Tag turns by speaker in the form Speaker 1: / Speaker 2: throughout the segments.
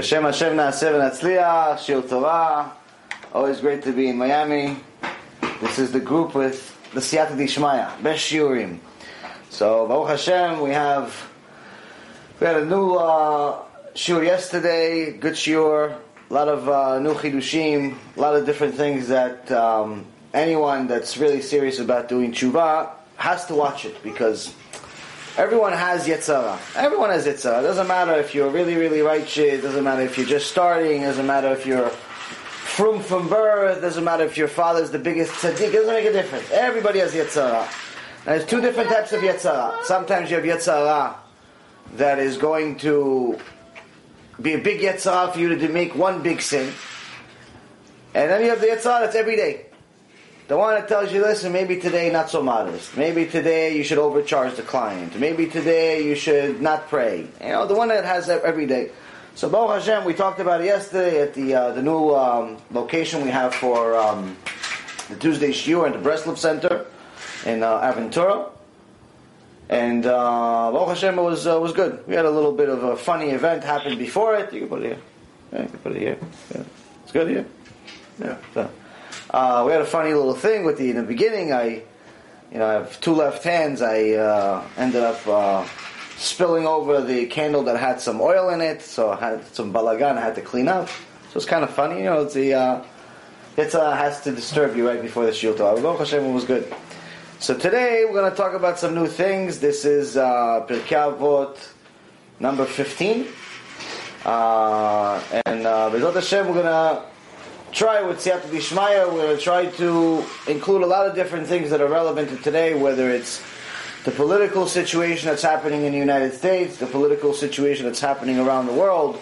Speaker 1: B'Shem Hashem Naaseh v'Natzliach, Shir Torah. Always great to be in Miami. This is the group with the Siyata Dishmaya, Best Shiurim. So, Baruch Hashem, we have, we had a new uh, shiur yesterday, good shiur, a lot of uh, new chidushim, a lot of different things that um, anyone that's really serious about doing tshuva has to watch it because Everyone has Yetzara. Everyone has Yetzara. It doesn't matter if you're really, really righteous. It doesn't matter if you're just starting. It doesn't matter if you're from from birth. It doesn't matter if your father's the biggest tzaddik. It doesn't make a difference. Everybody has Yetzara. And there's two different types of Yetzara. Sometimes you have Yetzara that is going to be a big Yetzara for you to make one big sin. And then you have the Yetzara that's every day. The one that tells you, listen, maybe today not so modest. Maybe today you should overcharge the client. Maybe today you should not pray. You know, the one that has that every day. So Baruch Hashem, we talked about it yesterday at the uh, the new um, location we have for um, the Tuesday Shiur at the Breslov Center in uh, Aventura. And uh, Baruch Hashem, it was, uh, was good. We had a little bit of a funny event happen before it. You can put it here. Yeah, you can put it here. Yeah. It's good here. Yeah. So. Uh, we had a funny little thing with the in the beginning. I, you know, I have two left hands. I uh, ended up uh, spilling over the candle that had some oil in it, so I had some balagan I had to clean up. So it's kind of funny, you know. It's the uh, it uh, has to disturb you right before the Torah. Baruch Hashem was good. So today we're going to talk about some new things. This is uh, number fifteen, uh, and uh, Bezrat Hashem we're going to try with Siyata Dishmaya, we're going to try to include a lot of different things that are relevant to today, whether it's the political situation that's happening in the United States, the political situation that's happening around the world.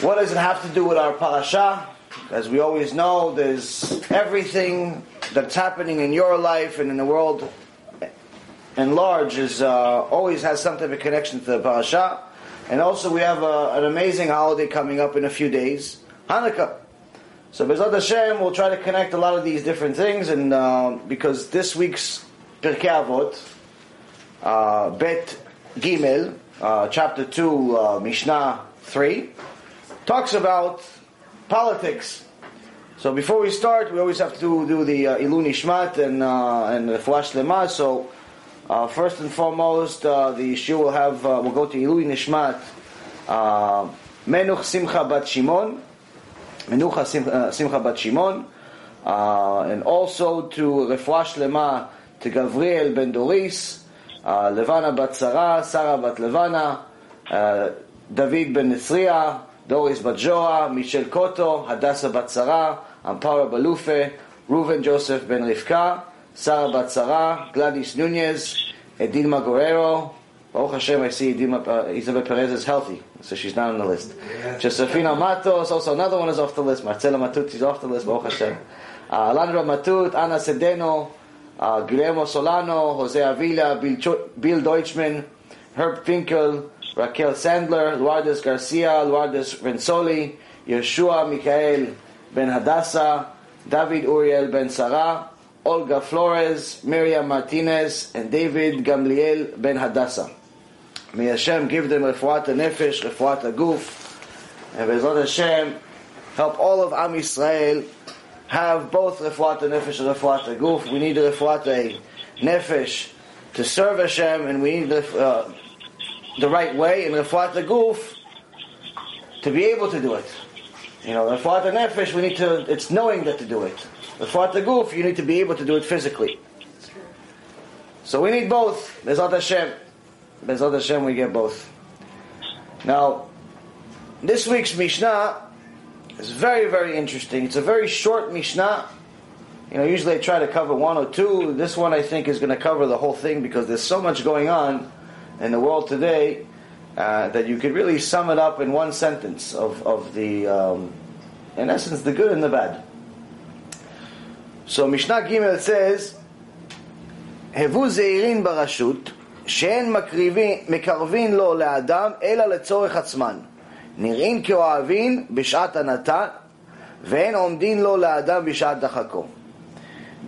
Speaker 1: What does it have to do with our parasha? As we always know, there's everything that's happening in your life and in the world in large is uh, always has some type of connection to the parasha. And also, we have a, an amazing holiday coming up in a few days. Hanukkah. So Bezrat Hashem, we'll try to connect a lot of these different things, and uh, because this week's Pirkei Avot, uh, Bet Gimel, uh, chapter two, uh, Mishnah three, talks about politics. So before we start, we always have to do the uh, Ilu Nishmat and uh, and the Fuash Lema. So uh, first and foremost, uh, the shiur will have we'll go to Ilu Nishmat. Uh, Menuch Simcha Bat Shimon. Menucha Simcha Bat Shimon, uh, and also to Refuah Shlema to Gavriel Ben Doris, uh, Levana Bat Sarah, Sarah Bat Levana, uh, David Ben Nisriya, Doris Bat Joa, Michel Koto, Hadassah Bat Sarah, Ampara Balufe, Reuven Joseph Ben Rivka, Sarah Bat Sarah, Gladys Nunez, Edilma Guerrero, Baruch Hashem, I see Dima, uh, Isabel Perez is healthy, so she's not on the list. Yeah. Josefina Matos, also another one is off the list. Marcela Matut, she's off the list, Baruch Hashem. Uh, Alondra Matut, Ana Sedeno, uh, Guillermo Solano, Jose Avila, Bill, Cho- Bill Deutschman, Herb Finkel, Raquel Sandler, Lourdes Garcia, Lourdes Renzoli, Yeshua Michael Ben Hadassah, David Uriel Ben Sarah, Olga Flores, Miriam Martinez, and David Gamliel Ben Hadassah. May Hashem give them refuat nefesh, refuat aguf, and Bezrat Hashem help all of Am Yisrael have both refuat nefesh and refuat aguf. We need refuat nefesh to serve Hashem, and we need the, uh, the right way, and refuat aguf to be able to do it. You know, refuat nefesh, we need to, it's knowing that to do it. Refuat aguf, you need to be able to do it physically. So we need both. Bezrat Hashem. Bezrat Hashem, we get both. Now, this week's Mishnah is very, very interesting. It's a very short Mishnah. You know, usually I try to cover one or two. This one I think is going to cover the whole thing because there's so much going on in the world today uh, that you could really sum it up in one sentence of, of the, um, in essence, the good and the bad. So Mishnah Gimel says, "Hevu zeirin barashut." שאין מקרבין לו לאדם אלא לצורך עצמן. נראים כאוהבין בשעת הנתן, ואין עומדין לו לאדם בשעת דחקו.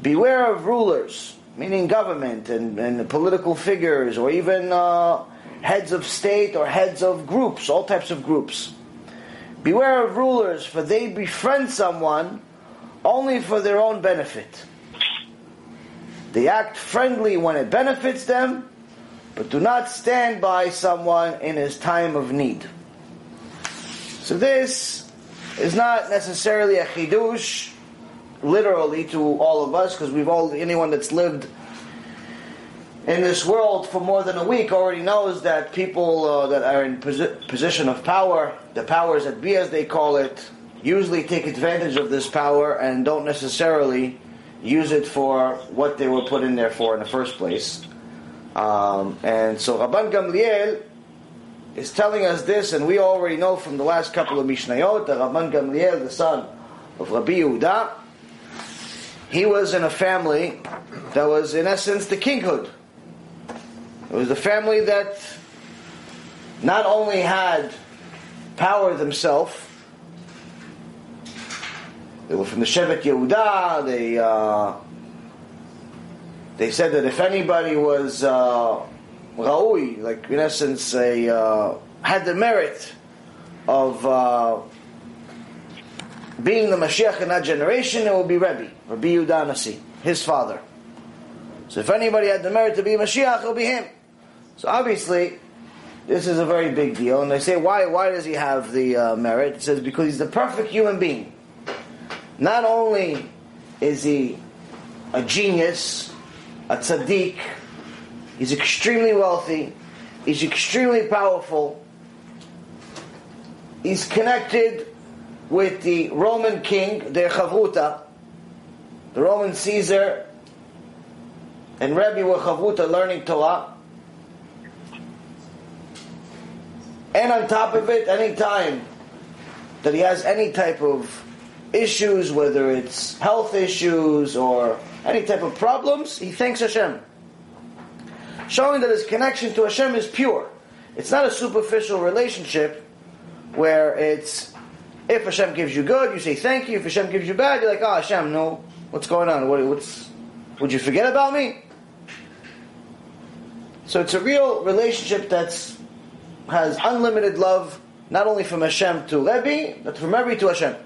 Speaker 1: Beware of rulers, meaning government and, and political figures, or even uh, heads of state or heads of groups, all types of groups. Beware of rulers, for they befriend someone only for their own benefit. They act friendly when it benefits them, but do not stand by someone in his time of need. So this is not necessarily a chidush, literally to all of us, because we've all anyone that's lived in this world for more than a week already knows that people uh, that are in posi- position of power, the powers that be as they call it, usually take advantage of this power and don't necessarily use it for what they were put in there for in the first place. Um, and so Rabban Gamliel is telling us this, and we already know from the last couple of Mishnayot that Rabban Gamliel, the son of Rabbi Yehuda, he was in a family that was in essence the kinghood. It was the family that not only had power themselves, they were from the Shevet Yehuda, they, uh, they said that if anybody was uh, Raui, like in essence, a, uh, had the merit of uh, being the Mashiach in that generation, it would be Rebbe, Rabbi Yehuda his father. So if anybody had the merit to be Mashiach, it would be him. So obviously, this is a very big deal. And they say, why, why does he have the uh, merit? It says, because he's the perfect human being. Not only is he a genius, a tzaddik, he's extremely wealthy, he's extremely powerful, he's connected with the Roman king, the Chavruta, the Roman Caesar, and Rebbe were Chavruta learning Torah. And on top of it, any time that he has any type of issues, whether it's health issues or any type of problems, he thanks Hashem. Showing that his connection to Hashem is pure. It's not a superficial relationship where it's if Hashem gives you good, you say thank you. If Hashem gives you bad, you're like, oh Hashem, no, what's going on? What, what's would you forget about me? So it's a real relationship that's has unlimited love, not only from Hashem to Rebbe, but from Rebbe to Hashem.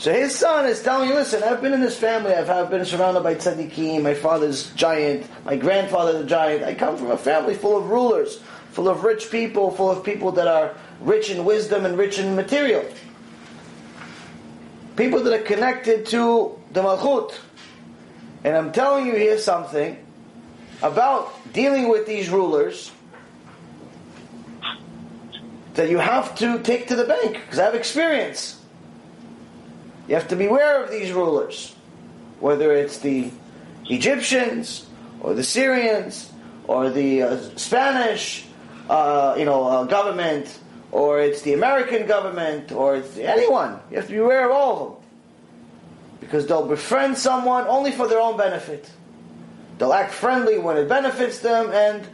Speaker 1: So his son is telling you, listen, I've been in this family, I've, I've been surrounded by tzaddikim, my father's giant, my grandfather's a giant. I come from a family full of rulers, full of rich people, full of people that are rich in wisdom and rich in material. People that are connected to the Malchut. And I'm telling you here something about dealing with these rulers that you have to take to the bank because I have experience. You have to beware of these rulers, whether it's the Egyptians or the Syrians or the uh, Spanish, uh, you know, uh, government, or it's the American government, or it's anyone. You have to beware of all of them because they'll befriend someone only for their own benefit. They'll act friendly when it benefits them, and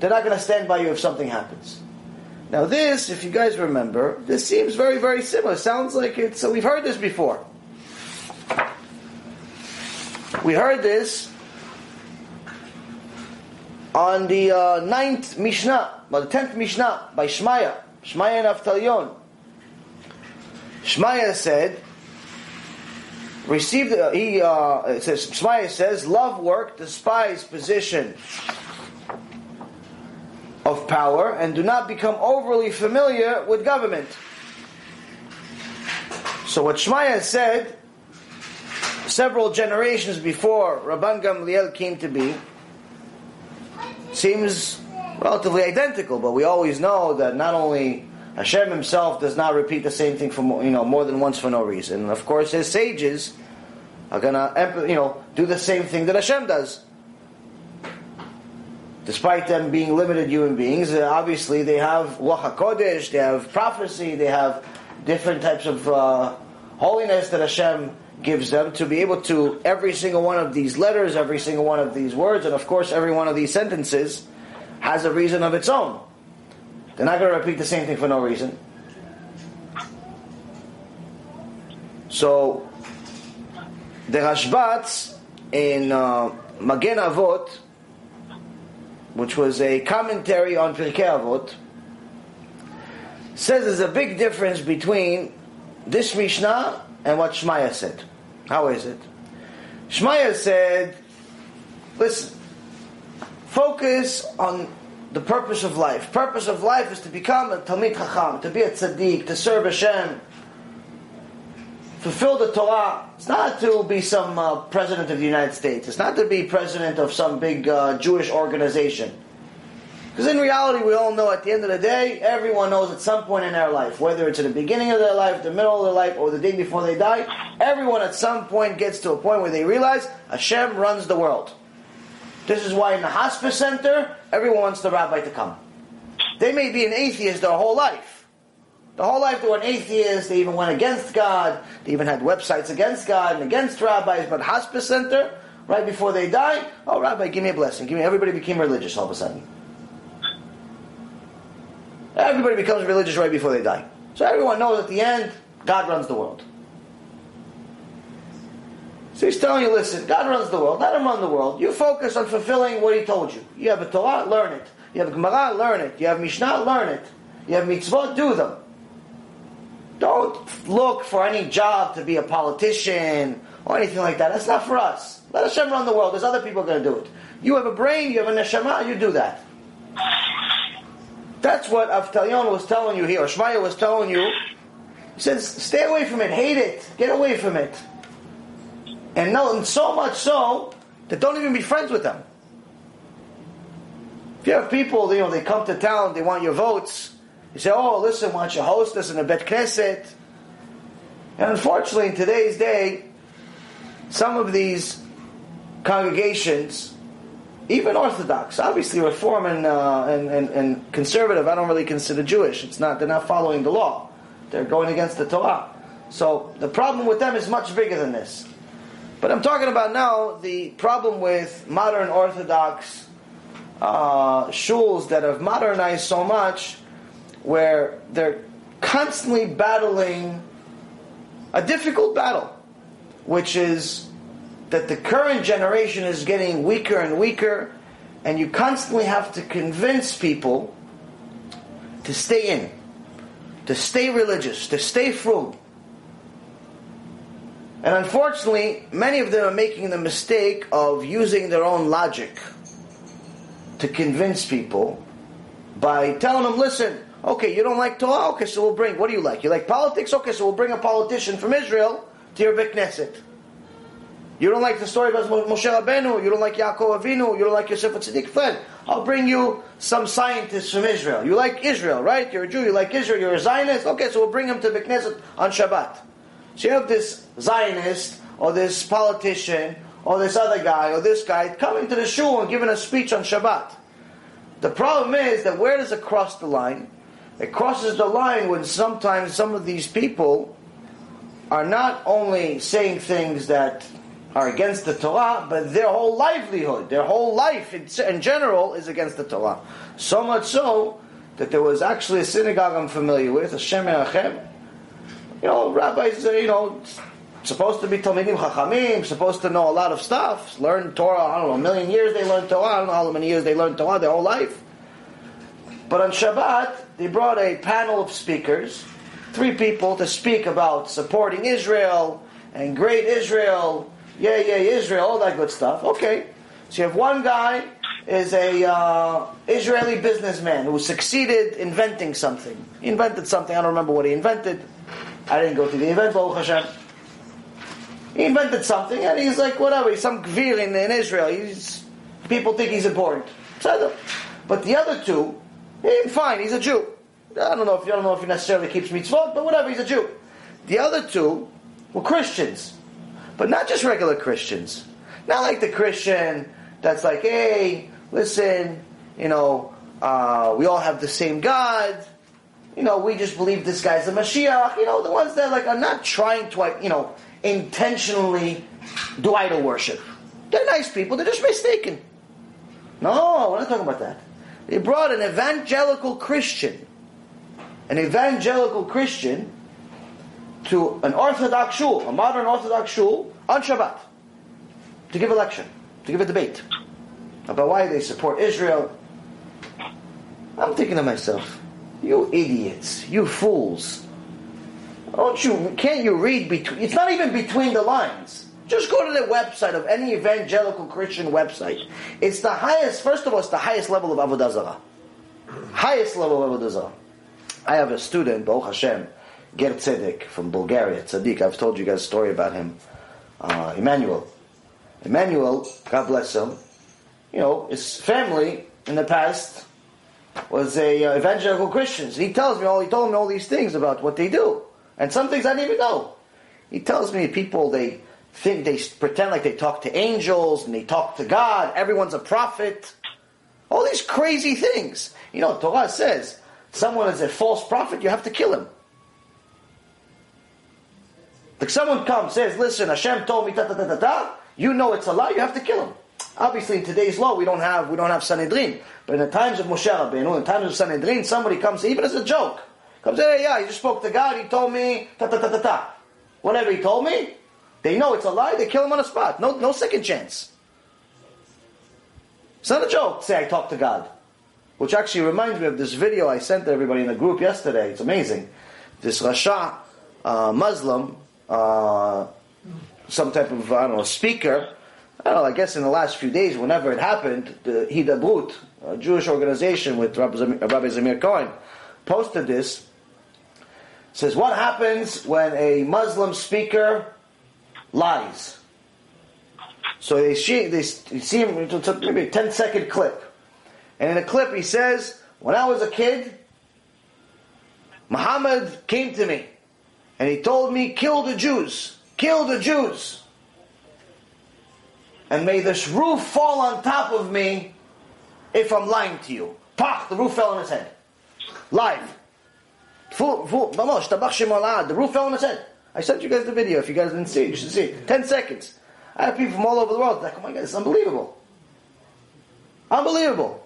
Speaker 1: they're not going to stand by you if something happens. Now this, if you guys remember, this seems very, very similar. Sounds like it's, so we've heard this before. We heard this on the uh, ninth Mishnah, by the tenth Mishnah, by Shmaya, Shmaya and. Shmaya said, received, uh, he, uh, says, Shmaya says, love work, despise position, of power and do not become overly familiar with government. So what Shmaya said several generations before Rabban Gamliel came to be seems relatively identical, but we always know that not only Hashem himself does not repeat the same thing for you know more than once for no reason. And of course his sages are gonna you know do the same thing that Hashem does despite them being limited human beings, uh, obviously they have Ruach HaKodesh, they have prophecy, they have different types of uh, holiness that Hashem gives them to be able to, every single one of these letters, every single one of these words, and of course every one of these sentences has a reason of its own. They're not going to repeat the same thing for no reason. So, the Rashbats in uh, Magen Avot, which was a commentary on Pirkei Avot, says there's a big difference between this Mishnah and what Shmaya said. How is it? Shmaya said, listen, focus on the purpose of life. Purpose of life is to become a Talmid Chacham, to be a tzaddik, to serve Hashem, fulfill the Torah. It's not to be some uh, president of the United States. It's not to be president of some big uh, Jewish organization. Because in reality, we all know at the end of the day, everyone knows at some point in their life, whether it's at the beginning of their life, the middle of their life, or the day before they die, everyone at some point gets to a point where they realize Hashem runs the world. This is why in the hospice center, everyone wants the rabbi to come. They may be an atheist their whole life. The whole life they were an atheist, they even went against God, they even had websites against God and against rabbis, but hospice center, right before they die, oh rabbi, give me a blessing. Give me everybody became religious all of a sudden. Everybody becomes religious right before they die. So everyone knows at the end, God runs the world. So he's telling you, listen, God runs the world. Let him run the world. You focus on fulfilling what he told you. You have a Torah, learn it. You have a Gemara, learn it. You have Mishnah, learn it. You have mitzvot, do them. Don't look for any job to be a politician or anything like that. That's not for us. Let Hashem run the world. There's other people going to do it. You have a brain, you have a neshama, you do that. That's what Avtalion was telling you here, or Shmaya was telling you. He says, stay away from it, hate it, get away from it. And no, and so much so that don't even be friends with them. If you have people, you know, they come to town, they want your votes. You say, "Oh, listen, why don't you host us in a bet knesset?" And unfortunately, in today's day, some of these congregations, even Orthodox, obviously Reform and, uh, and, and, and conservative, I don't really consider Jewish. It's not; they're not following the law. They're going against the Torah. So the problem with them is much bigger than this. But I'm talking about now the problem with modern Orthodox uh, shuls that have modernized so much, where they're constantly battling a difficult battle, which is that the current generation is getting weaker and weaker, and you constantly have to convince people to stay in, to stay religious, to stay frum. And unfortunately, many of them are making the mistake of using their own logic to convince people by telling them, listen, okay, you don't like Torah? Okay, so we'll bring, what do you like? You like politics? Okay, so we'll bring a politician from Israel to your Knesset. You don't like the story about Moshe Rabbeinu, you don't like Yaakov Avinu, you don't like Yosef Tzaddik, fine. I'll bring you some scientists from Israel. You like Israel, right? You're a Jew, you like Israel, you're a Zionist? Okay, so we'll bring him to Beit Knesset on Shabbat. So you have this Zionist or this politician or this other guy or this guy coming to the shul and giving a speech on Shabbat. The problem is that where does it cross the line? It crosses the line when sometimes some of these people are not only saying things that are against the Torah, but their whole livelihood, their whole life in, in general is against the Torah. So much so that there was actually a synagogue I'm familiar with, a Shem Erachem, you know, rabbis, uh, you know, supposed to be Talmidim Chachamim, supposed to know a lot of stuff, learn Torah, I don't know, a million years they learned Torah, I don't know how many years they learned Torah their whole life. But on Shabbat, they brought a panel of speakers, three people to speak about supporting Israel and great Israel, yeah, yeah, Israel, all that good stuff. Okay. So you have one guy is a uh, Israeli businessman who succeeded inventing something. He invented something, I don't remember what he invented. I didn't go to the event, Baruch Hashem. He invented something, and he's like, whatever, he's some gvir in, in Israel. He's, people think he's important. But the other two, he, fine, he's a Jew. I don't know if I don't know if he necessarily keeps mitzvot, but whatever, he's a Jew. The other two were Christians, but not just regular Christians. Not like the Christian that's like, hey, listen, you know, uh, we all have the same God you know, we just believe this guy's the Mashiach. You know, the ones that like are not trying to, you know, intentionally do idol worship. They're nice people. They're just mistaken. No, we're not talking about that. They brought an evangelical Christian, an evangelical Christian, to an Orthodox shul, a modern Orthodox shul, on Shabbat, to give a lecture, to give a debate about why they support Israel, I'm thinking to myself, you idiots, you fools. Don't you, can't you read between, it's not even between the lines. Just go to the website of any evangelical Christian website. It's the highest, first of all, it's the highest level of Avodah Zarah. Highest level of Avodah Zarah. I have a student, Baruch Hashem, Ger Tzedek from Bulgaria, Tzaddik. I've told you guys a story about him. Uh, Emmanuel. Emmanuel, God bless him, you know, his family in the past was a uh, evangelical Christians. He tells me all. He told me all these things about what they do, and some things I didn't even know. He tells me people they think they pretend like they talk to angels and they talk to God. Everyone's a prophet. All these crazy things. You know, Torah says someone is a false prophet, you have to kill him. Like someone comes says, "Listen, Hashem told me ta ta ta ta ta." You know it's a lie. You have to kill him. Obviously, in today's law, we don't have we don't have Sanhedrin. But in the times of Moshe Rabbeinu, in the times of Sanhedrin, somebody comes, even as a joke, comes, hey, yeah, he just spoke to God, he told me, ta ta ta ta ta. Whatever he told me, they know it's a lie, they kill him on the spot. No, no second chance. It's not a joke, say I talk to God. Which actually reminds me of this video I sent to everybody in the group yesterday. It's amazing. This Rasha, uh, Muslim, uh, some type of, I don't know, speaker, I don't know, I guess in the last few days, whenever it happened, the Hidabroot, a Jewish organization with Rabbi Zamir, Cohen, posted this. Says, what happens when a Muslim speaker lies? So they see, they see him, it's maybe a 10 second clip. And in the clip he says, when I was a kid, Muhammad came to me and he told me, kill the Jews, kill the Jews and may this roof fall on top of me if I'm lying to you. Pach, the roof fell on his head. Live. The roof fell on his head. I sent you guys the video. If you guys didn't see it, you should see it. Ten seconds. I have people from all over the world like, oh my god, it's unbelievable. Unbelievable.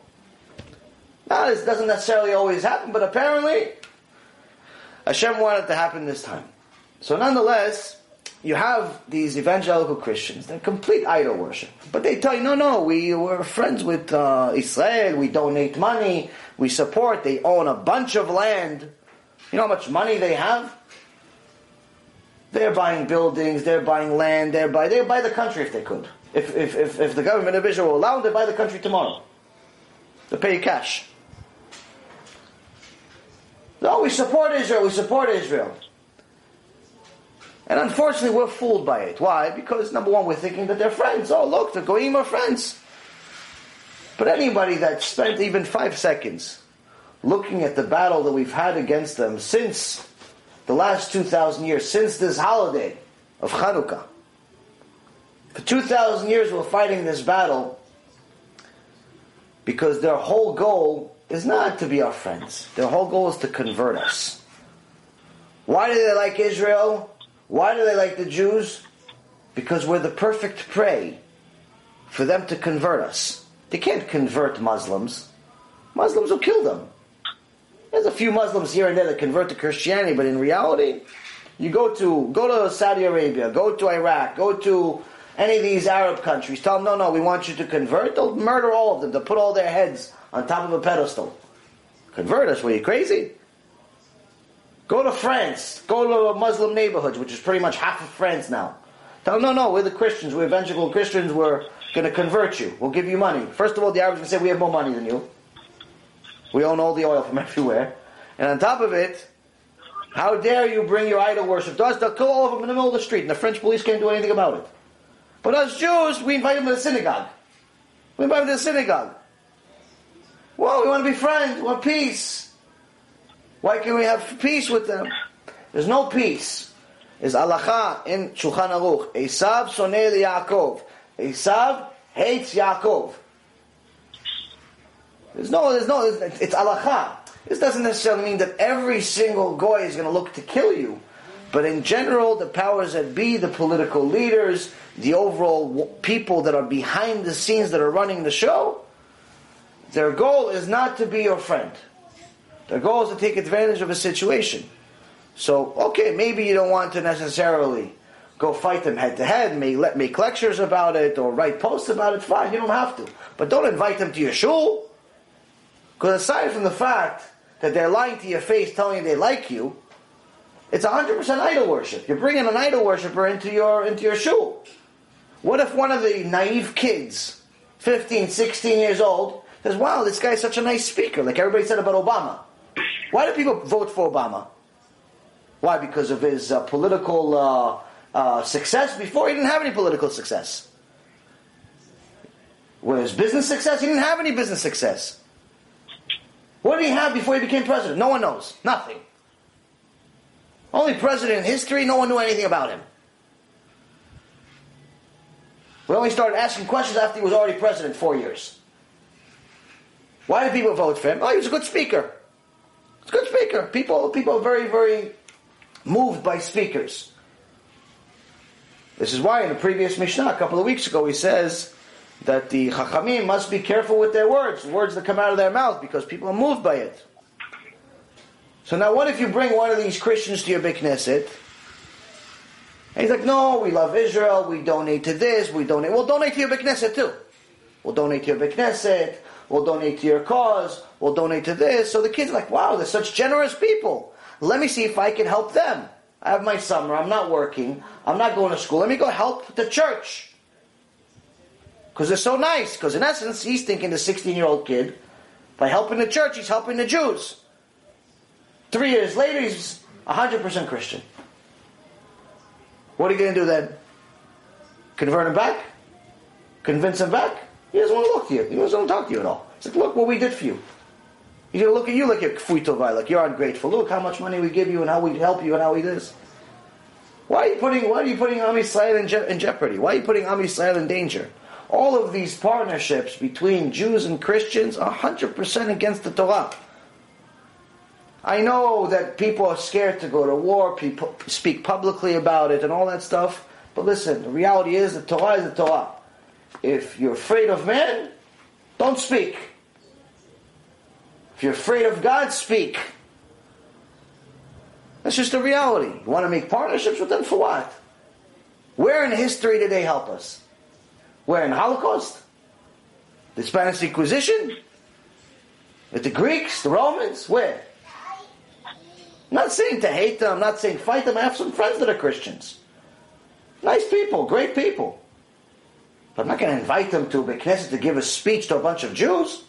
Speaker 1: Now, this doesn't necessarily always happen, but apparently, Hashem wanted it to happen this time. So nonetheless, you have these evangelical Christians, they're complete idol worship. But they tell you, no, no, we, we're friends with uh, Israel, we donate money, we support, they own a bunch of land. You know how much money they have? They're buying buildings, they're buying land, they're buy, they'd buy the country if they could. If, if, if, if the government of Israel will allow them, they'd buy the country tomorrow. They pay cash. No, we support Israel, we support Israel. And unfortunately, we're fooled by it. Why? Because number one, we're thinking that they're friends. Oh, look, the Goyim are friends. But anybody that spent even five seconds looking at the battle that we've had against them since the last 2,000 years, since this holiday of Hanukkah, for 2,000 years we're fighting this battle because their whole goal is not to be our friends. Their whole goal is to convert us. Why do they like Israel? Why do they like the Jews? Because we're the perfect prey for them to convert us. They can't convert Muslims. Muslims will kill them. There's a few Muslims here and there that convert to Christianity, but in reality, you go to go to Saudi Arabia, go to Iraq, go to any of these Arab countries, tell them, no, no, we want you to convert. They'll murder all of them. They'll put all their heads on top of a pedestal. Convert us? Were you crazy? Go to France. Go to a Muslim neighborhoods, which is pretty much half of France now. Tell them, no, no, we're the Christians. We're evangelical Christians. We're going to convert you. We'll give you money. First of all, the Arabs will say we have more money than you. We own all the oil from everywhere. And on top of it, how dare you bring your idol worship to us? They'll kill all of them in the middle of the street, and the French police can't do anything about it. But us Jews, we invite them to the synagogue. We invite them to the synagogue. Well, we want to be friends. We want peace. Why can't we have peace with them? There's no peace. Is alacha in Shulchan Aruch. Esav sonei Yaakov. Esav hates Yaakov. There's no, there's no, it's alacha. This doesn't necessarily mean that every single goy is going to look to kill you. But in general, the powers that be, the political leaders, the overall people that are behind the scenes that are running the show, their goal is not to be your friend. Their goal is to take advantage of a situation. So, okay, maybe you don't want to necessarily go fight them head to head, may let make lectures about it or write posts about it, fine, you don't have to. But don't invite them to your shul. Because aside from the fact that they're lying to your face, telling you they like you, it's 100% idol worship. You're bringing an idol worshiper into your into your shul. What if one of the naive kids, 15, 16 years old, says, "Wow, this guy's such a nice speaker," like everybody said about Obama. Why do people vote for Obama? Why? Because of his uh, political uh, uh, success. Before he didn't have any political success. Where his business success, he didn't have any business success. What did he have before he became president? No one knows. Nothing. Only president in history, no one knew anything about him. We only started asking questions after he was already president four years. Why did people vote for him? Oh, he was a good speaker. He's a good speaker. People, people are very, very moved by speakers. This is why in the previous Mishnah, a couple of weeks ago, he says that the Chachamim must be careful with their words, words that come out of their mouth, because people are moved by it. So now what if you bring one of these Christians to your Knesset, and he's like, no, we love Israel, we donate to this, we donate, we'll donate to your Knesset too. We'll donate to your Knesset, we'll donate to your cause, we'll donate to this. So the kids are like, wow, they're such generous people. Let me see if I can help them. I have my summer, I'm not working, I'm not going to school, let me go help the church. Because they're so nice. Because in essence, he's thinking the 16 year old kid, by helping the church, he's helping the Jews. Three years later, he's 100% Christian. What are you going to do then? Convert him back? Convince him back? He doesn't want to look to you. He doesn't want to talk to you at all. He's like, look what we did for you. He's going to look at you like you're fuitovai, like you're ungrateful. Look how much money we give you and how we help you and how we this. Why are you putting, why are you putting Am in, je- in jeopardy? Why are you putting Am in danger? All of these partnerships between Jews and Christians are 100% against the Torah. I know that people are scared to go to war, people speak publicly about it and all that stuff, but listen, the reality is the Torah is the Torah. If you're afraid of men, don't speak. If you're afraid of God, speak. That's just the reality. You want to make partnerships with them for what? Where in history did they help us? Where in Holocaust? The Spanish Inquisition? With the Greeks, the Romans? Where? I'm not saying to hate them, I'm not saying fight them. I have some friends that are Christians. Nice people, great people. But I'm not going to invite them to a Knesset to give a speech to a bunch of Jews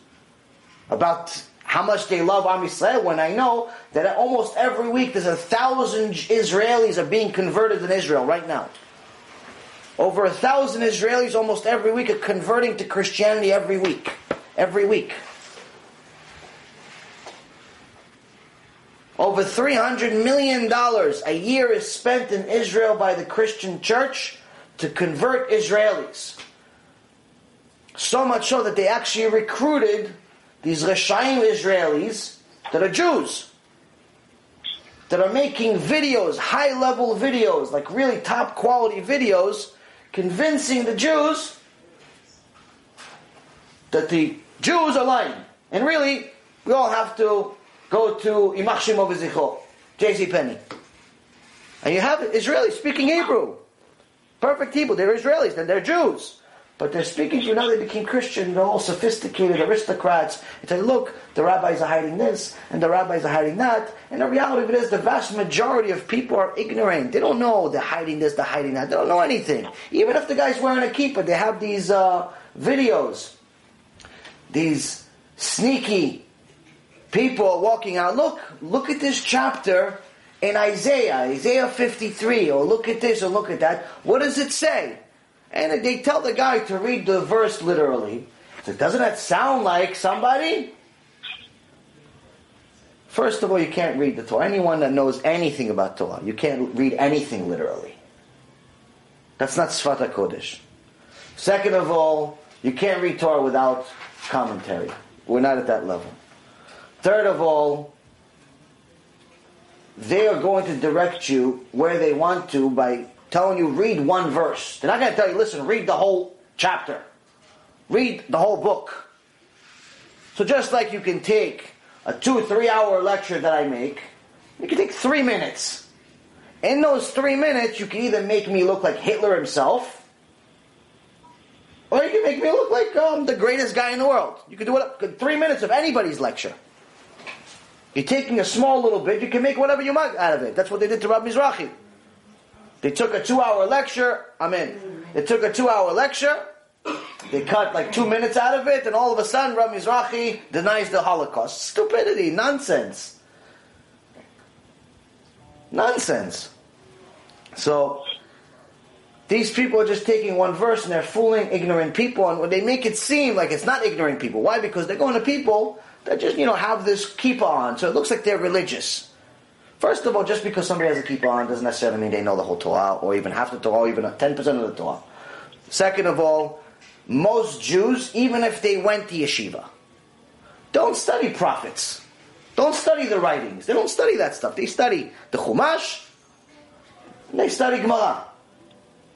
Speaker 1: about how much they love Am Yisrael when I know that almost every week there's a thousand Israelis are being converted in Israel right now. Over a thousand Israelis almost every week are converting to Christianity every week. Every week. Over $300 million a year is spent in Israel by the Christian church to convert Israelis. So much so that they actually recruited these Reshaim Israelis that are Jews. That are making videos, high level videos, like really top quality videos, convincing the Jews that the Jews are lying. And really, we all have to go to Imach Shimo V'zicho, J.C. Penney. And you have Israelis speaking Hebrew. Perfect Hebrew. They're Israelis, and they're Jews. But they're speaking to you now they became Christian, they're all sophisticated aristocrats. You say, look, the rabbis are hiding this, and the rabbis are hiding that. And the reality of it is the vast majority of people are ignorant. They don't know they're hiding this, they're hiding that. They don't know anything. Even if the guy's wearing a kippah, they have these uh, videos. These sneaky people are walking out. Look, look at this chapter in Isaiah, Isaiah 53, or look at this, or look at that. What does it say? And they tell the guy to read the verse literally. So doesn't that sound like somebody? First of all, you can't read the Torah. Anyone that knows anything about Torah, you can't read anything literally. That's not Svata Kodesh. Second of all, you can't read Torah without commentary. We're not at that level. Third of all, they are going to direct you where they want to by telling you read one verse. They're not going to tell you, listen, read the whole chapter. Read the whole book. So just like you can take a two, three hour lecture that I make, you can take three minutes. In those three minutes, you can either make me look like Hitler himself, Or you can make me look like um, the greatest guy in the world. You can do it in three minutes of anybody's lecture. You're taking a small little bit, you can make whatever you want out of it. That's what they did to Rabbi Mizrahi. They took a two hour lecture, I'm in. They took a two hour lecture, they cut like two minutes out of it, and all of a sudden Rabbi Mizrahi denies the Holocaust. Stupidity, nonsense. Nonsense. So, these people are just taking one verse and they're fooling ignorant people, and they make it seem like it's not ignorant people. Why? Because they're going to people that just, you know, have this keep on, so it looks like they're religious. First of all, just because somebody has a keep on doesn't necessarily mean they know the whole Torah, or even half the Torah, or even 10% of the Torah. Second of all, most Jews, even if they went to yeshiva, don't study prophets. Don't study the writings. They don't study that stuff. They study the Chumash, they study Gemara.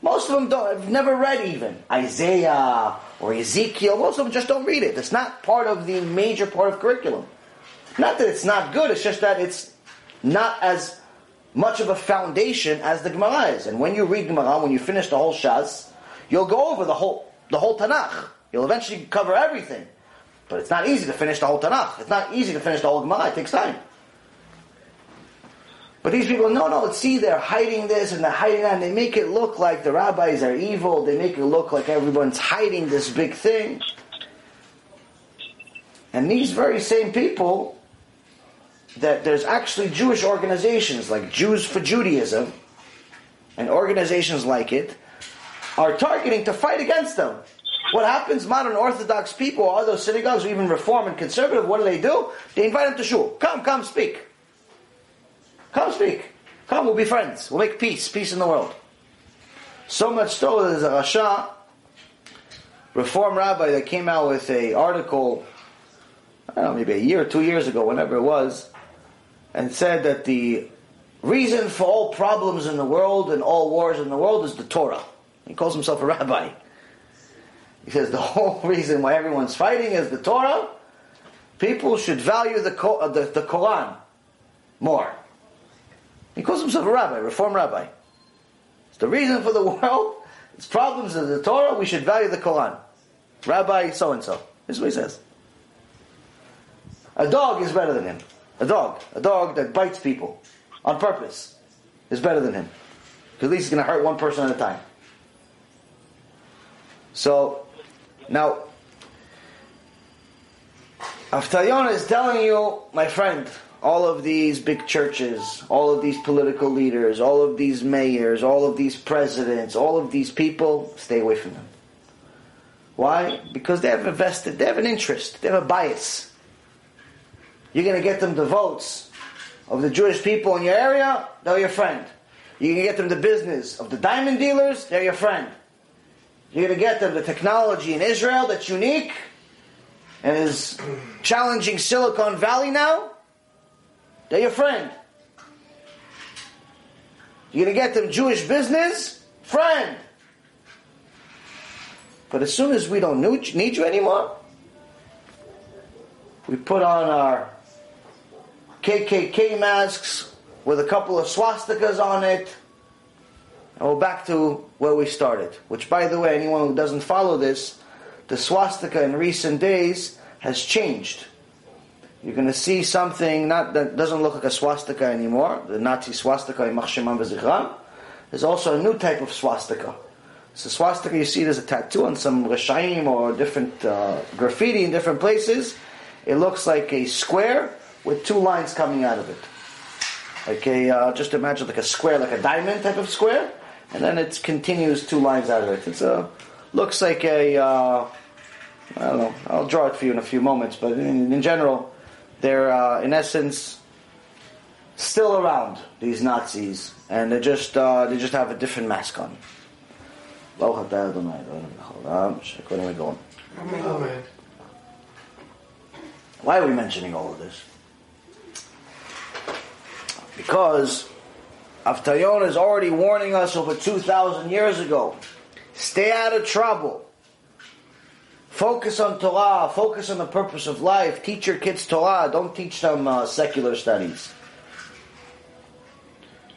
Speaker 1: Most of them don't, have never read even Isaiah or Ezekiel. Most of them just don't read it. It's not part of the major part of curriculum. Not that it's not good, it's just that it's not as much of a foundation as the Gemara is. And when you read Gemara, when you finish the whole Shas, you'll go over the whole the whole Tanakh. You'll eventually cover everything. But it's not easy to finish the whole Tanakh. It's not easy to finish the whole Gemara. It takes time. But these people, no, no, see, they're hiding this and they're hiding that, and they make it look like the rabbis are evil. They make it look like everyone's hiding this big thing. And these very same people, that there's actually Jewish organizations like Jews for Judaism, and organizations like it, are targeting to fight against them. What happens? Modern Orthodox people, all those synagogues, or even Reform and Conservative, what do they do? They invite them to shul. Come, come, speak. Come speak. Come, we'll be friends. We'll make peace, peace in the world. So much so, that there's a Rasha, Reform rabbi, that came out with a article, I don't know, maybe a year or two years ago, whenever it was, and said that the reason for all problems in the world and all wars in the world is the Torah. He calls himself a rabbi. He says the whole reason why everyone's fighting is the Torah. People should value the, uh, the, the Quran more. He calls himself a rabbi, reform rabbi. It's the reason for the world, its problems of the Torah, we should value the Quran. Rabbi so and so. This is what he says. A dog is better than him. A dog. A dog that bites people on purpose is better than him. Because at least he's going to hurt one person at a time. So, now, Avtalion is telling you, my friend, all of these big churches, all of these political leaders, all of these mayors, all of these presidents, all of these people, stay away from them. Why? Because they have invested, they have an interest, they have a bias. You're going to get them the votes of the Jewish people in your area, they're your friend. You can get them the business of the diamond dealers, they're your friend. You're going to get them the technology in Israel that's unique and is challenging Silicon Valley now, they're your friend. You're going to get them Jewish business? Friend. But as soon as we don't need you anymore, we put on our KKK masks with a couple of swastikas on it, and we're back to where we started. Which, by the way, anyone who doesn't follow this, the swastika in recent days has changed. You're going to see something not that doesn't look like a swastika anymore. The Nazi swastika, Yimach Shemam V'Zichram. There's also a new type of swastika. So swastika, you see there's a tattoo on some Rishaim or different uh, graffiti in different places. It looks like a square with two lines coming out of it. Like a, uh, just imagine like a square, like a diamond type of square, and then it continues two lines out of it. It's a, looks like a, uh, I don't know, I'll draw it for you in a few moments, but in, in general, they're uh, in essence still around these Nazis, and they just uh, they just have a different mask on. Why are we mentioning all of this? Because Avtalyon is already warning us over 2,000 years ago. Stay out of trouble. Focus on Torah. Focus on the purpose of life. Teach your kids Torah. Don't teach them uh, secular studies.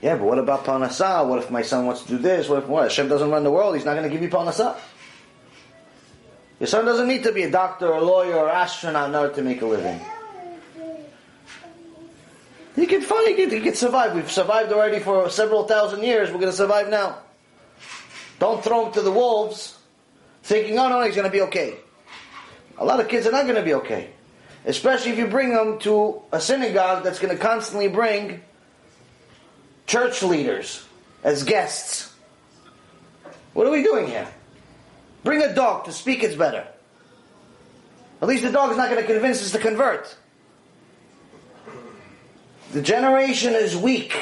Speaker 1: Yeah, but what about Parnasah? What if my son wants to do this? What if what? Hashem doesn't run the world? He's not going to give you Parnasah. Your son doesn't need to be a doctor, or a lawyer, or astronaut in order to make a living. He can he can, he can survive. We've survived already for several thousand years. We're going to survive now. Don't throw him to the wolves, thinking, oh no, he's going to be okay. A lot of kids are not going to be okay. Especially if you bring them to a synagogue that's going to constantly bring church leaders as guests. What are we doing here? Bring a dog to speak, it's better. At least the dog is not going to convince us to convert. The generation is weak.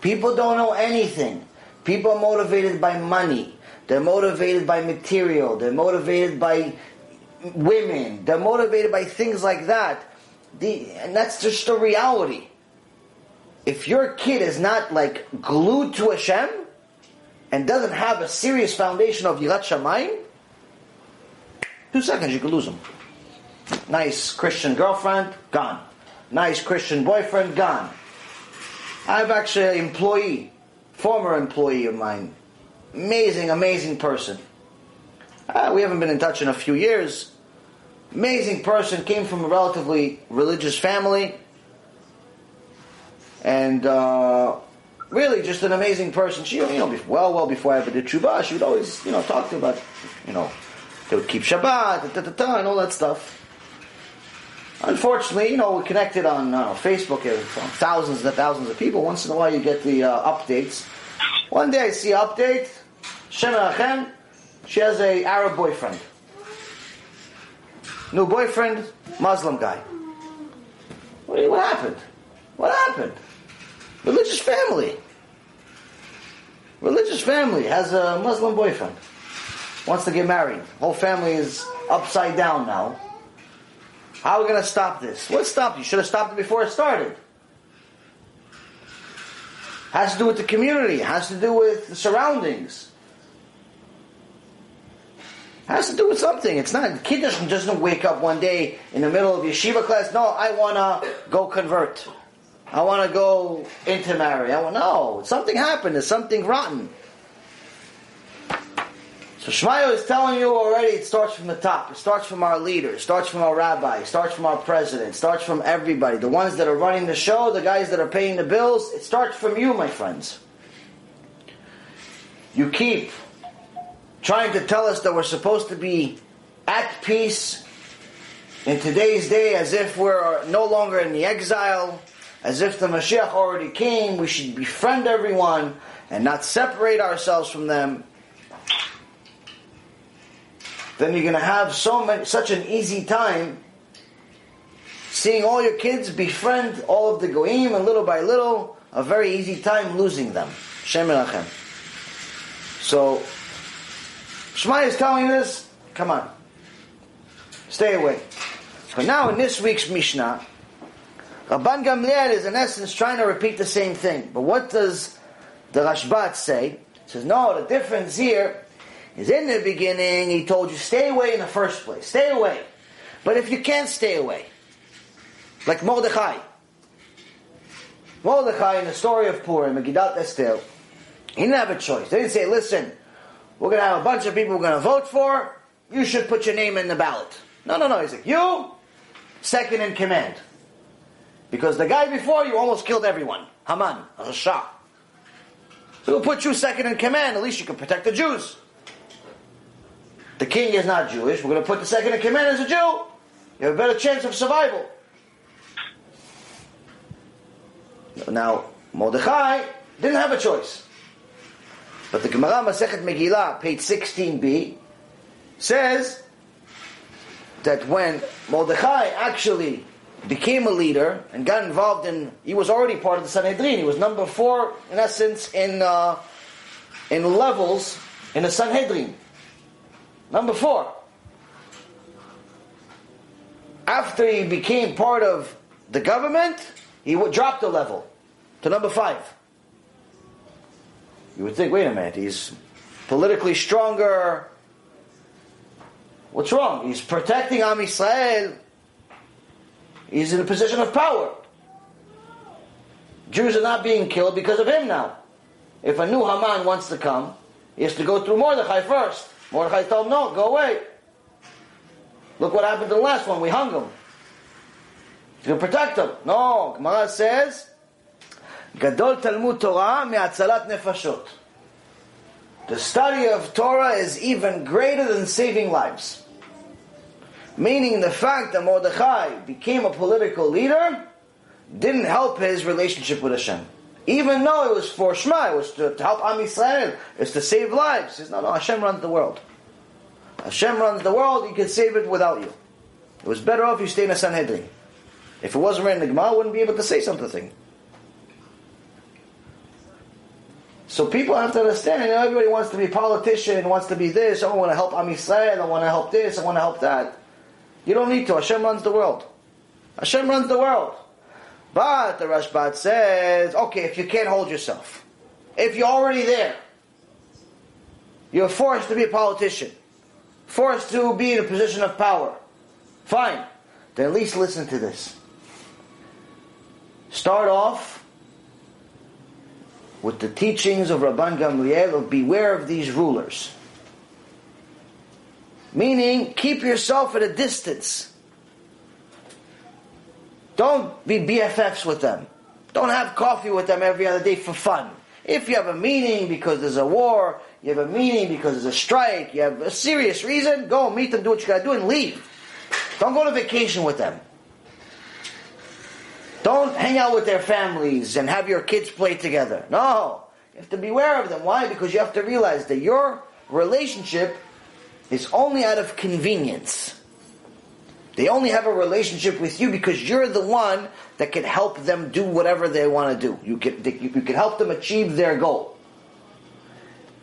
Speaker 1: People don't know anything. People are motivated by money. They're motivated by material. They're motivated by women. They're motivated by things like that. The, and that's just the reality. If your kid is not like glued to Hashem and doesn't have a serious foundation of Yirat Shamayim, two seconds you could lose him. Nice Christian girlfriend, gone. Nice Christian boyfriend, gone. I have actually an employee, former employee of mine, amazing, amazing person. Uh, we haven't been in touch in a few years. Amazing person, came from a relatively religious family, and uh, really just an amazing person. She, you know, well, well before I ever did tshuva, she would always, you know, talk to about, you know, they would keep Shabbat, and all that stuff. Unfortunately, you know, we're connected on uh, Facebook, uh, thousands and thousands of people. Once in a while, you get the uh, updates. One day, I see an update. Shem Achem, she has a Arab boyfriend. New boyfriend, Muslim guy. What, what happened? What happened? Religious family. Religious family has a Muslim boyfriend. Wants to get married. Whole family is upside down now. How are we going to stop this? What stopped? You should have stopped it before it started. Has to do with the community. Has to do with the surroundings. Has to do with something. It's not. Kid doesn't just wake up one day in the middle of yeshiva class. No, I want to go convert. I want to go intermarry. I want no. Something happened. There's something rotten. So Shmaya is telling you already it starts from the top. It starts from our leader. It starts from our rabbi. It starts from our president. It starts from everybody. The ones that are running the show, the guys that are paying the bills. It starts from you, my friends. You keep trying to tell us that we're supposed to be at peace in today's day as if we're no longer in the exile, as if the Mashiach already came. We should befriend everyone and not separate ourselves from them then you're going to have so many, such an easy time seeing all your kids befriend all of the goyim, and little by little, a very easy time losing them. Shem So, Shmai is telling us, come on, stay away. But now in this week's Mishnah, Rabban Gamliel is in essence trying to repeat the same thing. But what does the Rashbam say? Says, no, the difference here is in the beginning, he told you, stay away in the first place. Stay away. But if you can't stay away, like Mordechai. Mordechai in the story of Purim, Megillat Esther, he didn't have a choice. They didn't say, listen, we're going to have a bunch of people we're going to vote for. You should put your name in the ballot. No, no, no. He's like, you, second in command. Because the guy before you almost killed everyone. Haman, Rasha. So we'll put you second in command. At least you can protect the Jews. The king is not Jewish. We're going to put the second in command as a Jew. You have a better chance of survival. Now, Mordechai didn't have a choice. But the Gemara Masechet Megillah, page 16b, says that when Mordechai actually became a leader and got involved in, he was already part of the Sanhedrin. He was number four, in essence, in uh, in levels in the Sanhedrin. Number four. After he became part of the government, he would drop the level to number five. You would think, wait a minute, he's politically stronger. What's wrong? He's protecting Am Yisrael. He's in a position of power. Jews are not being killed because of him now. If a new Haman wants to come, he has to go through Mordechai first. Mordechai told him, no, go away. Look what happened to the last one. We hung him. He's going to protect him. No, Gemara says, Gadol Talmud Torah me'atzalat nefashot. The study of Torah is even greater than saving lives. Meaning the fact that Mordechai became a political leader didn't help his relationship with Hashem. Even though it was for Shema, it was to, to help Am Yisrael, it's to save lives. He says, no, no, Hashem runs the world. Hashem runs the world, He can save it without you. It was better off you stay in a Sanhedrin. If it wasn't written in the Gemara, I wouldn't be able to say something. So people have to understand, you know, everybody wants to be a politician, wants to be this, I want to help Am Yisrael, I want to help this, I want to help that. You don't need to. Hashem runs the world. Hashem runs the world. But the Rashbam says, okay, if you can't hold yourself, if you're already there, you're forced to be a politician, forced to be in a position of power, fine. Then at least listen to this. Start off with the teachings of Rabban Gamliel of beware of these rulers. Meaning, keep yourself at a distance. Don't be BFFs with them. Don't have coffee with them every other day for fun. If you have a meeting because there's a war, you have a meeting because there's a strike, you have a serious reason, go meet them, do what you gotta do, and leave. Don't go to vacation with them. Don't hang out with their families and have your kids play together. No. You have to beware of them. Why? Because you have to realize that your relationship is only out of convenience. They only have a relationship with you because you're the one that can help them do whatever they want to do. You can, you can help them achieve their goal.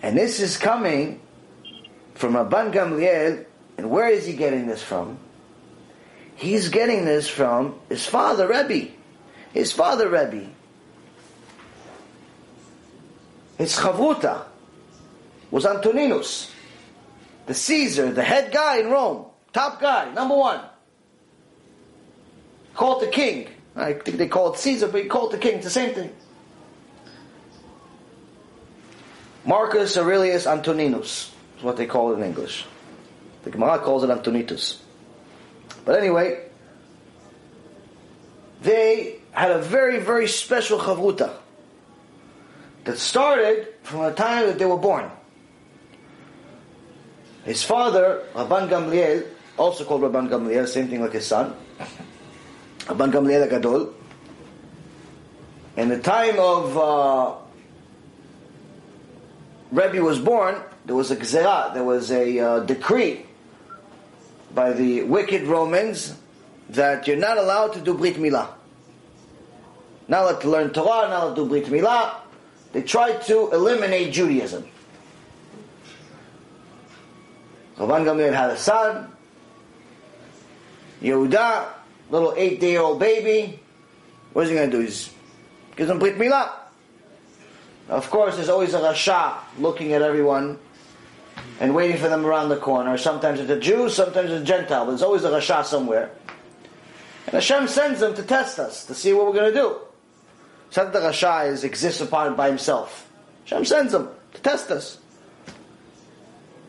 Speaker 1: And this is coming from Rabban Gamliel. And where is he getting this from? He's getting this from his father, Rebbe. His father, Rebbe. His chavruta was Antoninus the Caesar, the head guy in Rome, top guy, number one. Called the king. I think they call it Caesar, but he called the king. It's the same thing. Marcus Aurelius Antoninus is what they call it in English. The Gemara calls it Antonitus. But anyway, they had a very, very special chavruta that started from the time that they were born. His father, Rabban Gamliel, also called Rabban Gamliel, same thing like his son, Rabban Gamliel Gadol. In the time of uh, Rebbe was born, there was a gzera, there was a uh, decree by the wicked Romans that you're not allowed to do Brit Milah. Not allowed to learn Torah, not allowed to do Brit Milah. They tried to eliminate Judaism. Rabban Gamliel had a son, Yehuda, little eight-day-old baby. What is he going to do? He's gives him Brit Milah. Of course, there's always a Rasha looking at everyone and waiting for them around the corner. Sometimes it's a Jew, sometimes it's a Gentile. There's always a Rasha somewhere. And Hashem sends them to test us, to see what we're going to do. It's that the Rasha is, exists upon by himself. Hashem sends them to test us.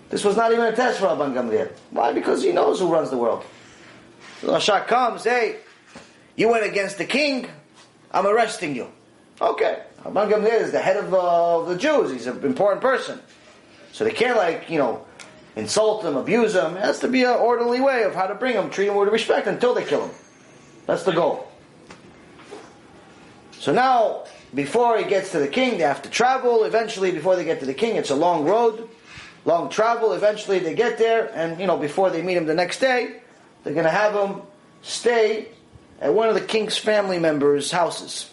Speaker 1: This was not even a test for Rabban Gamliel. Why? Because he knows who runs the world. Rasha comes, hey, you went against the king, I'm arresting you. Okay. Rabban Gamliel is the head of uh, the Jews. He's an important person. So they can't like, you know, insult him, abuse him. It has to be an orderly way of how to bring him, treat him with respect until they kill him. That's the goal. So now, before he gets to the king, they have to travel. Eventually, before they get to the king, it's a long road long travel. Eventually they get there, and you know, before they meet him the next day, they're going to have him stay at one of the king's family members' houses.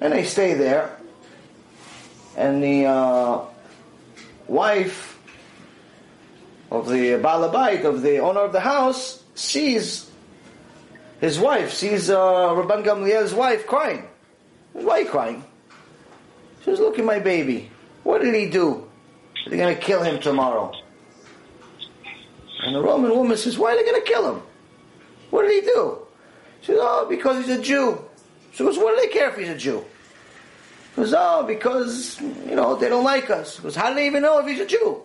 Speaker 1: And they stay there, and the uh, wife of the balabait, of the owner of the house, sees his wife, sees uh, Rabban Gamliel's wife crying. Why are you crying? She was, look at my baby. What did he do? They're going to kill him tomorrow. And the Roman woman says, Why are they going to kill him? What did he do? She says, Oh, because he's a Jew. She goes, What do they care if he's a Jew? She goes, Oh, because, you know, they don't like us. She goes, How do they even know if he's a Jew?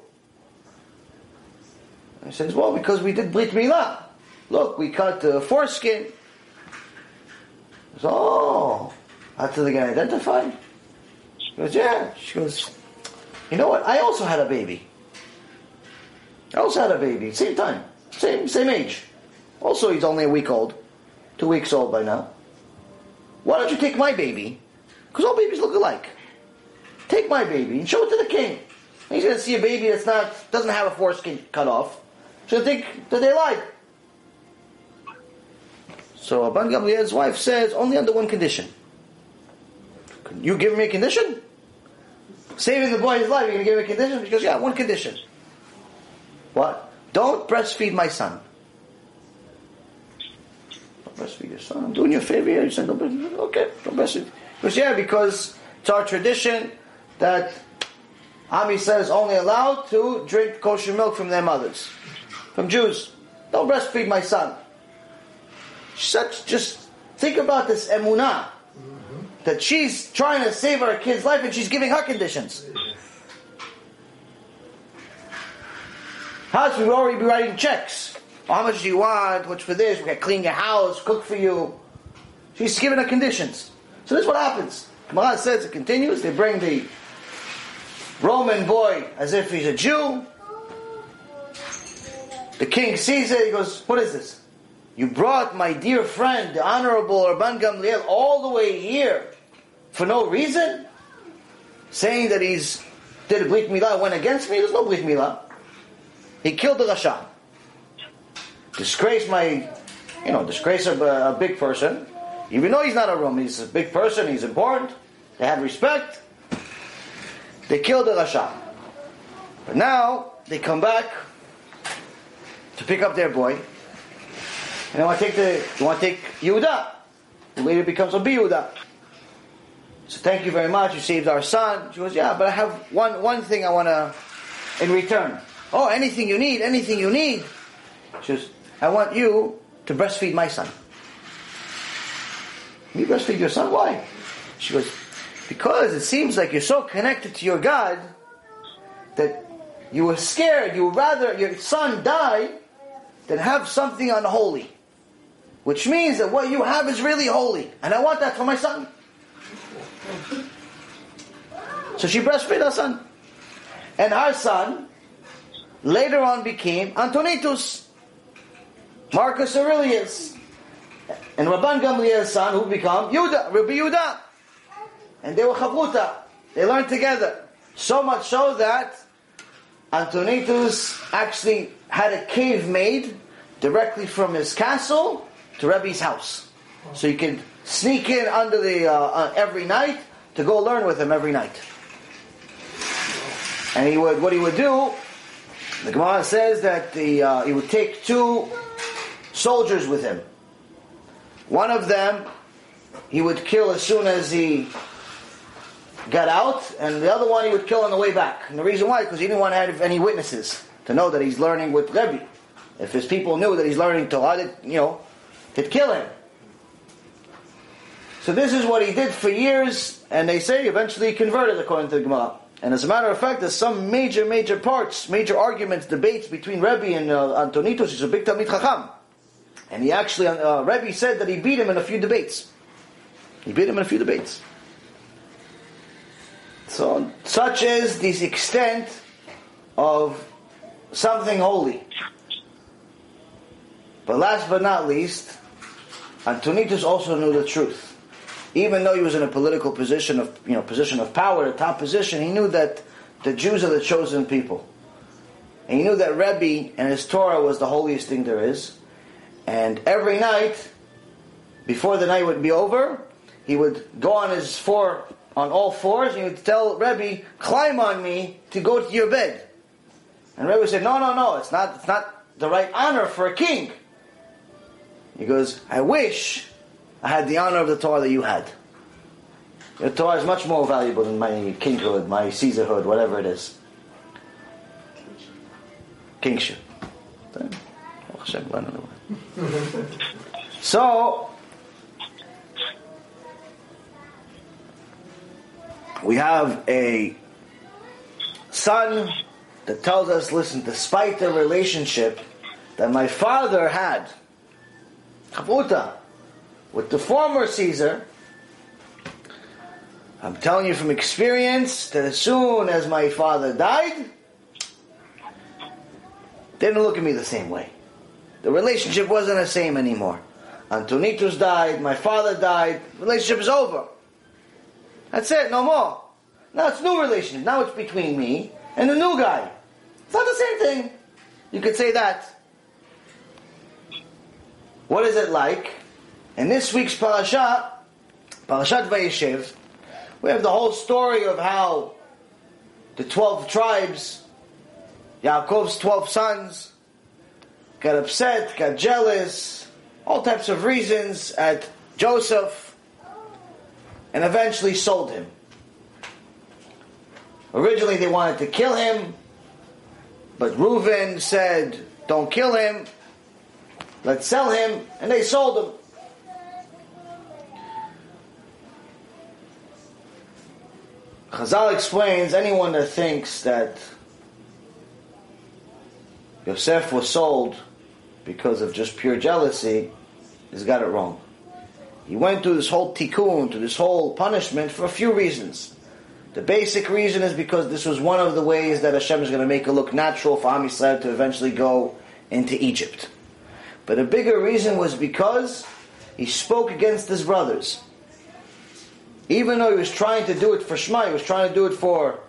Speaker 1: He says, well, because we did Brit Milah. Look, we cut the foreskin. He goes, oh, how did they get identified? She goes, yeah. She goes, you know what? I also had a baby. I also had a baby, same time, same same age. Also, he's only a week old, two weeks old by now. Why don't you take my baby? Because all babies look alike. Take my baby and show it to the king. He's to see a baby that's not doesn't have a foreskin cut off. So think that they lied. So Rabban Gamliel's wife says only under one condition. You give me a condition? Saving the boy's life, you're to give me a condition? She goes, yeah, one condition. What? Don't breastfeed my son. Don't breastfeed your son. I'm doing you a favor here. You said, don't breastfeed. Okay, don't breastfeed. Because, yeah, because it's our tradition that Ami says only allowed to drink kosher milk from their mothers, from Jews. Don't breastfeed my son. Such, just think about this emunah that she's trying to save her kid's life and she's giving her conditions. House, we already be writing checks. How much do you want? What's for this? We got to clean your house, cook for you. She's giving her conditions. So this is what happens. Gemara says it continues. They bring the Roman boy as if he's a Jew. The king sees it. He goes, "What is this? You brought my dear friend, the honorable Rabban Gamliel, all the way here for no reason, saying that he's did a brit milah, went against me. There's no brit milah. He killed the Rasha. Disgrace my, you know, disgrace a, uh, a big person. Even though he's not a Roman, he's a big person, he's important. They had respect. They killed the Rasha. But now, they come back to pick up their boy. And they want to take the, they want to take Yehuda, who later becomes a Yehuda. So thank you very much. You saved our son. She goes, yeah, but I have one one thing I want to in return. Oh, anything you need, anything you need. She goes, I want you to breastfeed my son. You breastfeed your son? Why? She goes, because it seems like you're so connected to your God that you were scared. You would rather your son die than have something unholy. Which means that what you have is really holy. And I want that for my son. So she breastfed her son. And our son later on became Antonitus, Marcus Aurelius, and Rabban Gamliel's son who became Yudah, Rabbi Yudah. And they were chavruta. They learned together. So much so that Antonitus actually had a cave made directly from his castle to Rebbe's house. So you could sneak in under the uh, uh, every night to go learn with him every night. And he would, what he would do, the Gemara says that the, uh, he would take two soldiers with him. One of them he would kill as soon as he got out, and the other one he would kill on the way back. And the reason why, is because he didn't want to have any witnesses to know that he's learning with Rebbe. If his people knew that he's learning Torah, you know, they'd kill him. So this is what he did for years, and they say eventually he converted according to the Gemara. And as a matter of fact, there's some major, major parts, major arguments, debates between Rebbe and uh, Antonitus. He's a big Talmid Chacham. And he actually, uh, Rebbe said that he beat him in a few debates. He beat him in a few debates. So, such is the extent of something holy. But last but not least, Antonitus also knew the truth even though he was in a political position of you know position of power, a top position, he knew that the Jews are the chosen people. And he knew that Rebbe and his Torah was the holiest thing there is. And every night, before the night would be over, he would go on his four on all fours and he would tell Rebbe, climb on me to go to your bed. And Rebbe said, No, no, no, it's not it's not the right honor for a king. He goes, I wish I had the honor of the Torah that you had. Your Torah is much more valuable than my kinghood, my Caesarhood, whatever it is. Kingship. so, we have a son that tells us, listen, despite the relationship that my father had, Chavruta, with the former Caesar, I'm telling you from experience that as soon as my father died, they didn't look at me the same way. The relationship wasn't the same anymore. Antonitus died, my father died, relationship is over. That's it, no more. Now it's new relationship. Now it's between me and the new guy. It's not the same thing. You could say that. What is it like? In this week's parasha, Parashat Vayeshev, we have the whole story of how the 12 tribes, Yaakov's 12 sons, got upset, got jealous, all types of reasons at Joseph, and eventually sold him. Originally they wanted to kill him, but Reuven said, don't kill him, let's sell him, and they sold him. Chazal explains anyone that thinks that Yosef was sold because of just pure jealousy has got it wrong. He went through this whole tikkun, to this whole punishment for a few reasons. The basic reason is because this was one of the ways that Hashem is going to make it look natural for Am Yisrael to eventually go into Egypt. But a bigger reason was because he spoke against his brothers. Even though he was trying to do it for Shema, he was trying to do it for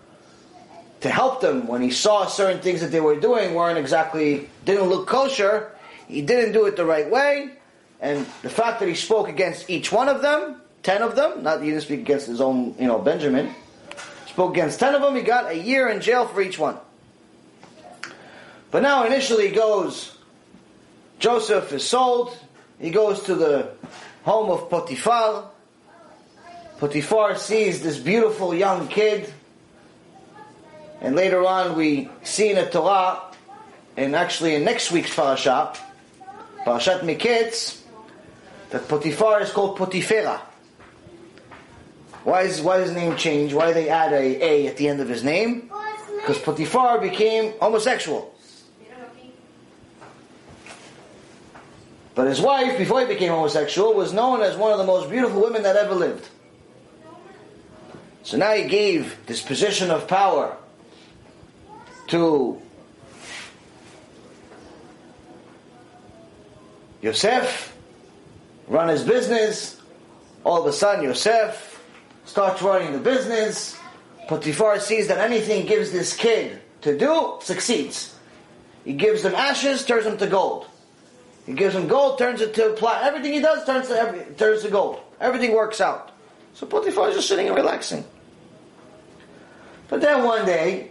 Speaker 1: to help them when he saw certain things that they were doing weren't exactly didn't look kosher. He didn't do it the right way, and the fact that he spoke against each one of them, ten of them, not he didn't speak against his own, you know, Benjamin, spoke against ten of them. He got a year in jail for each one. But now initially he goes, Joseph is sold. He goes to the home of Potiphar. Potiphar sees this beautiful young kid. And later on we see in the Torah, and actually in next week's parasha, Parashat Miketz, that Potiphar is called Potifera. Why is why his name change? Why they add a A at the end of his name? Because Potiphar became homosexual. But his wife, before he became homosexual, was known as one of the most beautiful women that ever lived. So now he gave this position of power to Yosef, run his business. All of a sudden, Yosef starts running the business. Potiphar sees that anything he gives this kid to do succeeds. He gives them ashes, turns them to gold. He gives him gold, turns it to platinum. Everything he does turns to every, turns to gold. Everything works out. So Potiphar is just sitting and relaxing. But then one day,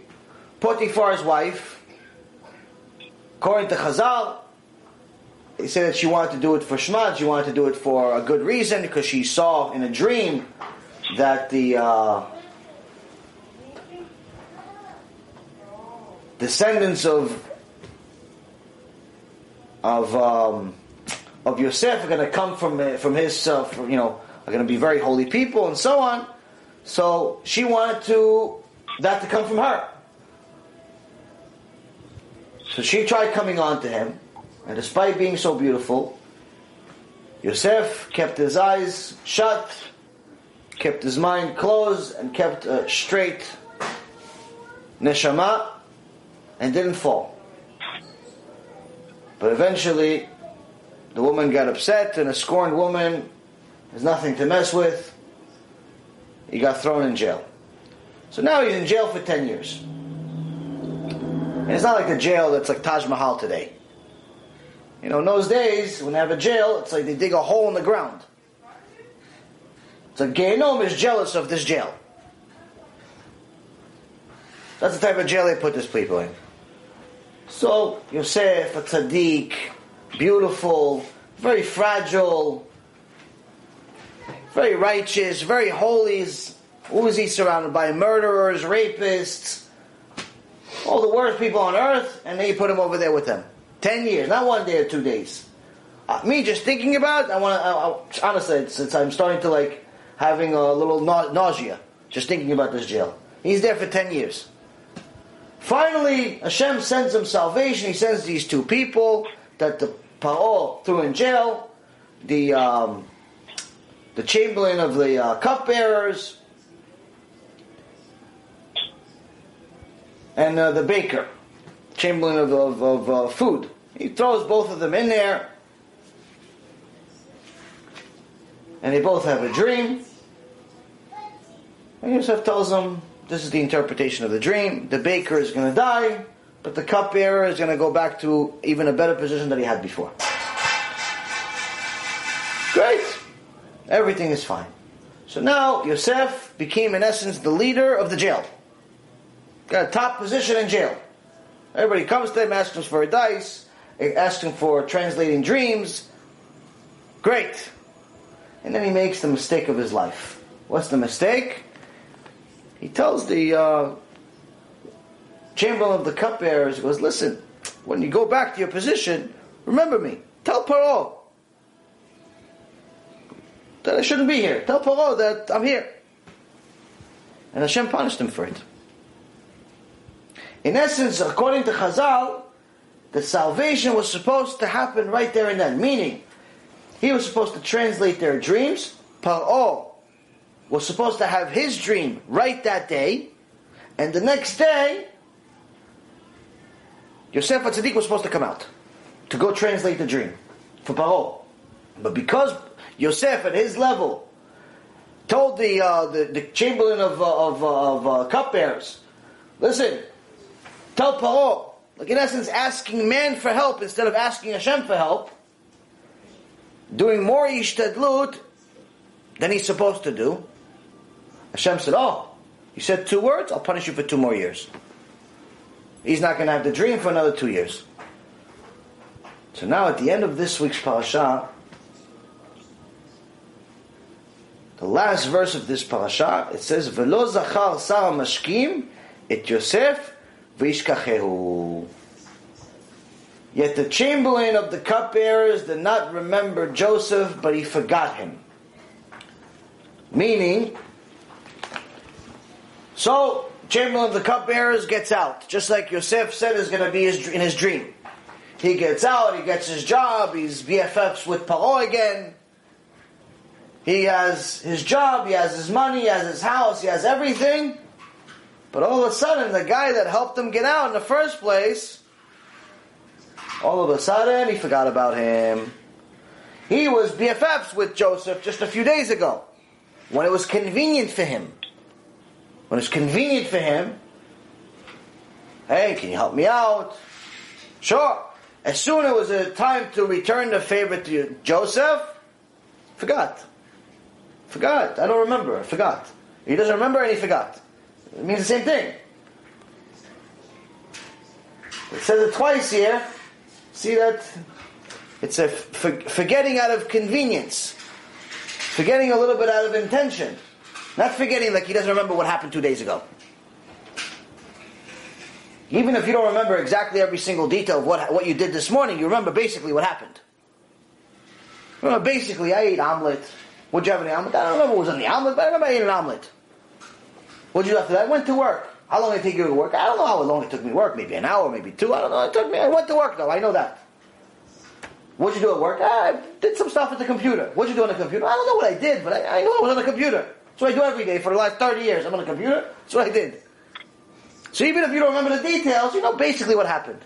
Speaker 1: Potiphar's wife, according to Chazal, he said that she wanted to do it for Shema, she wanted to do it for a good reason, because she saw in a dream that the uh, descendants of of um, of Yosef are going to come from from his uh, from, you know are going to be very holy people and so on. So she wanted to that to come from her. So she tried coming on to him, and despite being so beautiful, Yosef kept his eyes shut, kept his mind closed, and kept a straight neshama, and didn't fall. But eventually, the woman got upset, and a scorned woman is nothing to mess with. He got thrown in jail. So now he's in jail for 10 years. And it's not like the jail that's like Taj Mahal today. You know, in those days, when they have a jail, it's like they dig a hole in the ground. Like Gehenom is jealous of this jail. That's the type of jail they put these people in. So, Yosef, a tzaddik, beautiful, very fragile, very righteous, very holy. He surrounded by? Murderers, rapists, all the worst people on earth, and then you put him over there with them. Ten years, not one day or two days. Uh, me just thinking about it, I want to, honestly, since I'm starting to like having a little na- nausea, just thinking about this jail. He's there for ten years. Finally, Hashem sends him salvation. He sends these two people that the Paro threw in jail, the um, the chamberlain of the uh, cupbearers, and uh, the baker, chamberlain of, of, of uh, food. He throws both of them in there, and they both have a dream. And Yosef tells them, this is the interpretation of the dream. The baker is going to die, but the cupbearer is going to go back to even a better position than he had before. Great. Everything is fine. So now Yosef became, in essence, the leader of the jail. Got a top position in jail. Everybody comes to him, asks him for advice, asks him for translating dreams. Great. And then he makes the mistake of his life. What's the mistake? He tells the uh, chamberlain of the cupbearers, he goes, listen, when you go back to your position, remember me. Tell Paro that I shouldn't be here. Tell Paro that I'm here. And Hashem punished him for it. In essence, according to Chazal, the salvation was supposed to happen right there and then. Meaning, he was supposed to translate their dreams. Paro was supposed to have his dream right that day, and the next day, Yosef Atzadik was supposed to come out to go translate the dream for Paro. But because Yosef, at his level, told the uh, the, the, chamberlain of uh, of, uh, of uh, cupbearers, "Listen, tell Paro, like in essence, asking man for help instead of asking Hashem for help, doing more ishtadlut than he's supposed to do." Hashem said, Oh, you said two words, I'll punish you for two more years. He's not going to have the dream for another two years. So now at the end of this week's parasha, the last verse of this parasha, it says, Velo zachar sar mashkim et Yosef Yet the chamberlain of the cupbearers did not remember Joseph, but he forgot him. Meaning, so, Chamberlain of the cupbearers gets out, just like Yosef said is going to be his, in his dream. He gets out, he gets his job, he's BFFs with Paro again. He has his job, he has his money, he has his house, he has everything. But all of a sudden, the guy that helped him get out in the first place, all of a sudden, he forgot about him. He was BFFs with Joseph just a few days ago, when it was convenient for him when it's convenient for him, hey, can you help me out? Sure. As soon as it was a time to return the favor to Joseph, forgot. Forgot. I don't remember. Forgot. He doesn't remember and he forgot. It means the same thing. It says it twice here. See that? It's a for, forgetting out of convenience. Forgetting a little bit out of intention. Not forgetting like he doesn't remember what happened two days ago. Even if you don't remember exactly every single detail of what, what you did this morning, you remember basically what happened. Remember, basically, I ate omelet. What'd you have the omelet? I don't remember what was in the omelet, but I remember I ate an omelet. What'd you do after that? I went to work. How long did it take you to work? I don't know how long it took me to work. Maybe an hour, maybe two. I don't know. It took me. I went to work though. I know that. What'd you do at work? I did some stuff at the computer. What'd you do on the computer? I don't know what I did, but I, I know I was on the computer. That's what I do every day for the last 30 years. I'm on a computer. That's what I did. So even if you don't remember the details, you know basically what happened.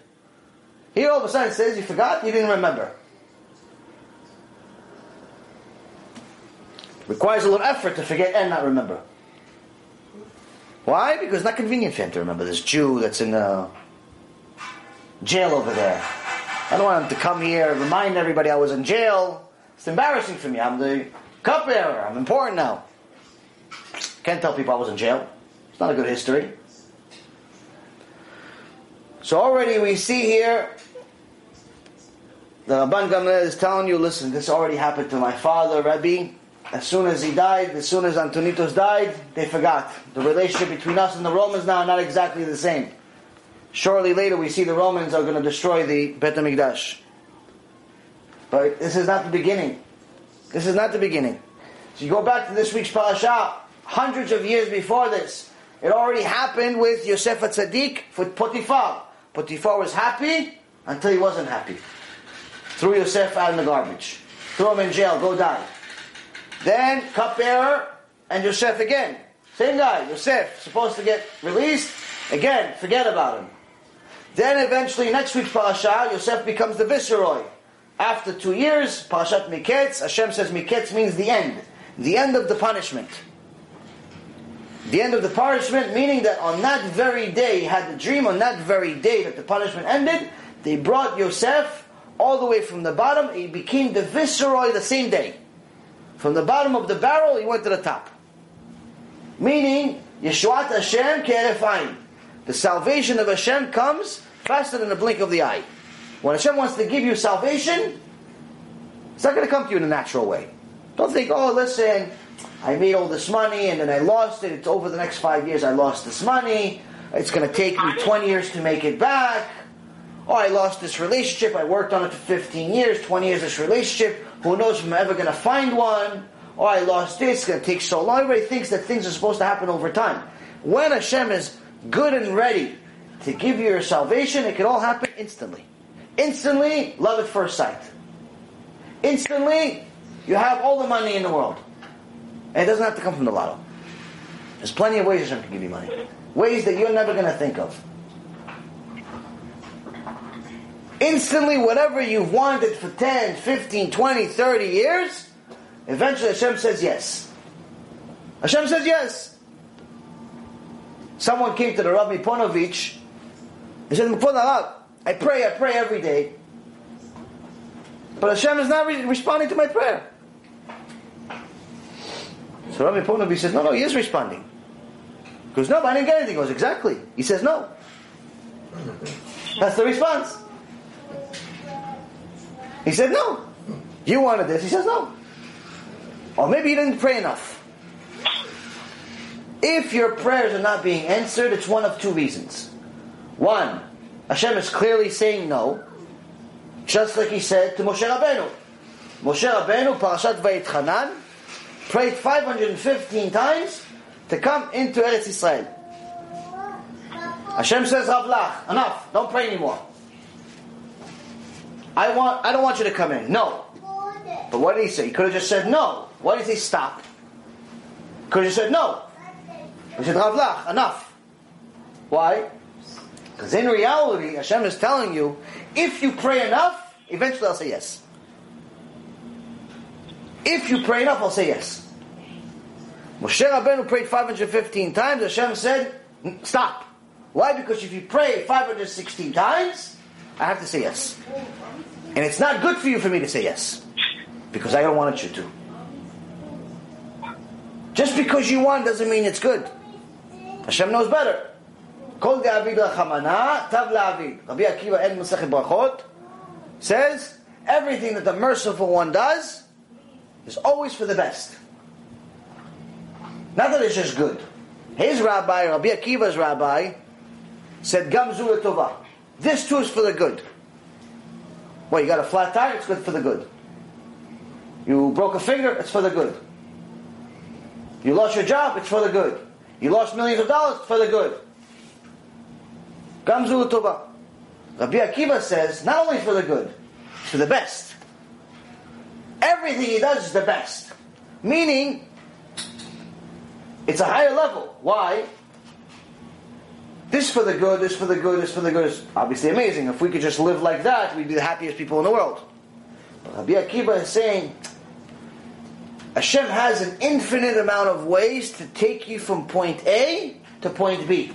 Speaker 1: Here all of a sudden says you forgot, you didn't remember. Requires a little effort to forget and not remember. Why? Because it's not convenient for him to remember this Jew that's in the jail over there. I don't want him to come here and remind everybody I was in jail. It's embarrassing for me. I'm the cupbearer. I'm important now. Can't tell people I was in jail. It's not a good history. So already we see here the Rabban Gamliel is telling you, listen, this already happened to my father, Rebbe. As soon as he died, as soon as Antonitos died, they forgot. The relationship between us and the Romans now are not exactly the same. Shortly later, we see the Romans are going to destroy the Bet HaMikdash. But this is not the beginning. This is not the beginning. So you go back to this week's parasha, hundreds of years before this, It already happened with Yosef Tzaddik for Potiphar. Potiphar was happy until he wasn't happy. Threw Yosef out in the garbage. Threw him in jail, go die. Then cupbearer and Yosef again. Same guy, Yosef, supposed to get released. Again, forget about him. Then eventually, next week's parasha, Yosef becomes the viceroy. After two years, Parashat Miketz, Hashem says Miketz means the end. The end of the punishment. The end of the punishment, meaning that on that very day, he had the dream, on that very day that the punishment ended, they brought Yosef all the way from the bottom, he became the viceroy the same day. From the bottom of the barrel, he went to the top. Meaning, Yeshuat Hashem Kerefaim. The salvation of Hashem comes faster than the blink of the eye. When Hashem wants to give you salvation, it's not going to come to you in a natural way. Don't think, oh, listen, I made all this money and then I lost it. It's over the next five years I lost this money. It's going to take me 20 years to make it back. Oh, I lost this relationship. I worked on it for 15 years, 20 years this relationship. Who knows if I'm ever going to find one? Oh, I lost this. It's going to take so long. Everybody thinks that things are supposed to happen over time. When Hashem is good and ready to give you your salvation, it can all happen instantly. Instantly, love at first sight. Instantly, you have all the money in the world. And it doesn't have to come from the lotto. There's plenty of ways Hashem can give you money. Ways that you're never going to think of. Instantly, whatever you've wanted for 10, 15, 20, 30 years, eventually Hashem says yes. Hashem says yes. Someone came to the Rabbi Ponovich. He said, I pray, I pray every day. But Hashem is not re- responding to my prayer. So Rabbi Ponovich says, no, no, he is responding. Because no, I didn't get anything. He goes, exactly. He says no. That's the response. He said no. You wanted this. He says no. Or maybe you didn't pray enough. If your prayers are not being answered, it's one of two reasons. One, Hashem is clearly saying no, just like He said to Moshe Rabbeinu. Moshe Rabbeinu, Parashat Vayitchanan, prayed 515 times to come into Eretz Israel. Hashem says, Ravlach, enough, don't pray anymore. I want, I don't want you to come in. No. But what did he say? He could have just said no. Why did he stop? Could have said no. He said, Ravlach, enough. Why? Because in reality, Hashem is telling you, if you pray enough, eventually I'll say yes. If you pray enough, I'll say yes. Moshe Rabbeinu prayed 515 times. Hashem said, stop. Why? Because if you pray 516 times, I have to say yes. And it's not good for you for me to say yes. Because I don't want you to. Just because you want doesn't mean it's good. Hashem knows better. Kol. Rabbi Akiva Brachot says, everything that the merciful one does is always for the best. Not that it's just good. His rabbi, Rabbi Akiva's rabbi, said, Gamzu tova. This too is for the good. Well, you got a flat tire, it's good for the good. You broke a finger, it's for the good. You lost your job, it's for the good. You lost millions of dollars, it's for the good. Gamzu Tova. Rabbi Akiva says, not only for the good, for the best. Everything he does is the best. Meaning, it's a higher level. Why? This for the good, this for the good, this for the good is obviously amazing. If we could just live like that, we'd be the happiest people in the world. But Rabbi Akiva is saying, Hashem has an infinite amount of ways to take you from point A to point B.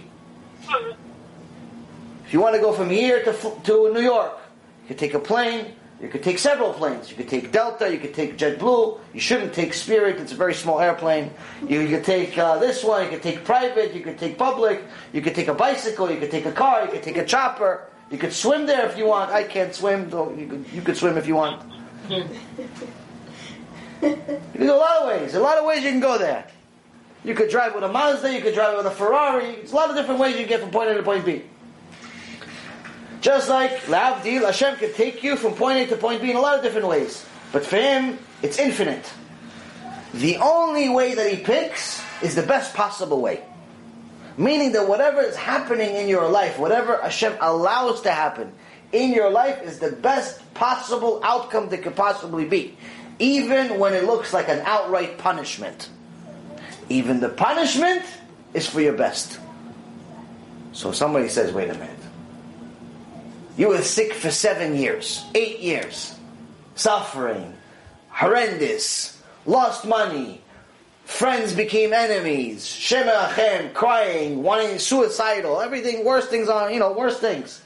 Speaker 1: If you want to go from here to, to New York, you could take a plane, you could take several planes. You could take Delta, you could take JetBlue. You shouldn't take Spirit, it's a very small airplane. You, could take uh, this one, you could take private, you could take public, you could take a bicycle, you could take a car, you could take a chopper. You could swim there if you want. I can't swim, though you could, you could swim if you want. you can go a lot of ways. A lot of ways you can go there. You could drive with a Mazda, you could drive with a Ferrari. There's a lot of different ways you can get from point A to point B. Just like L'havdil, Hashem can take you from point A to point B in a lot of different ways. But for Him, it's infinite. The only way that He picks is the best possible way. Meaning that whatever is happening in your life, whatever Hashem allows to happen in your life is the best possible outcome that could possibly be. Even when it looks like an outright punishment. Even the punishment is for your best. So somebody says, wait a minute. You were sick for seven years, eight years, suffering, horrendous, lost money, friends became enemies, Shem Achem, crying, wanting suicidal, everything, worst things on, you know, worst things.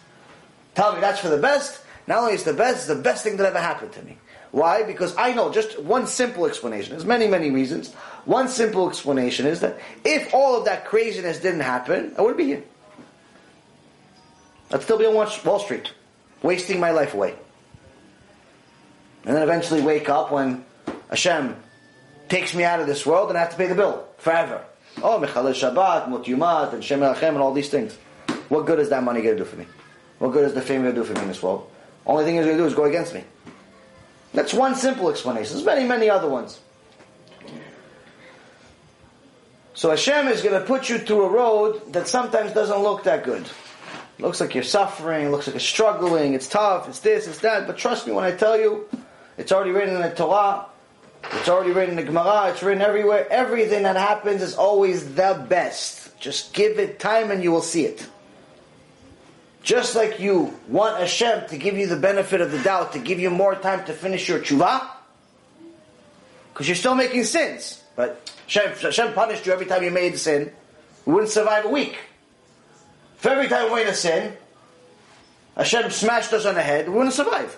Speaker 1: Tell me that's for the best. Not only is the best, it's the best thing that ever happened to me. Why? Because I know just one simple explanation. There's many, many reasons. One simple explanation is that if all of that craziness didn't happen, I wouldn't be here. I'd still be on Wall Street, wasting my life away. And then eventually wake up when Hashem takes me out of this world and I have to pay the bill forever. Oh, Mechalel Shabbat, Mot Yumat, and Shem Elachem, and all these things. What good is that money going to do for me? What good is the fame going to do for me in this world? Only thing it's going to do is go against me. That's one simple explanation. There's many, many other ones. So Hashem is going to put you through a road that sometimes doesn't look that good. Looks like you're suffering, looks like you're struggling, it's tough, it's this, it's that. But trust me when I tell you, it's already written in the Torah, it's already written in the Gemara, it's written everywhere. Everything that happens is always the best. Just give it time and you will see it. Just like you want Hashem to give you the benefit of the doubt, to give you more time to finish your tshuva, because you're still making sins. But Hashem, Hashem punished you every time you made sin, you wouldn't survive a week. If every time we made a sin, Hashem smashed us on the head, we wouldn't survive.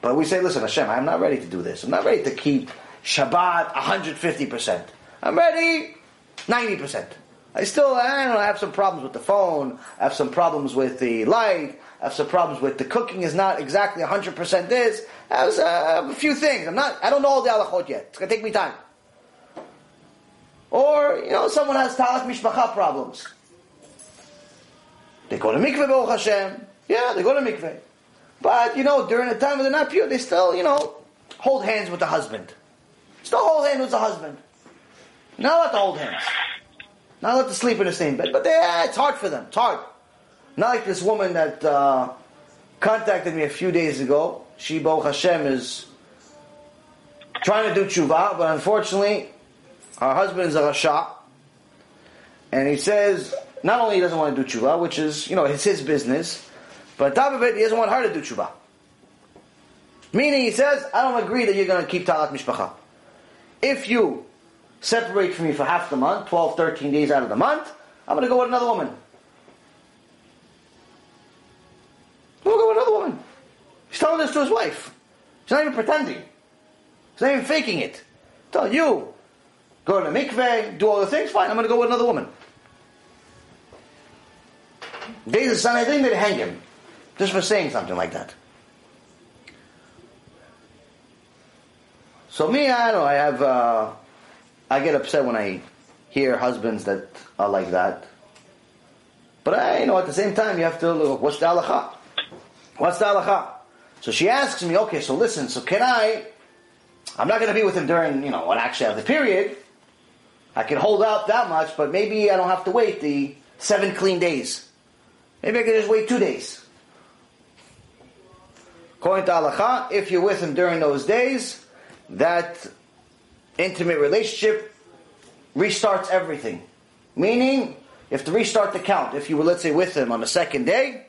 Speaker 1: But we say, listen, Hashem, I'm not ready to do this. I'm not ready to keep Shabbat 150%. I'm ready 90%. I still, I don't know, I have some problems with the phone. I have some problems with the light. I have some problems with the cooking is not exactly 100% this. I have, uh, I have a few things. I'm not, I don't know all the halachot yet. It's going to take me time. Or, you know, someone has taharat mishpacha problems. They go to mikveh, Baruch Hashem. Yeah, they go to mikveh. But, you know, during the time when they're not pure, they still, you know, hold hands with the husband. Still hold hands with the husband. Not allowed to hold hands. Not allowed to sleep in the same bed. But they, uh, it's hard for them. It's hard. Not like this woman that uh, contacted me a few days ago. She, Baruch Hashem, is trying to do tshuva, but unfortunately, her husband is a rasha. And he says, not only he doesn't want to do tshuva, which is, you know, it's his business, but on top of it, he doesn't want her to do tshuva. Meaning, he says, I don't agree that you're going to keep taharat mishpacha. If you separate from me for half the month, 12, 13 days out of the month, I'm going to go with another woman. To go with another woman. He's telling this to his wife. He's not even pretending. He's not even faking it. Tell you, go to the mikveh, do all the things, fine, I'm going to go with another woman. Days of Sunday, thing, they hang him. Just for saying something like that. So me, I don't know, I have, uh, I get upset when I hear husbands that are like that. But I, you know, at the same time, you have to look, what's the halacha? What's the halacha? So she asks me, okay, so listen, so can I, I'm not going to be with him during, you know, what actually have the period. I can hold out that much, but maybe I don't have to wait the seven clean days. Maybe I can just wait two days. According to halacha, if you're with him during those days, that intimate relationship restarts everything. Meaning, you have to restart the count. If you were, let's say, with him on the second day,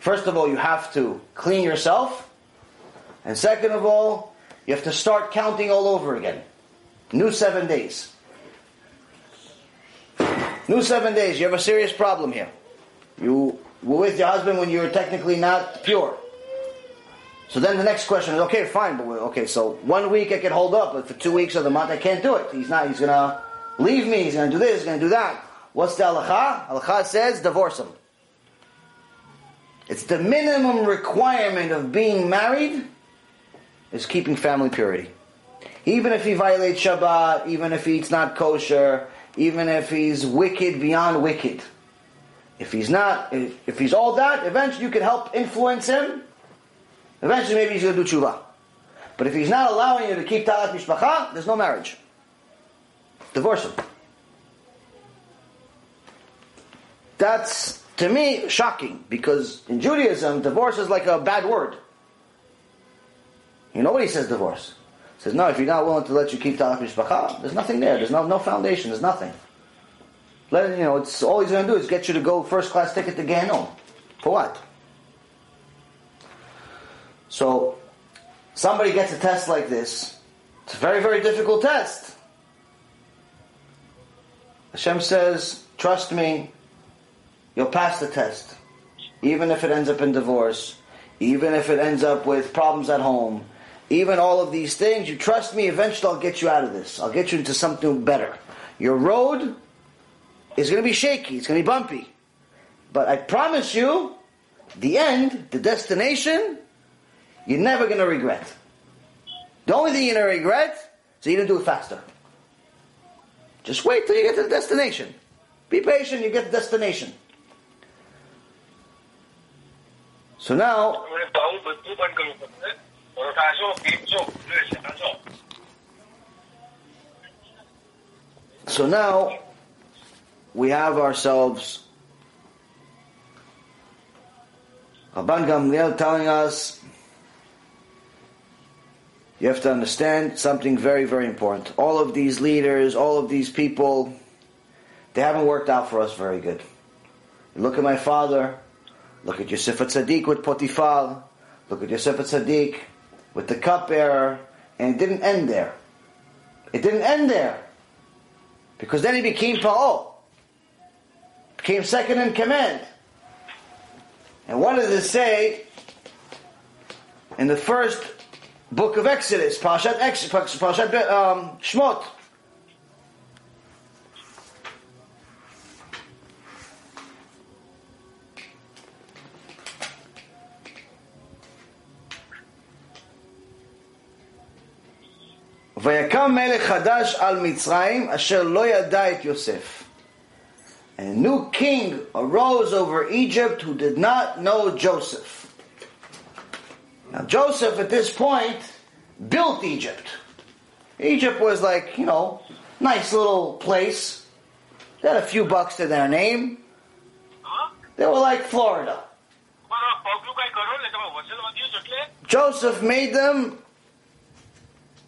Speaker 1: first of all, you have to clean yourself. And second of all, you have to start counting all over again. New seven days. New seven days. You have a serious problem here. You were with your husband when you were technically not pure. So then the next question is, okay, fine, but okay, so one week I can hold up, but for two weeks of the month I can't do it. He's not, he's gonna leave me, he's gonna do this, he's gonna do that. What's the halacha? Halacha says, divorce him. It's the minimum requirement of being married is keeping family purity. Even if he violates Shabbat, even if he's not kosher, even if he's wicked beyond wicked. If he's not, if, if he's all that, eventually you can help influence him. Eventually maybe he's going to do tshuva. But if he's not allowing you to keep taharat mishpacha, there's no marriage. divorce him. That's, to me, shocking because in Judaism, divorce is like a bad word. You know nobody says divorce. Says, no, if you're not willing to let you keep Taharat Mishpacha, there's nothing there. There's no, no foundation. There's nothing. Let, you know, it's all he's going to do is get you to go first class ticket to Gehenom. For what? So, somebody gets a test like this. It's a very, very difficult test. Hashem says, trust me, you'll pass the test. Even if it ends up in divorce, even if it ends up with problems at home, even all of these things, you trust me, eventually I'll get you out of this. I'll get you into something better. Your road is going to be shaky, it's going to be bumpy. But I promise you, the end, the destination, you're never going to regret. The only thing you're going to regret is you didn't do it faster. Just wait till you get to the destination. Be patient, you get the destination. So now, so now we have ourselves Rabban Gamliel telling us you have to understand something very, very important. All of these leaders, all of these people, they haven't worked out for us very good. Look at my father. Look at Yosef Tzaddik with Potifar. Look at Yosef Tzaddik with the cupbearer. And it didn't end there. It didn't end there. Because then he became Pa'o. Became second in command. And what does it say in the first book of Exodus, Parashat, Parashat um, Shmot? ויקם מלך חדש על מצרים אשר לא ידע את יוסף. And a new king arose over Egypt who did not know Joseph. Now, Joseph at this point built Egypt. Egypt was like, you know, nice little place. They had a few bucks to their name. They were like Florida. Joseph made them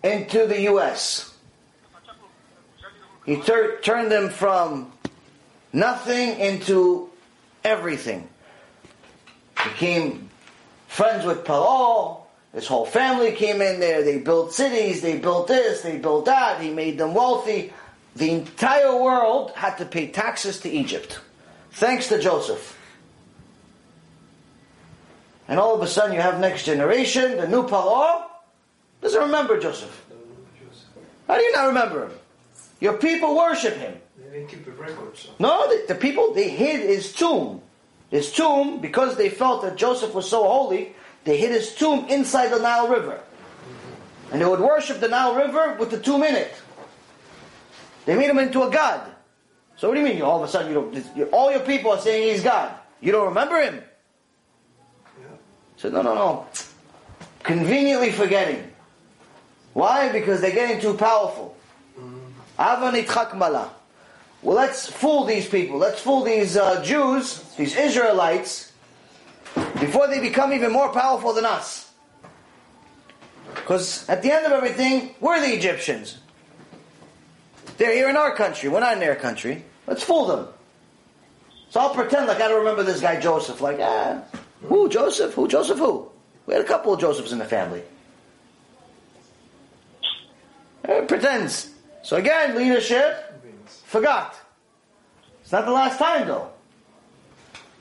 Speaker 1: into the U.S. He tur- turned them from nothing into everything. Became friends with Paro. His whole family came in there. They built cities. They built this. They built that. He made them wealthy. The entire world had to pay taxes to Egypt, thanks to Joseph. And all of a sudden, you have next generation, the new Paro, doesn't remember Joseph. How do you not remember him? Your people worship him.
Speaker 2: They didn't keep a record. So.
Speaker 1: No, the, the people, they hid his tomb. His tomb, because they felt that Joseph was so holy, they hid his tomb inside the Nile River. Mm-hmm. And they would worship the Nile River with the tomb in it. They made him into a god. So what do you mean? All of a sudden, you don't, all your people are saying he's God. You don't remember him?
Speaker 2: Yeah.
Speaker 1: So no, no, no. Conveniently forgetting. Why? Because they're getting too powerful. Well, let's fool these people. Let's fool these uh, Jews, these Israelites, before they become even more powerful than us. Because at the end of everything, we're the Egyptians. They're here in our country. We're not in their country. Let's fool them. So I'll pretend like I don't remember this guy Joseph. Like, ah, who Joseph? Who Joseph? Who? We had a couple of Josephs in the family. Eh, pretends. So again, leadership forgot. It's not the last time though.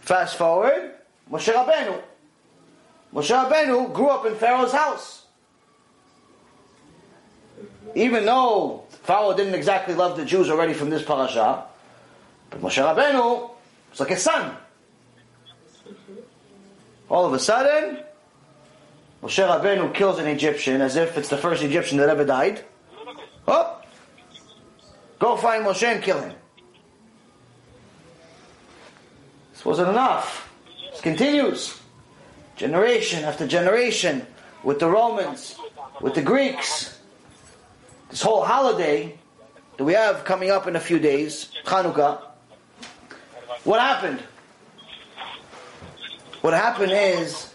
Speaker 1: Fast forward, Moshe Rabbeinu. Moshe Rabbeinu grew up in Pharaoh's house. Even though Pharaoh didn't exactly love the Jews already from this parasha, but Moshe Rabbeinu was like a son. All of a sudden, Moshe Rabbeinu kills an Egyptian as if it's the first Egyptian that ever died. Oh, go find Moshe and kill him. This wasn't enough. This continues. Generation after generation with the Romans, with the Greeks. This whole holiday that we have coming up in a few days, Chanukah, what happened? What happened is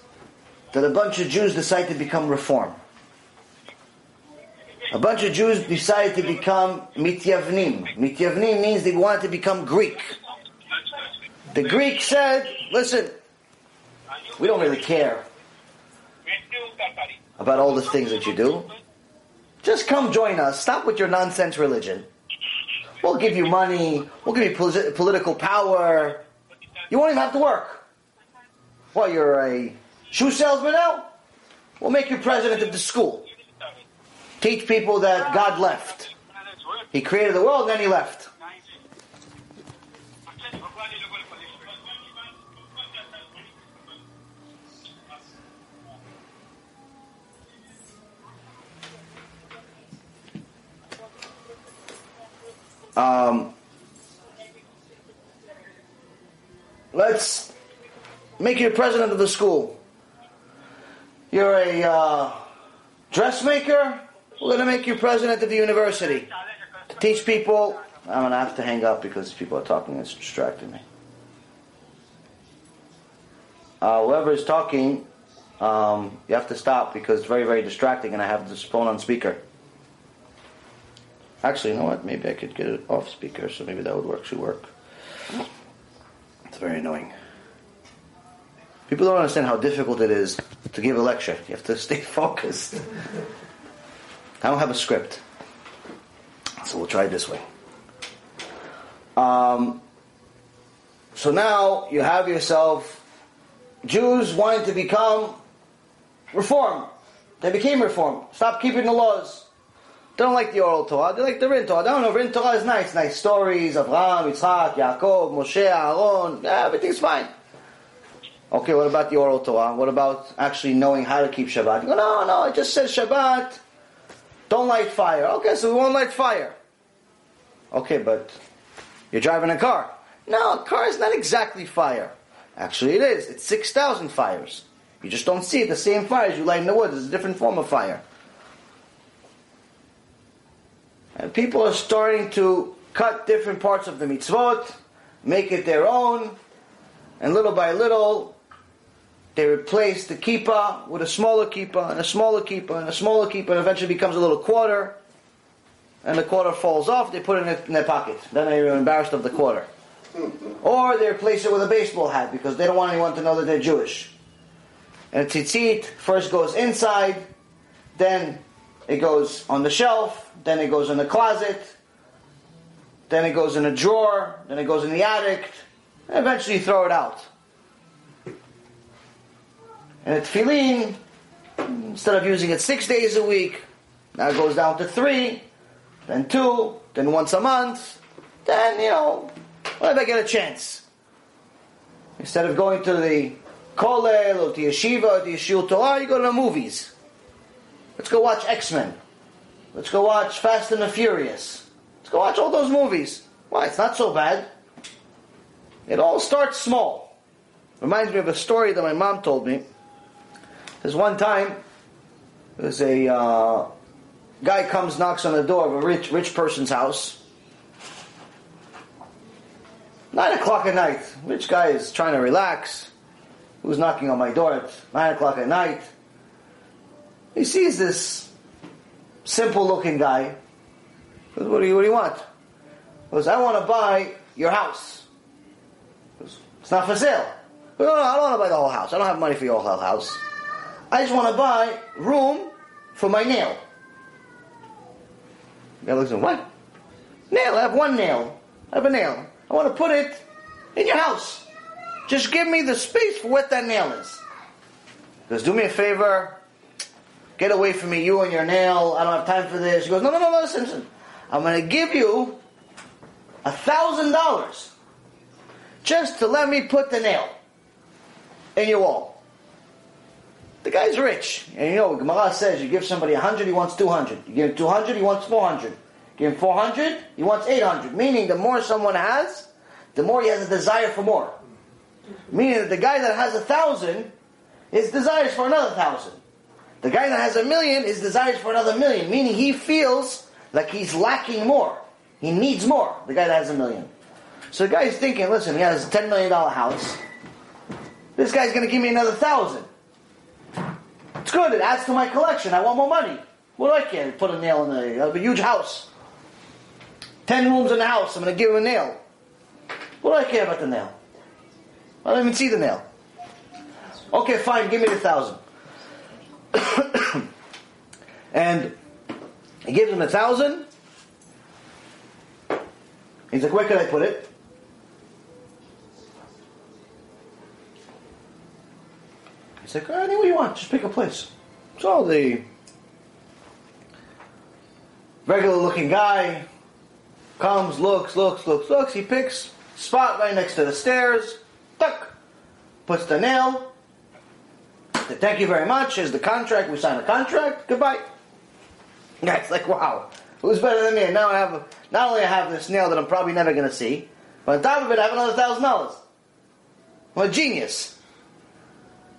Speaker 1: that a bunch of Jews decided to become reform. A bunch of Jews decided to become mityavnim. Mityavnim means they wanted to become Greek. The Greek said, listen, we don't really care about all the things that you do. Just come join us. Stop with your nonsense religion. We'll give you money. We'll give you posi- political power. You won't even have to work. What, you're a shoe salesman now? We'll make you president of the school. Teach people that God left. He created the world, then he left. Um, let's make you president of the school. You're a uh, dressmaker. We're going to make you president of the university to teach people. I'm going to have to hang up because people are talking. It's distracting me. Uh, whoever is talking, um, you have to stop because it's very, very distracting, and I have this phone on speaker. Actually, you know what? Maybe I could get it off speaker, so maybe that would. Should work. It's very annoying. People don't understand how difficult it is to give a lecture. You have to stay focused. I don't have a script, so we'll try it this way. Um, so now you have yourself Jews wanting to become reform. They became reform. Stop keeping the laws. They don't like the oral Torah. They like the written Torah. They don't know written Torah is nice. Nice stories. Abraham, Yitzchak, Yaakov, Moshe, Aaron. Yeah, everything's fine. Okay, what about the oral Torah? What about actually knowing how to keep Shabbat? You go, no, no, it just says Shabbat. Don't light fire. Okay, so we won't light fire. Okay, but you're driving a car. No, a car is not exactly fire. Actually, it is. It's 6,000 fires. You just don't see it. The same fires you light in the woods. It's a different form of fire. And people are starting to cut different parts of the mitzvot, make it their own, and little by little, they replace the kippah with a smaller kippah, and a smaller kippah, and a smaller kippah, and eventually becomes a little quarter, and the quarter falls off, they put it in their, in their pocket. Then they're embarrassed of the quarter. Or they replace it with a baseball hat because they don't want anyone to know that they're Jewish. And tzitzit first goes inside, then it goes on the shelf, then it goes in the closet, then it goes in a drawer, then it goes in the attic, and eventually you throw it out. And a tefillin, instead of using it six days a week, now it goes down to three, then two, then once a month, then, you know, whenever I get a chance. Instead of going to the kollel or to yeshiva or to shiur Torah, you go to the movies. Let's go watch X-Men. Let's go watch Fast and the Furious. Let's go watch all those movies. Why? It's not so bad. It all starts small. Reminds me of a story that my mom told me. There's one time, there's a uh, guy comes, knocks on the door of a rich rich person's house. Nine o'clock at night. Rich guy is trying to relax. Who's knocking on my door at nine o'clock at night? He sees this simple looking guy. Goes, what do you what do you want? Goes, I want to buy your house. Goes, it's not for sale. Goes, no, no, I don't want to buy the whole house. I don't have money for your whole house. I just want to buy room for my nail. The guy looks at what? Nail, I have one nail. I have a nail. I want to put it in your house. Just give me the space for what that nail is. Goes, do me a favor. Get away from me, you and your nail. I don't have time for this. He goes, no, no, no, no, listen, listen. I'm going to give you a thousand dollars just to let me put the nail in your wall. The guy's rich. And you know, Gemara says you give somebody a hundred, he wants two hundred. You give him two hundred, he wants four hundred. Give him four hundred, he wants eight hundred. Meaning the more someone has, the more he has a desire for more. Meaning that the guy that has a thousand, his desires for another thousand. The guy that has a million, his desires for another million. Meaning he feels like he's lacking more. He needs more. The guy that has a million. So the guy's thinking, listen, he has a $10 million house. This guy's going to give me another thousand. It's good. It adds to my collection. I want more money. What do I care? Put a nail in the, I have a huge house. Ten rooms in the house. I'm going to give him a nail. What do I care about the nail? I don't even see the nail. Okay, fine. Give me the thousand. and he gives him a thousand. He's like, where can I put it? He's like, oh, anywhere you want, just pick a place. So the regular looking guy comes, looks, looks, looks, looks. He picks spot right next to the stairs. Tuck. Puts the nail. Thank you very much. Here's the contract. We sign a contract. Goodbye. Guy's like, wow, who's better than me? And now I have, a, not only I have this nail that I'm probably never going to see, but on top of it, I have another thousand dollars. I'm a genius.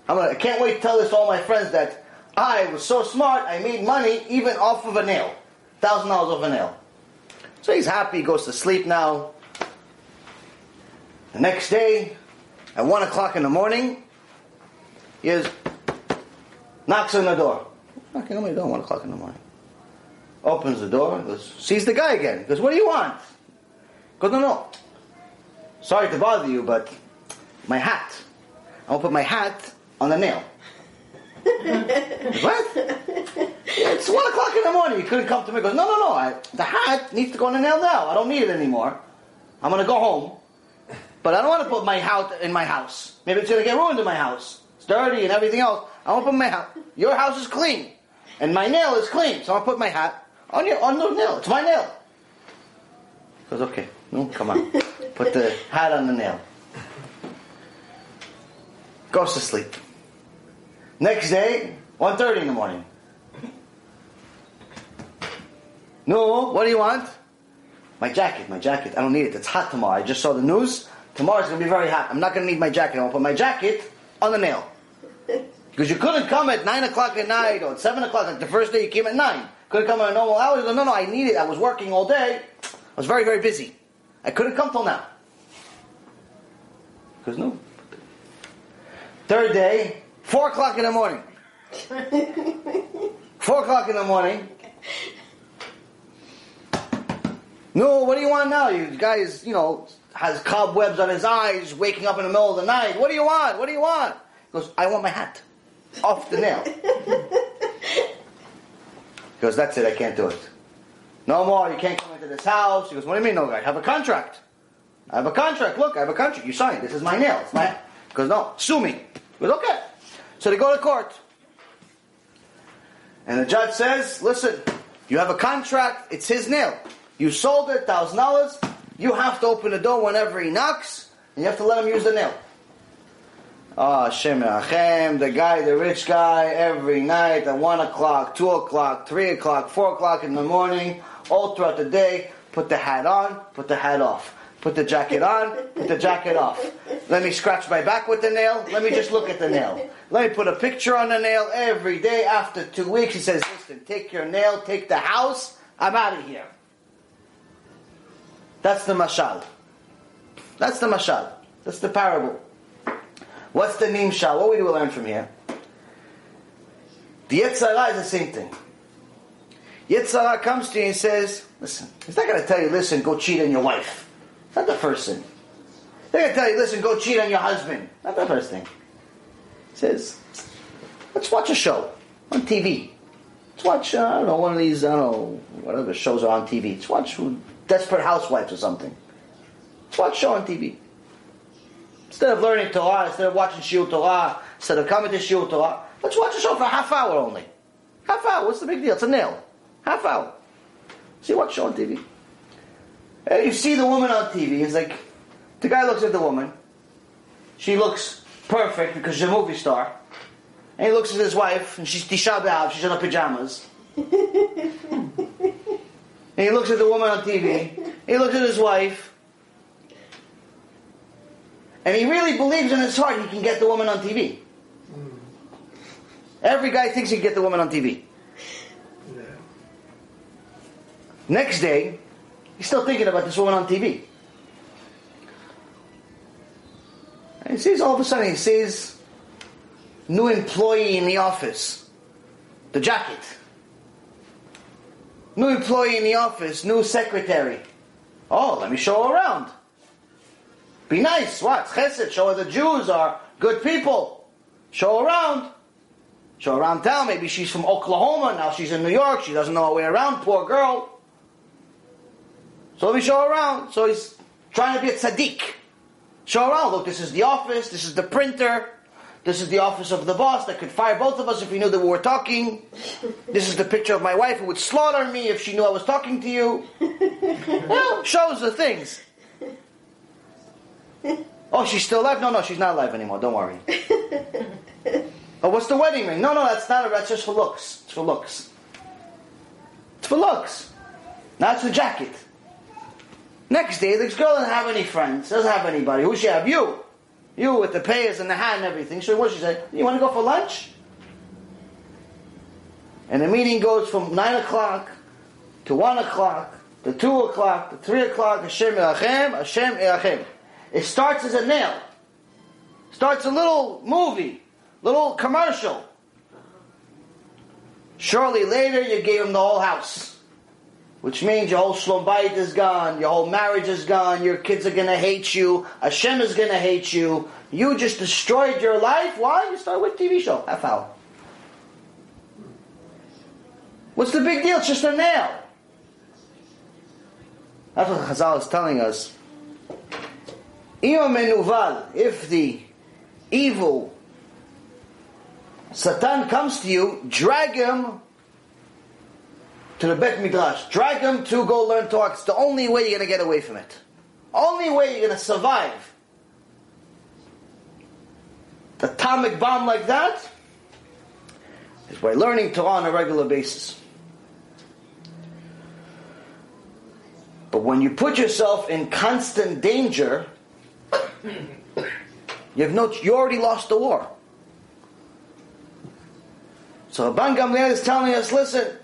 Speaker 1: I'm gonna, I can't wait to tell this to all my friends that I was so smart, I made money even off of a nail. Thousand dollars off a nail. So he's happy, he goes to sleep now. The next day, at one o'clock in the morning, he is knocks on the door. Knocking on my door, one o'clock in the morning. Opens the door, goes, sees the guy again. Goes, What do you want? Goes, No, no. Sorry to bother you, but my hat. I want to put my hat on the nail. what? It's one o'clock in the morning. You couldn't come to me. He goes, no, no, no. I, the hat needs to go on the nail now. I don't need it anymore. I'm going to go home. But I don't want to put my hat in my house. Maybe it's going to get ruined in my house. It's dirty and everything else. I want to put my hat. Your house is clean. And my nail is clean. So I put my hat on your on the nail. It's my nail. He goes, okay. No, come on. Put the hat on the nail. Goes to sleep. Next day, 1.30 in the morning. No, what do you want? My jacket, my jacket. I don't need it. It's hot tomorrow. I just saw the news. Tomorrow's going to be very hot. I'm not going to need my jacket. I'm going to put my jacket on the nail. Because you couldn't come at 9 o'clock at night or at 7 o'clock. Like the first day you came at 9. Couldn't come at a normal hours. No, no, I need it. I was working all day. I was very, very busy. I couldn't come till now. Because no. Third day, 4 o'clock in the morning. 4 o'clock in the morning. No, what do you want now? You guys, you know, has cobwebs on his eyes, waking up in the middle of the night. What do you want? What do you want? He goes, I want my hat. Off the nail. He goes, that's it, I can't do it. No more, you can't come into this house. He goes, what do you mean, no, guy? I have a contract. I have a contract. Look, I have a contract. You signed. This is my nail. It's my. He goes, no, sue me. He goes, okay. So they go to court. And the judge says, listen, you have a contract. It's his nail. You sold it, thousand dollars. You have to open the door whenever he knocks, and you have to let him use the nail. Ah, Shem Rachem, the guy, the rich guy, every night at 1 o'clock, 2 o'clock, 3 o'clock, 4 o'clock in the morning, all throughout the day, put the hat on, put the hat off. Put the jacket on, put the jacket off. Let me scratch my back with the nail, let me just look at the nail. Let me put a picture on the nail every day. After two weeks, he says, listen, take your nail, take the house, I'm out of here. That's the mashal. That's the mashal. That's the parable. What's the nimshal? What we learn from here? The Yetzer Hara is the same thing. Yetzer Hara comes to you and says, listen, he's not going to tell you, listen, go cheat on your wife. Not the first thing. They're going to tell you, listen, go cheat on your husband. Not the first thing. He says, let's watch a show on TV. Let's watch, uh, I don't know, one of these, I don't know, whatever shows are on TV. Let's watch Desperate Housewives or something. Let's watch a show on TV. Instead of learning Torah, instead of watching Shiur Torah, instead of coming to Shiur Torah, let's watch a show for a half hour only. Half hour, what's the big deal? It's a nail. Half hour. See what show on TV. And you see the woman on TV, it's like, the guy looks at the woman, she looks perfect because she's a movie star, and he looks at his wife, and she's Tisha B'Av, she's in her pajamas. and he looks at the woman on TV, he looks at his wife, and he really believes in his heart he can get the woman on TV. Hmm. Every guy thinks he can get the woman on TV.
Speaker 2: Yeah.
Speaker 1: Next day, He's still thinking about this woman on TV. And he sees all of a sudden, he sees new employee in the office. The jacket. New employee in the office, new secretary. Oh, let me show her around. Be nice. What? Chesed. Show her the Jews are good people. Show around. Show around town. Maybe she's from Oklahoma. Now she's in New York. She doesn't know her way around. Poor girl. So we show around. So he's trying to be a tzaddik. Show around. Look, this is the office. This is the printer. This is the office of the boss that could fire both of us if he knew that we were talking. This is the picture of my wife who would slaughter me if she knew I was talking to you. well, shows the things. Oh, she's still alive? No, no, she's not alive anymore. Don't worry. oh, what's the wedding ring? No, no, that's not. A. That's just for looks. It's for looks. It's for looks. Now it's the jacket. Next day, this girl doesn't have any friends. Doesn't have anybody. Who she have? You. You with the payers and the hat and everything. So what she said? You want to go for lunch? And the meeting goes from nine o'clock to one o'clock to two o'clock to three o'clock. Hashem Erachem, Hashem Erachem. It starts as a nail. Starts a little movie, little commercial. Shortly later, you gave him the whole house. Which means your whole shlom bayit is gone, your whole marriage is gone, your kids are gonna hate you, Hashem is gonna hate you. You just destroyed your life. Why? You start with TV show. Half hour. What's the big deal? It's just a nail. That's what Chazal is telling us. If the evil Satan comes to you, drag him to the Bet Midrash. Drag him to go learn Torah. It's the only way you're going to get away from it. Only way you're going to survive. The atomic bomb like that is by learning Torah on a regular basis. But when you put yourself in constant danger, you have no, you already lost the war. So Rabban Gamliel is telling us, listen,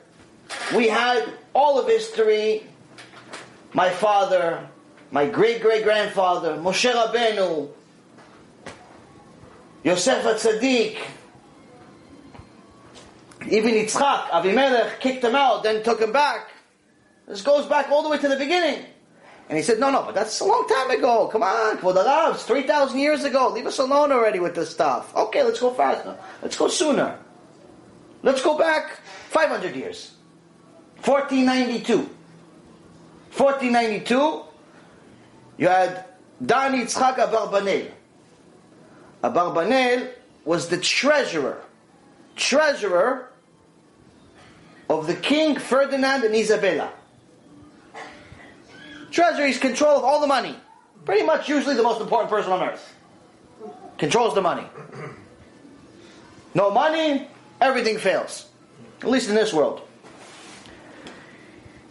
Speaker 1: we had all of history. My father, my great great grandfather, Moshe Rabbeinu, Yosef Tzaddik, even Yitzchak, Avimelech kicked him out, then took him back. This goes back all the way to the beginning. And he said, no, no, but that's a long time ago. Come on, for the Arabs, 3,000 years ago. Leave us alone already with this stuff. Okay, let's go faster. Let's go sooner. Let's go back 500 years. 1492. 1492, you had Don Yitzchak Abarbanel. Abarbanel was the treasurer. Treasurer of the king Ferdinand and Isabella. Treasury's control of all the money. Pretty much usually the most important person on earth. Controls the money. No money, everything fails. At least in this world.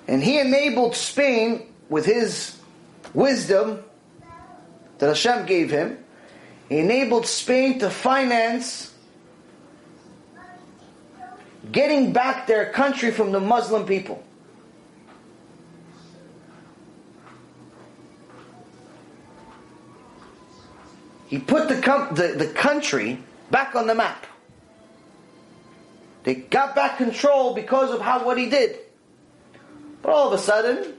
Speaker 1: And he enabled Spain with his wisdom that Hashem gave him. He enabled Spain to finance getting back their country from the Muslim people. He put the, com- the, the country back on the map. They got back control because of how what he did. But all of a sudden,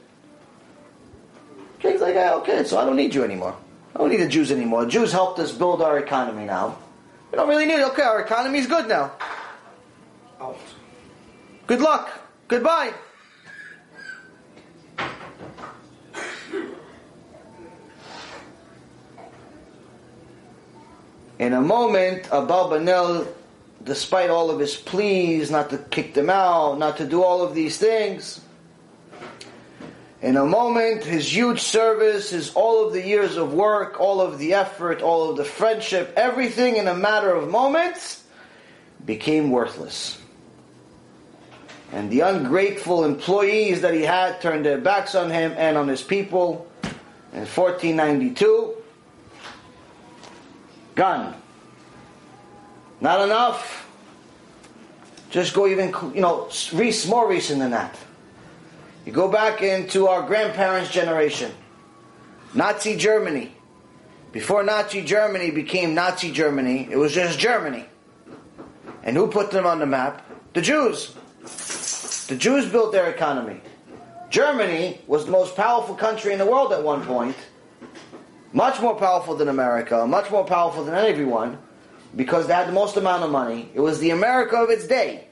Speaker 1: king's like, okay, so I don't need you anymore. I don't need the Jews anymore. The Jews helped us build our economy now. We don't really need it. Okay, our economy's good now.
Speaker 2: Out.
Speaker 1: Good luck. Goodbye. In a moment, Abarbanel, despite all of his pleas not to kick them out, not to do all of these things, in a moment, his huge service, his all of the years of work, all of the effort, all of the friendship, everything in a matter of moments became worthless. And the ungrateful employees that he had turned their backs on him and on his people. In 1492, gone. Not enough. Just go even, you know, more recent than that. You go back into our grandparents' generation. Nazi Germany. Before Nazi Germany became Nazi Germany, it was just Germany. And who put them on the map? The Jews. The Jews built their economy. Germany was the most powerful country in the world at one point, much more powerful than America, much more powerful than everyone, because they had the most amount of money. It was the America of its day.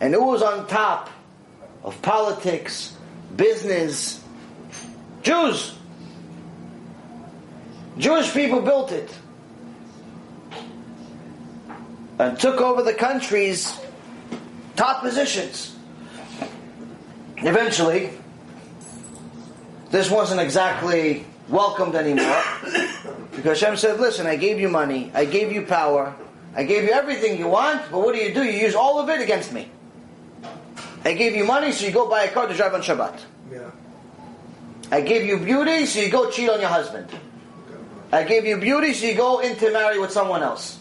Speaker 1: And it was on top of politics, business, Jews. Jewish people built it and took over the country's top positions. Eventually, this wasn't exactly welcomed anymore because Hashem said, Listen, I gave you money, I gave you power, I gave you everything you want, but what do you do? You use all of it against me. I gave you money, so you go buy a car to drive on Shabbat.
Speaker 2: Yeah.
Speaker 1: I gave you beauty, so you go cheat on your husband. I gave you beauty, so you go in to marry with someone else.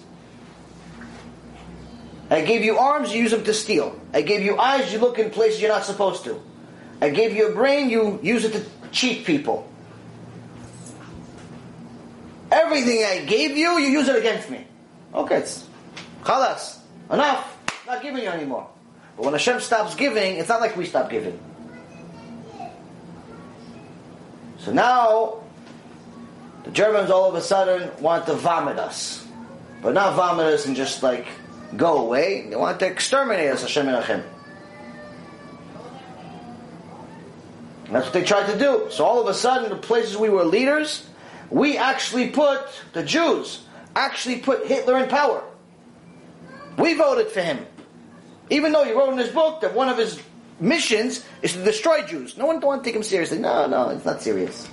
Speaker 1: I gave you arms, you use them to steal. I gave you eyes, you look in places you're not supposed to. I gave you a brain, you use it to cheat people. Everything I gave you, you use it against me. Okay, it's khalas, enough. Not giving you anymore. But when Hashem stops giving, it's not like we stop giving. So now, the Germans all of a sudden want to vomit us. But not vomit us and just like go away. They want to exterminate us, Hashem Erachem. That's what they tried to do. So all of a sudden, the places we were leaders, we actually put, the Jews, actually put Hitler in power. We voted for him. Even though he wrote in his book that one of his missions is to destroy Jews. No one don't want to take him seriously. No, no, it's not serious.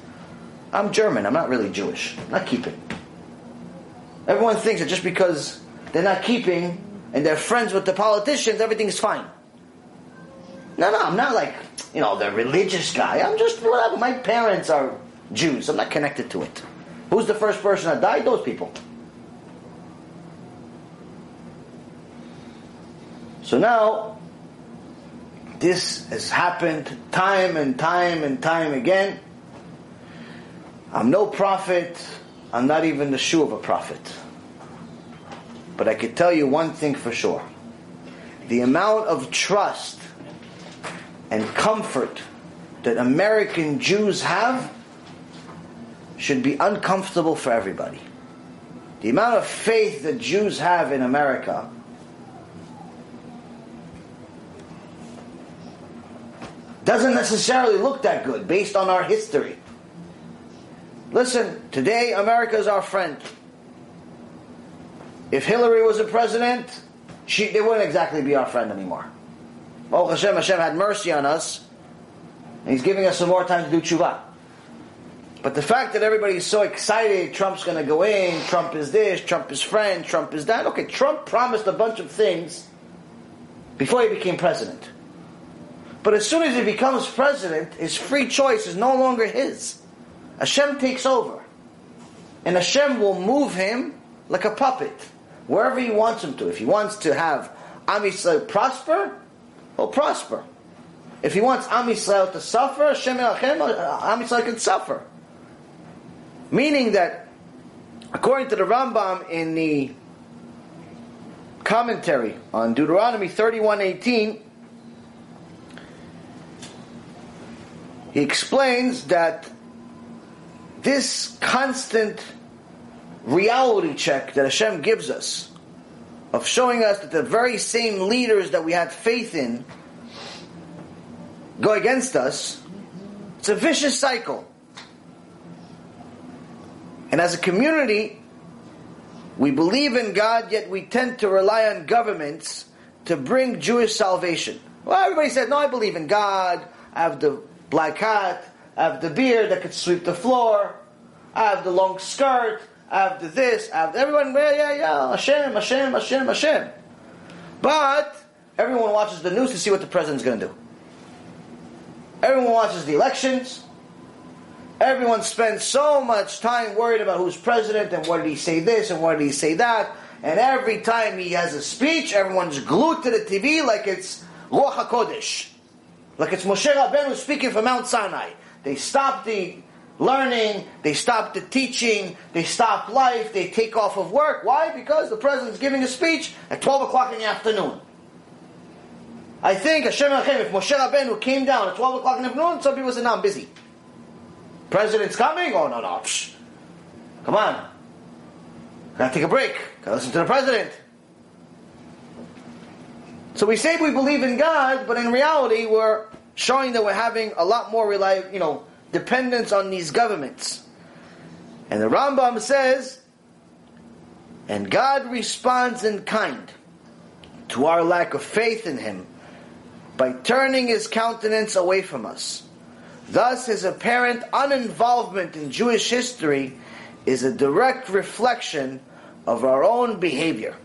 Speaker 1: I'm German. I'm not really Jewish. I'm not keeping. Everyone thinks that just because they're not keeping and they're friends with the politicians, everything's fine. No, no, I'm not like, you know, the religious guy. I'm just whatever. My parents are Jews. I'm not connected to it. Who's the first person that died? Those people. So now, this has happened time and time and time again. I'm no prophet. I'm not even the shoe of a prophet. But I can tell you one thing for sure. The amount of trust and comfort that American Jews have should be uncomfortable for everybody. The amount of faith that Jews have in America doesn't necessarily look that good based on our history. Listen, today America is our friend. If Hillary was a president, she, they wouldn't exactly be our friend anymore. Oh Hashem, Hashem had mercy on us, and He's giving us some more time to do tshuva. But the fact that everybody's so excited, Trump's going to go in, Trump is this, Trump is friend, Trump is that. Okay, Trump promised a bunch of things before he became president. But as soon as he becomes president, his free choice is no longer his. Hashem takes over. And Hashem will move him like a puppet, wherever he wants him to. If he wants to have Am Yisrael prosper, he'll prosper. If he wants Am Yisrael to suffer, Hashem Elachem, Am Yisrael can suffer. Meaning that, according to the Ramban in the commentary on Deuteronomy 31.18, he explains that this constant reality check that Hashem gives us of showing us that the very same leaders that we had faith in go against us, it's a vicious cycle. And as a community, we believe in God, yet we tend to rely on governments to bring Jewish salvation. Well, everybody said, no, I believe in God. I have the black hat. I have the beard that could sweep the floor. I have the long skirt. I have the this. I have the, everyone. Yeah, yeah, yeah. Hashem, Hashem, Hashem, Hashem. But everyone watches the news to see what the president's going to do. Everyone watches the elections. Everyone spends so much time worried about who's president and what did he say this and what did he say that. And every time he has a speech, everyone's glued to the TV like it's Ruach HaKodesh. Like it's Moshe Rabbeinu speaking from Mount Sinai. They stop the learning, they stop the teaching, they stop life, they take off of work. Why? Because the president's giving a speech at 12 o'clock in the afternoon. I think Hashem Hashem, if Moshe Rabbeinu came down at 12 o'clock in the afternoon, some people said, no, I'm busy. President's coming? Oh, no, no. Psh. Come on. Gotta take a break. Gotta listen to the president. So we say we believe in God, but in reality, we're showing that we're having a lot more rely, you know, dependence on these governments. And the Rambam says, and God responds in kind to our lack of faith in Him by turning His countenance away from us. Thus, His apparent uninvolvement in Jewish history is a direct reflection of our own behavior.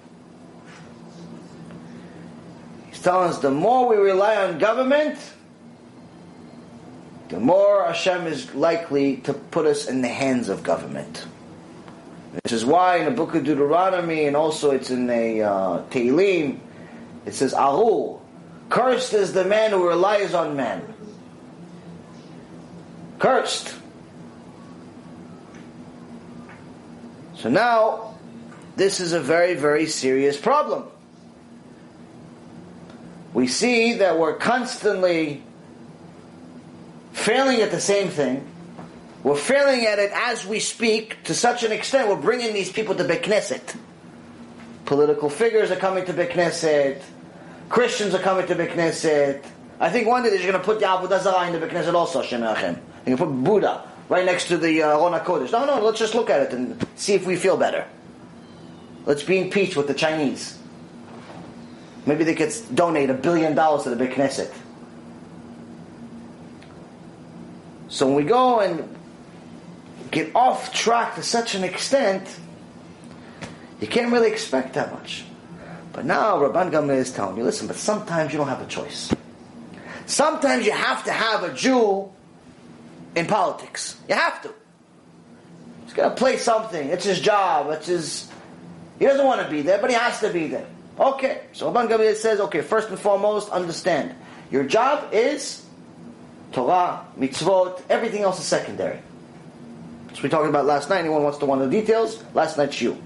Speaker 1: He's telling us the more we rely on government, the more Hashem is likely to put us in the hands of government. This is why in the book of Deuteronomy and also it's in the uh, Tehillim, it says, Arur, cursed is the man who relies on man. Cursed. So now, this is a very, very serious problem. We see that we're constantly failing at the same thing. We're failing at it as we speak to such an extent we're bringing these people to Beknesset. Political figures are coming to Beknesset. Christians are coming to Beknesset. I think one day they're going to put the Avodah Zarah in the Beknesset also, Hashem They're going to put Buddha right next to the uh, Aron Kodesh. No, no, let's just look at it and see if we feel better. Let's be impeached with the Chinese. Maybe they could donate a billion dollars to the Big Knesset. So when we go and get off track to such an extent, you can't really expect that much. But now Rabban Gamliel is telling you, listen, but sometimes you don't have a choice. Sometimes you have to have a Jew in politics. You have to. He's got to play something. It's his job. It's his. He doesn't want to be there, but he has to be there. Okay. So Rabban Gamliel says, okay, first and foremost, understand. Your job is Torah, mitzvot, everything else is secondary. So we talked about last night. Anyone wants to want the details? Last night's you.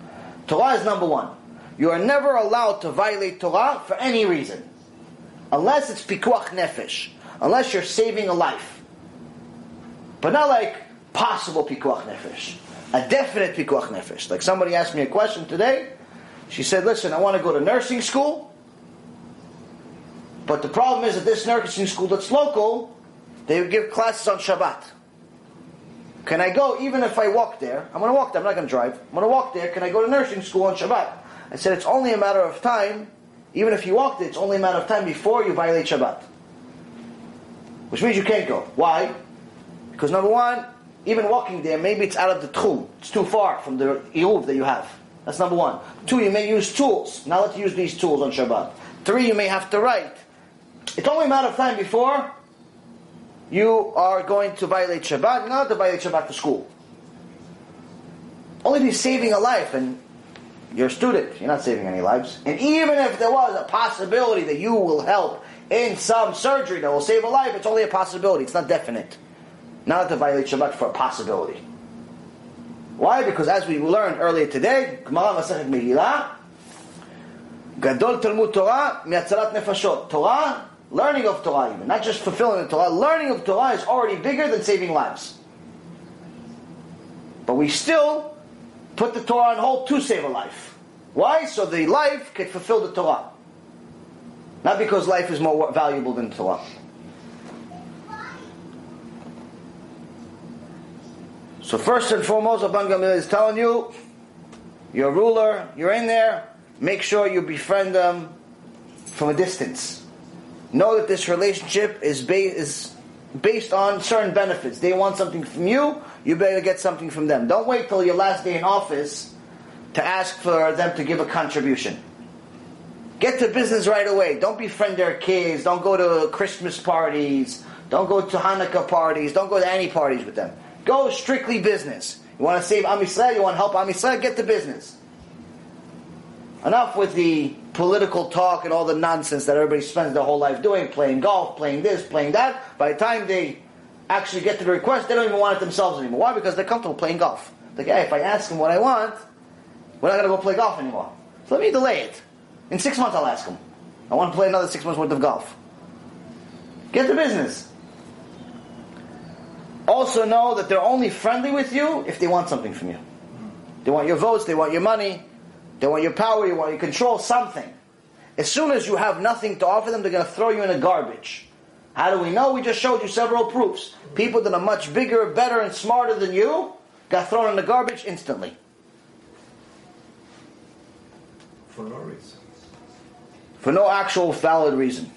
Speaker 1: Torah is number one. You are never allowed to violate Torah for any reason. Unless it's pikuach nefesh. Unless you're saving a life. But not like possible pikuach nefesh. A definite pikuach nefesh. Like somebody asked me a question today. She said, listen, I want to go to nursing school. But the problem is that this nursing school that's local, they give classes on Shabbat. Can I go even if I walk there? I'm going to walk there. I'm not going to drive. I'm going to walk there. Can I go to nursing school on Shabbat? I said it's only a matter of time. Even if you walk there, it's only a matter of time before you violate Shabbat. Which means you can't go. Why? Because number one, even walking there, maybe it's out of the tchum. It's too far from the eruv that you have. That's number one. Two, you may use tools. Now let's use these tools on Shabbat. Three, you may have to write. It's only a matter of time before you are going to violate Shabbat, not to violate Shabbat to school. Only be saving a life, and you're a student. You're not saving any lives. And even if there was a possibility that you will help in some surgery that will save a life, it's only a possibility. It's not definite. Not to violate Shabbat for a possibility. Why? Because as we learned earlier today, Gemara Masechet Megillah, Gadol Talmud Torah, Miatzalat Nefashot. Torah Learning of Torah, even not just fulfilling the Torah, learning of Torah is already bigger than saving lives. But we still put the Torah on hold to save a life. Why? So the life can fulfill the Torah. Not because life is more valuable than Torah. So first and foremost, Rabban Gamliel is telling you, you're ruler, you're in there, make sure you befriend them from a distance know that this relationship is, ba- is based on certain benefits. They want something from you, you better get something from them. Don't wait till your last day in office to ask for them to give a contribution. Get to business right away. Don't befriend their kids. Don't go to Christmas parties. Don't go to Hanukkah parties. Don't go to any parties with them. Go strictly business. You want to save Am Yisrael, you want to help Am Yisrael, get to business. Enough with the political talk and all the nonsense that everybody spends their whole life doing, playing golf, playing this, playing that. By the time they actually get to the request, they don't even want it themselves anymore. Why? Because they're comfortable playing golf. Like, hey, if I ask them what I want, we're not going to go play golf anymore. So let me delay it. In six months, I'll ask them. I want to play another six months worth of golf. Get to business. Also know that they're only friendly with you if they want something from you. They want your votes, they want your money, they want your power, you want your control, something. As soon as you have nothing to offer them, they're going to throw you in the garbage. How do we know? We just showed you several proofs. People that are much bigger, better, and smarter than you got thrown in the garbage instantly.
Speaker 2: For no reason.
Speaker 1: For no actual valid reason.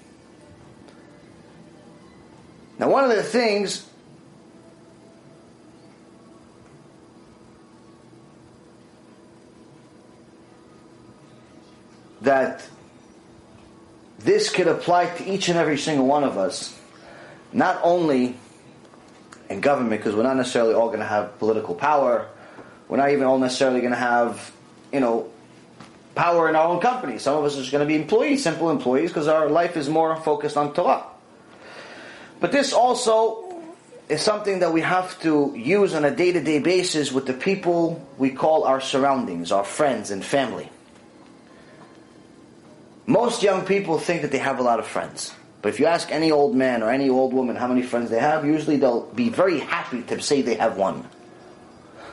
Speaker 1: Now, one of the things that this could apply to each and every single one of us, not only in government, because we're not necessarily all going to have political power, we're not even all necessarily going to have, you know, power in our own company. Some of us are just going to be employees, simple employees, because our life is more focused on Torah. But this also is something that we have to use on a day to day basis with the people we call our surroundings, our friends and family. Most young people think that they have a lot of friends. But if you ask any old man or any old woman how many friends they have, usually they'll be very happy to say they have one.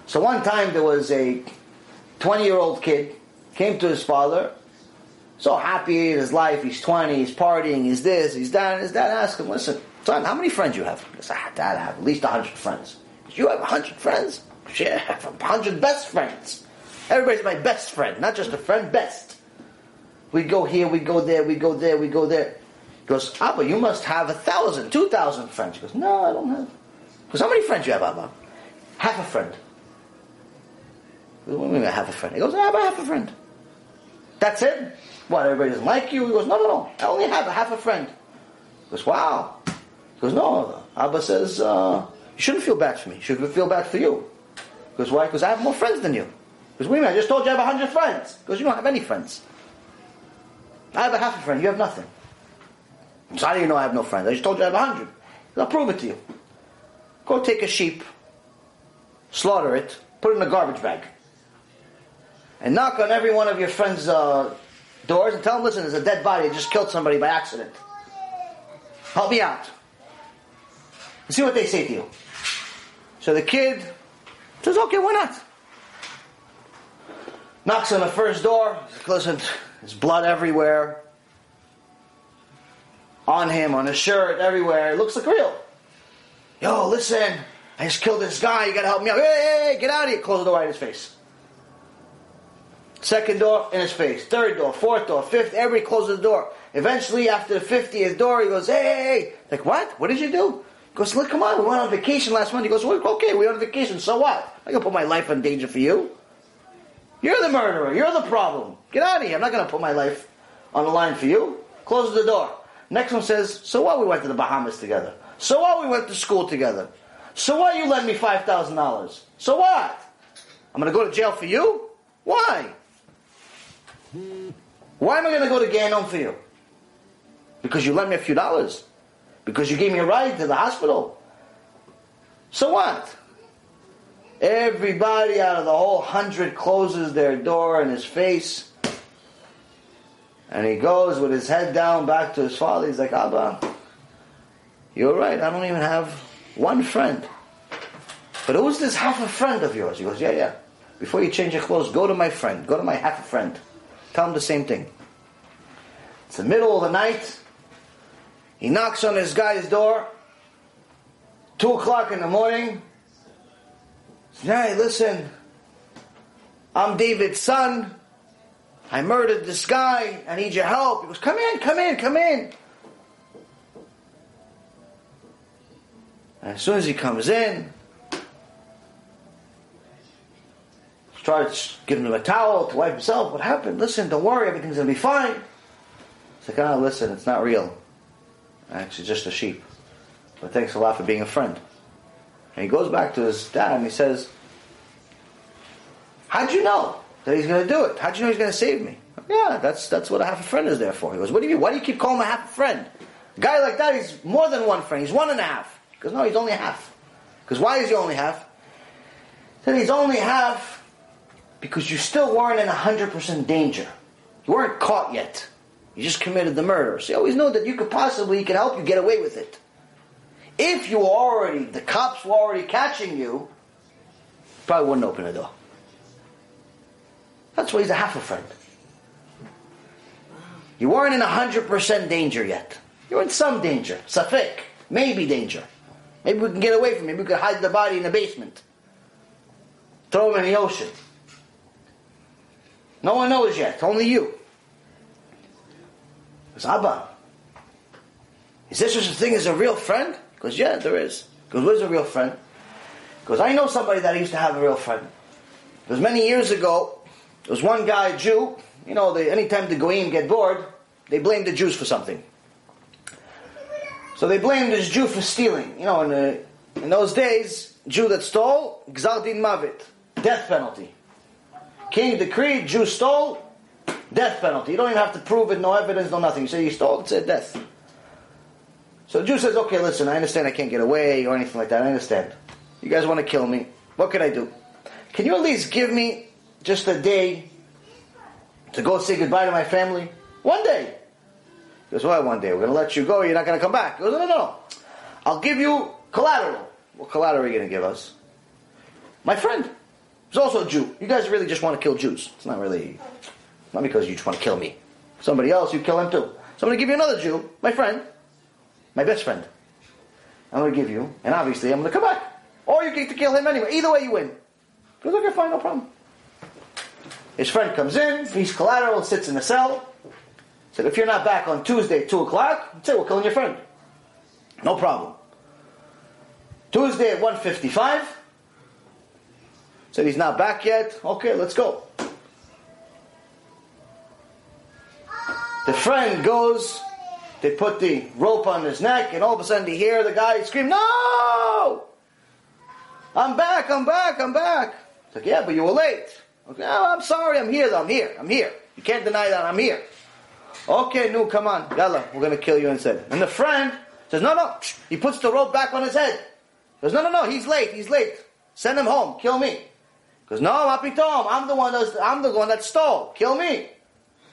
Speaker 1: So one time there was a 20 year old kid came to his father, so happy in his life, he's 20, he's partying, he's this, he's that, and his dad asked him, listen, son, how many friends you have? He goes, ah, dad, I have at least 100 friends. You have 100 friends? Yeah, I have 100 best friends. Everybody's my best friend, not just a friend, best. We go here, we go there, we go there, we go there. He goes, Abba, you must have a thousand, two thousand friends. He goes, no, I don't have. He goes, how many friends you have, Abba? Half a friend. He goes, what do you mean half a friend? He goes, Abba, half a friend. That's it? What, everybody doesn't like you? He goes, no, no, no. I only have a half a friend. He goes, wow. He goes, no. Abba says, uh, you shouldn't feel bad for me. You should feel bad for you. He goes, why? Because I have more friends than you. He goes, I just told you I have a hundred friends. He goes, you don't have any friends. I have a half a friend, you have nothing. So how do you know I have no friends? I just told you I have a hundred. I'll prove it to you. Go take a sheep, slaughter it, put it in a garbage bag, and knock on every one of your friends' uh, doors and tell them, listen, there's a dead body. I just killed somebody by accident. Help me out. And see what they say to you. So the kid says, okay, why not? Knocks on the first door. Listen, there's blood everywhere. On him, on his shirt, everywhere. It looks like real. Yo, listen, I just killed this guy. You gotta help me out. Hey, hey, hey, get out of here. Close the door right in his face. Second door in his face. Third door, fourth door, fifth. Everybody closes the door. Eventually, after the 50th door, he goes, hey, hey, hey. Like, what? What did you do? He goes, look, come on. We went on vacation last month. He goes, well, okay, we went on vacation. So what? Going to put my life in danger for you. You're the murderer. You're the problem. Get out of here. I'm not going to put my life on the line for you. Closes the door. Next one says, so what? We went to the Bahamas together. So what? We went to school together. So what? You lent me $5,000. So what? I'm going to go to jail for you? Why? Why am I going to go to Ganon for you? Because you lent me a few dollars. Because you gave me a ride to the hospital. So what? Everybody out of the whole hundred closes their door in his face. And he goes with his head down back to his father. He's like, Abba, you're right. I don't even have one friend. But who's this half a friend of yours? He goes, yeah, yeah. Before you change your clothes, go to my friend. Go to my half a friend. Tell him the same thing. It's the middle of the night. He knocks on his guy's door. Two o'clock in the morning. Hey, listen. I'm David's son. I murdered this guy. I need your help. He goes, Come in, come in, come in. And as soon as he comes in, starts giving him a towel to wipe himself. What happened? Listen, don't worry, everything's gonna be fine. It's like, ah, listen, it's not real. Actually, just a sheep. But thanks a lot for being a friend. And he goes back to his dad and he says, How'd you know that he's going to do it? How'd you know he's going to save me? Yeah, that's that's what a half a friend is there for. He goes, What do you mean? Why do you keep calling him a half a friend? A guy like that, he's more than one friend. He's one and a half. Because no, he's only half. Because why is he only half? Then he's only half because you still weren't in 100% danger. You weren't caught yet. You just committed the murder. So you always know that you could possibly, he could help you get away with it. If you already, the cops were already catching you, probably wouldn't open the door. That's why he's a half a friend. You weren't in 100% danger yet. You're in some danger. Safek. Maybe danger. Maybe we can get away from him. Maybe we could hide the body in the basement. Throw him in the ocean. No one knows yet. Only you. Goes, Abba, is this such a thing as a real friend? Goes, yeah, there is. Because what is a real friend? Because I know somebody that used to have a real friend. Goes, many years ago, there was one guy, Jew. You know, they, anytime the Goyim get bored, they blame the Jews for something. So they blamed this Jew for stealing. You know, in, the, in those days, Jew that stole, Gzaldin Mavit, death penalty. King decreed, Jew stole, death penalty. You don't even have to prove it, no evidence, no nothing. You say you stole, it's a death. So the Jew says, okay, listen, I understand I can't get away or anything like that. I understand. You guys want to kill me. What can I do? Can you at least give me just a day to go say goodbye to my family? One day. He goes, well, one day we're going to let you go. You're not going to come back. He goes, no, no, no. I'll give you collateral. What collateral are you going to give us? My friend. He's also a Jew. You guys really just want to kill Jews. It's not really, not because you just want to kill me. Somebody else, you kill him too. So I'm going to give you another Jew, my friend, my best friend. I'm going to give you, and obviously I'm going to come back. Or you get to kill him anyway. Either way you win. He goes, okay, fine, no problem. His friend comes in, he's collateral, sits in the cell. Said, if you're not back on Tuesday at 2 o'clock, say, we're killing your friend. No problem. Tuesday at 1.55. Said he's not back yet. Okay, let's go. The friend goes, they put the rope on his neck, and all of a sudden they hear the guy scream, No! I'm back, I'm back, I'm back. It's like, yeah, but you were late. Okay, oh, I'm sorry, I'm here, I'm here, I'm here. You can't deny that I'm here. Okay, no, come on, Yalla, we're gonna kill you instead. And the friend says, no, no. He puts the rope back on his head. He goes, no, no, no, he's late, he's late. Send him home, kill me. He goes, no, Mapitom, I'm the one that's, I'm the one that stole. Kill me.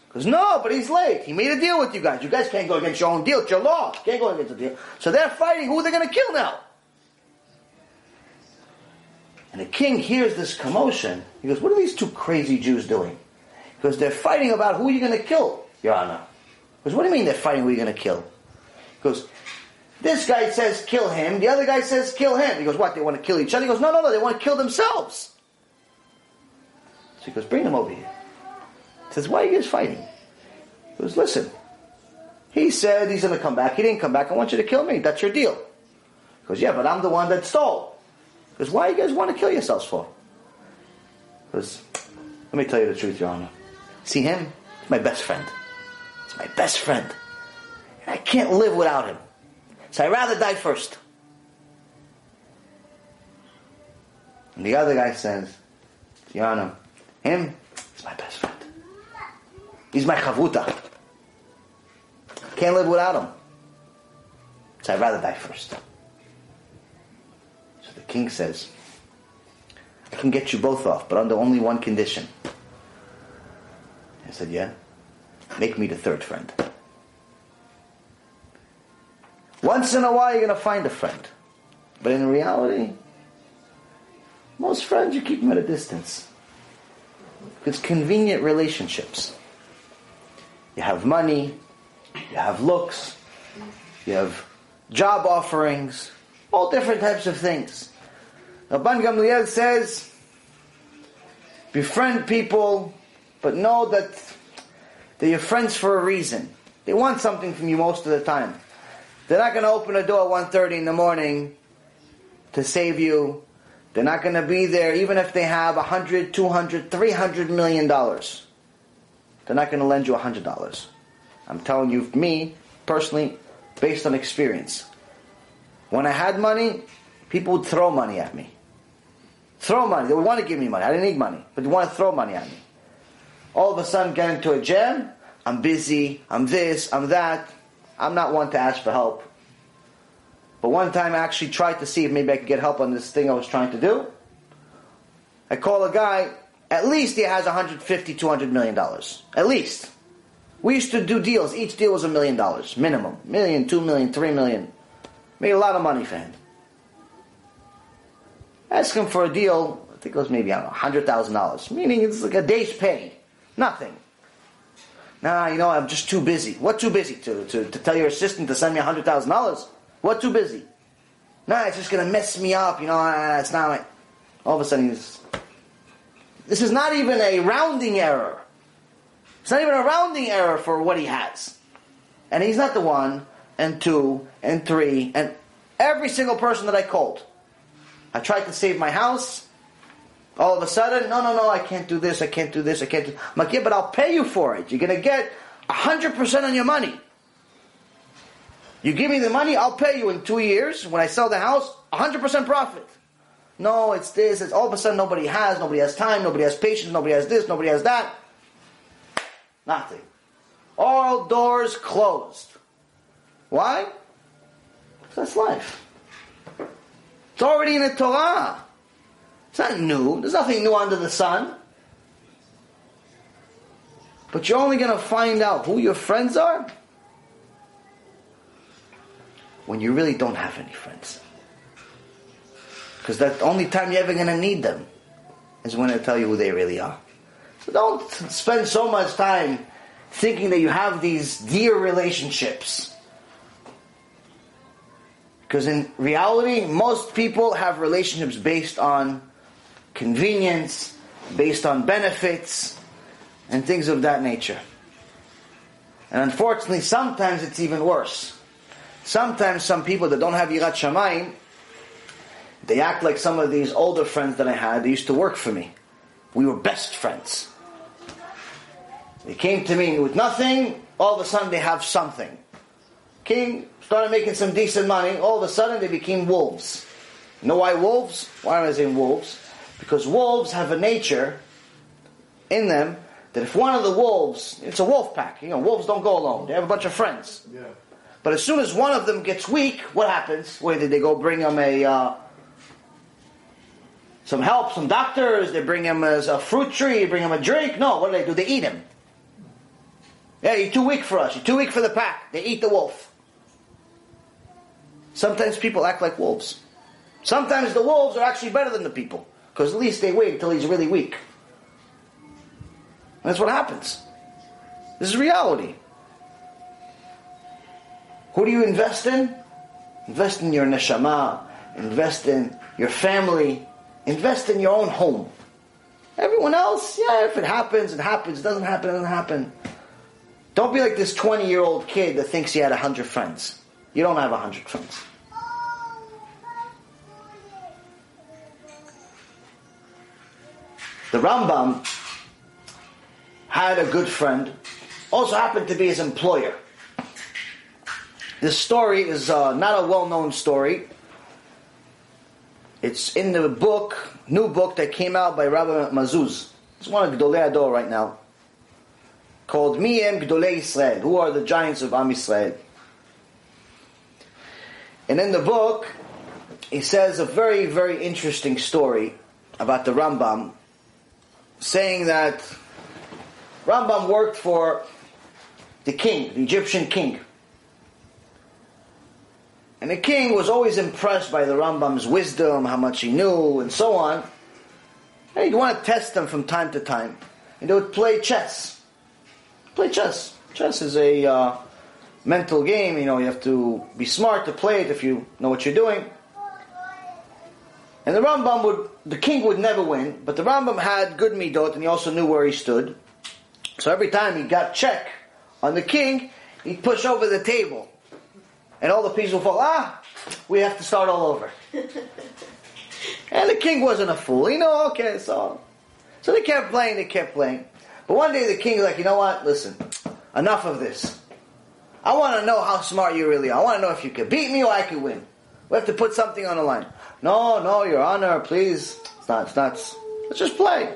Speaker 1: Goes, no, but he's late. He made a deal with you guys. You guys can't go against your own deal. It's your law. You can't go against the deal. So they're fighting. Who are they going to kill now? And the king hears this commotion. He goes, what are these two crazy Jews doing? Because they're fighting about who are you going to kill, Your Honor. He goes, what do you mean they're fighting who are you going to kill? He goes, this guy says kill him. The other guy says kill him. He goes, what? They want to kill each other? He goes, no, no, no. They want to kill themselves. So he goes, bring them over here. Says, why are you guys fighting? He goes, listen. He said he's going to come back. He didn't come back. I want you to kill me. That's your deal. He goes, yeah, but I'm the one that stole. He goes, why you guys want to kill yourselves for? He goes, let me tell you the truth, Your Honor. See him? He's my best friend. He's my best friend. And I can't live without him. So I'd rather die first. And the other guy says, Your Honor, him is my best friend. He's my chavruta. Can't live without him. So I'd rather die first. So the king says, I can get you both off, but under only one condition. I said, Yeah? Make me the third friend. Once in a while, you're going to find a friend. But in reality, most friends, you keep them at a distance. It's convenient relationships. You have money, you have looks, you have job offerings, all different types of things. Rabban Gamliel says, befriend people, but know that they're your friends for a reason. They want something from you most of the time. They're not going to open a door at 1.30 in the morning to save you. They're not going to be there even if they have 100, 200, 300 million dollars. They're not going to lend you $100. I'm telling you, me, personally, based on experience. When I had money, people would throw money at me. Throw money. They would want to give me money. I didn't need money, but they want to throw money at me. all of a sudden get into a jam, I'm busy, I'm this, I'm that. I'm not one to ask for help. But one time I actually tried to see if maybe I could get help on this thing I was trying to do. I call a guy, at least he has 150, 200 million dollars. At least. We used to do deals. Each deal was a million dollars, minimum. Million, two million, three million. Made a lot of money for him. Ask him for a deal, I think it was maybe, I don't know, $100,000. Meaning it's like a day's pay. Nothing. Nah, you know, I'm just too busy. What too busy? To, to, to tell your assistant to send me $100,000? What too busy? Nah, it's just going to mess me up. You know, it's not. All of a sudden he's... This is not even a rounding error. It's not even a rounding error for what he has. And he's not the one, and two, and three, and every single person that I called. I tried to save my house. All of a sudden, no, no, no, I can't do this, I can't do this, I can't do... I'm like, yeah, but I'll pay you for it. You're going to get 100% on your money. You give me the money, I'll pay you in two years. When I sell the house, 100% profit. No, it's this, it's all of a sudden nobody has, nobody has time, nobody has patience, nobody has this, nobody has that. Nothing. All doors closed. Why? Because that's life. It's already in the Torah. It's not new. There's nothing new under the sun. But you're only going to find out who your friends are when you really don't have any friends. Because the only time you're ever going to need them is when they tell you who they really are. So don't spend so much time thinking that you have these dear relationships. Because in reality, most people have relationships based on convenience, based on benefits, and things of that nature. And unfortunately, sometimes it's even worse. Sometimes some people that don't have Yirat Shamayim, they act like some of these older friends that I had, they used to work for me. We were best friends. They came to me with nothing, all of a sudden they have something. King started making some decent money, all of a sudden they became wolves. You know why wolves? Why am I saying wolves? Because wolves have a nature in them that if one of the wolves, it's a wolf pack, you know, wolves don't go alone, they have a bunch of friends.
Speaker 2: Yeah.
Speaker 1: But as soon as one of them gets weak, what happens? Where did they go bring him a uh, some help, some doctors? They bring him a, a fruit tree, bring him a drink. No, what do they do? They eat him. Yeah, you're too weak for us. You're too weak for the pack. They eat the wolf. Sometimes people act like wolves. Sometimes the wolves are actually better than the people because at least they wait until he's really weak. That's what happens. This is reality. Who do you invest in? Invest in your neshama. Invest in your family. Invest in your own home. Everyone else, yeah, if it happens, it happens. It doesn't happen, it doesn't happen. Don't be like this 20 year old kid that thinks he had 100 friends. You don't have 100 friends. The Rambam had a good friend, also happened to be his employer. This story is uh, not a well known story. It's in the book, new book that came out by Rabbi Mazuz. It's one of Gedolei HaDor right now. Called Miyem Gdolei Israel. Who are the giants of Am Yisrael? And in the book, he says a very, very interesting story about the Rambam, saying that Rambam worked for the king, the Egyptian king. And the king was always impressed by the Rambam's wisdom, how much he knew, and so on. And he'd want to test him from time to time. And they would play chess. Play chess. Chess is a uh, mental game. You know, you have to be smart to play it if you know what you're doing. And the Rambam would, the king would never win, but the Rambam had good midot, and he also knew where he stood. So every time he got check on the king, he'd push over the table and all the pieces will fall. Ah, we have to start all over. and the king wasn't a fool. You know, okay, so so they kept playing, they kept playing. But one day the king's like, you know what? Listen, enough of this. I want to know how smart you really are. I want to know if you can beat me or I can win. We have to put something on the line. No, no, Your Honor, please. It's not. It's not. Let's just play.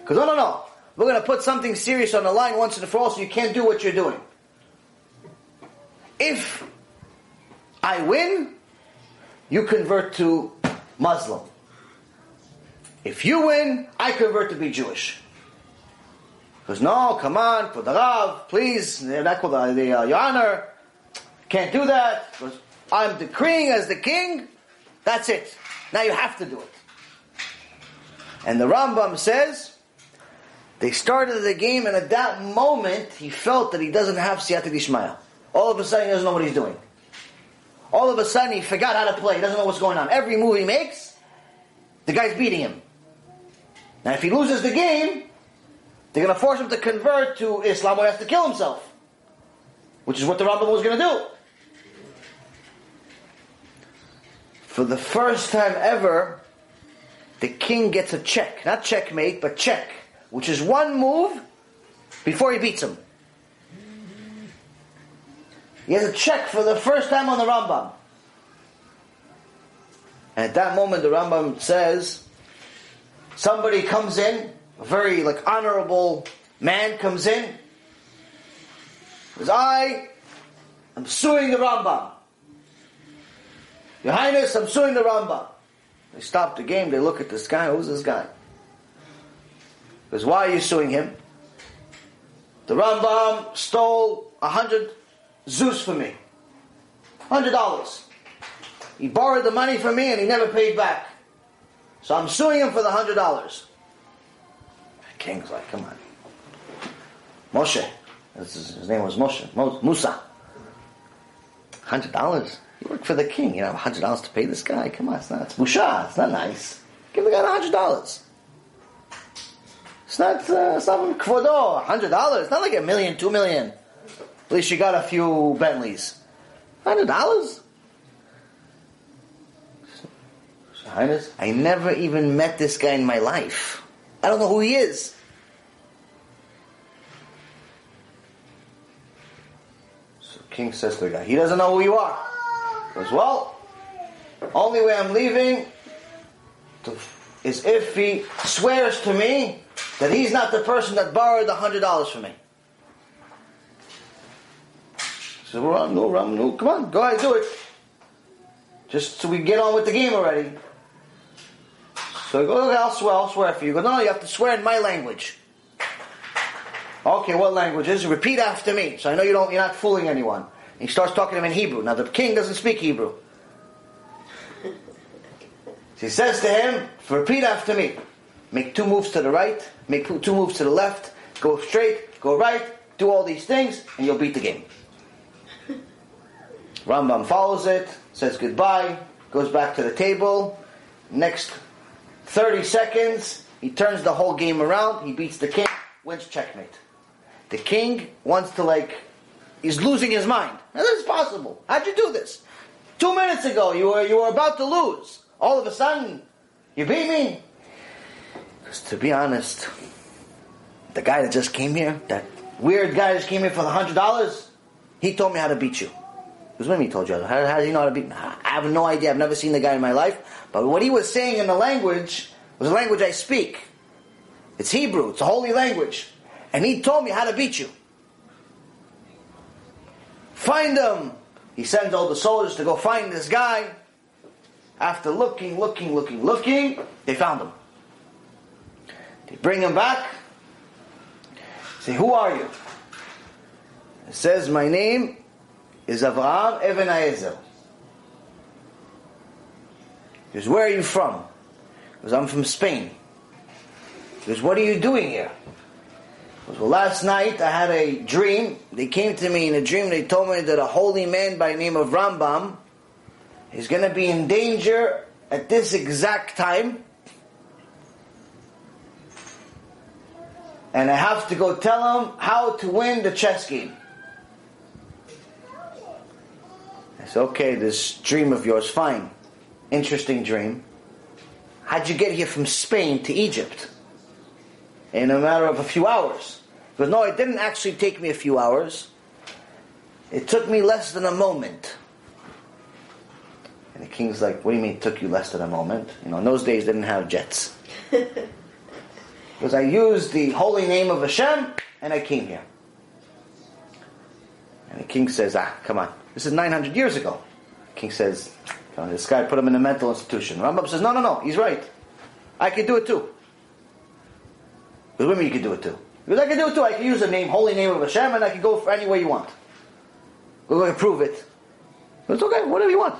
Speaker 1: Because no, no, no. we're going to put something serious on the line once and for all so you can't do what you're doing. If I win, you convert to Muslim. If you win, I convert to be Jewish. Because no, come on, for the Rav, please, not called the, the uh, Your Honor, can't do that. Because I'm decreeing as the king. That's it. Now you have to do it. And the Rambam says they started the game, and at that moment he felt that he doesn't have siyata dishmaya. All of a sudden he doesn't know what he's doing. All of a sudden he forgot how to play. He doesn't know what's going on. Every move he makes, the guy's beating him. Now if he loses the game, they're going to force him to convert to Islam or he has to kill himself. Which is what the Rambam was going to do. For the first time ever, the king gets a check. Not checkmate, but check. Which is one move before he beats him. He has a check for the first time on the Rambam. And at that moment, the Rambam says, somebody comes in, a very like honorable man comes in, says, I am suing the Rambam. Your Highness, I'm suing the Rambam. They stop the game, they look at this guy, who's this guy? Because why are you suing him? The Rambam stole a hundred zuz for me. Hundred dollars. He borrowed the money from me and he never paid back. So I'm suing him for the hundred dollars. The king's like, come on. Moshe. His, name was Moshe. Mo- Musa. Hundred dollars? You work for the king. You have hundred dollars to pay this guy? Come on, it's not. It's busha. It's not nice. Give the guy hundred dollars. It's not. Uh, it's kvodo. Hundred dollars. It's not like a million, two million. At least you got a few Bentleys. Hundred dollars. Highness, I never even met this guy in my life. I don't know who he is. So King says to the guy, he doesn't know who you are. He goes, well, only way I'm leaving to, is if he swears to me that he's not the person that borrowed the hundred dollars from me. So Ram, no, Ram, no, come on, go ahead, do it. Just so we get on with the game already. So he goes, okay, I'll swear, I'll swear for you. He goes, no, you have to swear in my language. Okay, what language is? Repeat after me. So I know you don't, you're not fooling anyone. And he starts talking to him in Hebrew. Now the king doesn't speak Hebrew. So he says to him, repeat after me. Make two moves to the right, make two moves to the left, go straight, go right, do all these things, and you'll beat the game. Rambam follows it, says goodbye, goes back to the table. Next 30 seconds, he turns the whole game around, he beats the king, wins checkmate. The king wants to like, he's losing his mind. Now, this is possible. How'd you do this? Two minutes ago, you were, you were about to lose. All of a sudden, you beat me. 'Cause to be honest, the guy that just came here, that weird guy that just came here for the hundred dollars, he told me how to beat you. Because when he told you, how, how does he know how to me? I have no idea. I've never seen the guy in my life. But what he was saying in the language was a language I speak. It's Hebrew. It's a holy language. And he told me how to beat you. Find him. He sends all the soldiers to go find this guy. After looking, looking, looking, looking, they found him. They bring him back. Say, who are you? It says, my name is Avraham Ibn Ezra. He goes, where are you from? He goes, I'm from Spain. He goes, what are you doing here? He goes, well, last night I had a dream. They came to me in a dream. They told me that a holy man by the name of Rambam is going to be in danger at this exact time. And I have to go tell him how to win the chess game. I said, okay, this dream of yours, fine. Interesting dream. How'd you get here from Spain to Egypt? In a matter of a few hours. But no, it didn't actually take me a few hours. It took me less than a moment. And the king's like, what do you mean it took you less than a moment? You know, in those days they didn't have jets. Because I used the holy name of Hashem and I came here. King says, ah, come on. This is 900 years ago. King says, on, this guy put him in a mental institution. Rambam says, no, no, no, he's right. I can do it too. You mean you can do it too? Because I can do it too. I can use the name, holy name of Hashem, and I can go for any way you want. We're going to prove it. It's okay, whatever you want.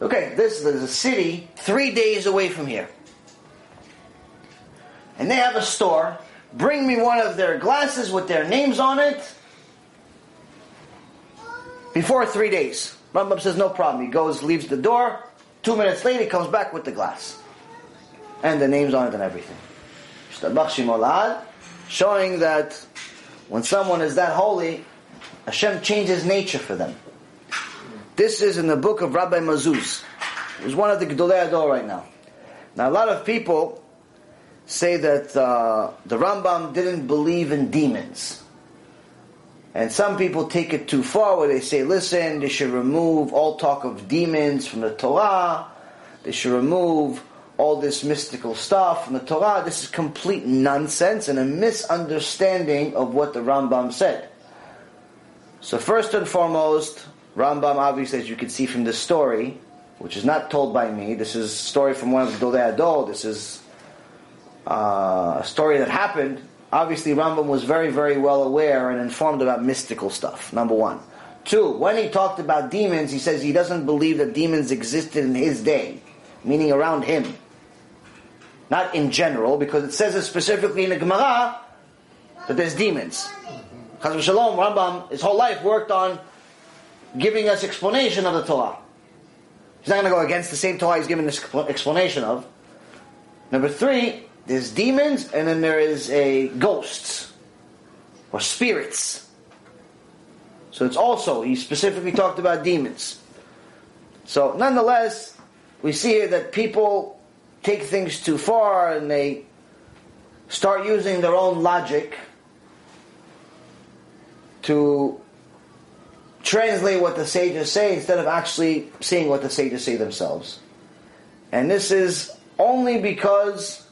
Speaker 1: Okay, this is a city three days away from here. And they have a store. Bring me one of their glasses with their names on it before three days. Rambam says, no problem. He goes, leaves the door. Two minutes later, he comes back with the glass. And the names on it and everything. Showing that when someone is that holy, Hashem changes nature for them. This is in the book of Rabbi Mazuz. He's one of the Gedolei HaDor right now. Now, a lot of people say that uh, the Rambam didn't believe in demons. And some people take it too far where they say, listen, they should remove all talk of demons from the Torah. They should remove all this mystical stuff from the Torah. This is complete nonsense and a misunderstanding of what the Rambam said. So first and foremost, Rambam obviously, as you can see from this story, which is not told by me, this is a story from one of the Gedolei HaDor, this is uh, a story that happened obviously Rambam was very, very well aware and informed about mystical stuff, number one. Two, when he talked about demons, he says he doesn't believe that demons existed in his day, meaning around him. Not in general, because it says it specifically in the Gemara that there's demons. Chaz Shalom, Rambam, his whole life worked on giving us explanation of the Torah. He's not going to go against the same Torah he's giving this explanation of. Number three, there's demons, and then there is a ghosts or spirits. So it's also he specifically talked about demons. So nonetheless, we see here that people take things too far and they start using their own logic to translate what the sages say instead of actually seeing what the sages say themselves. And this is only because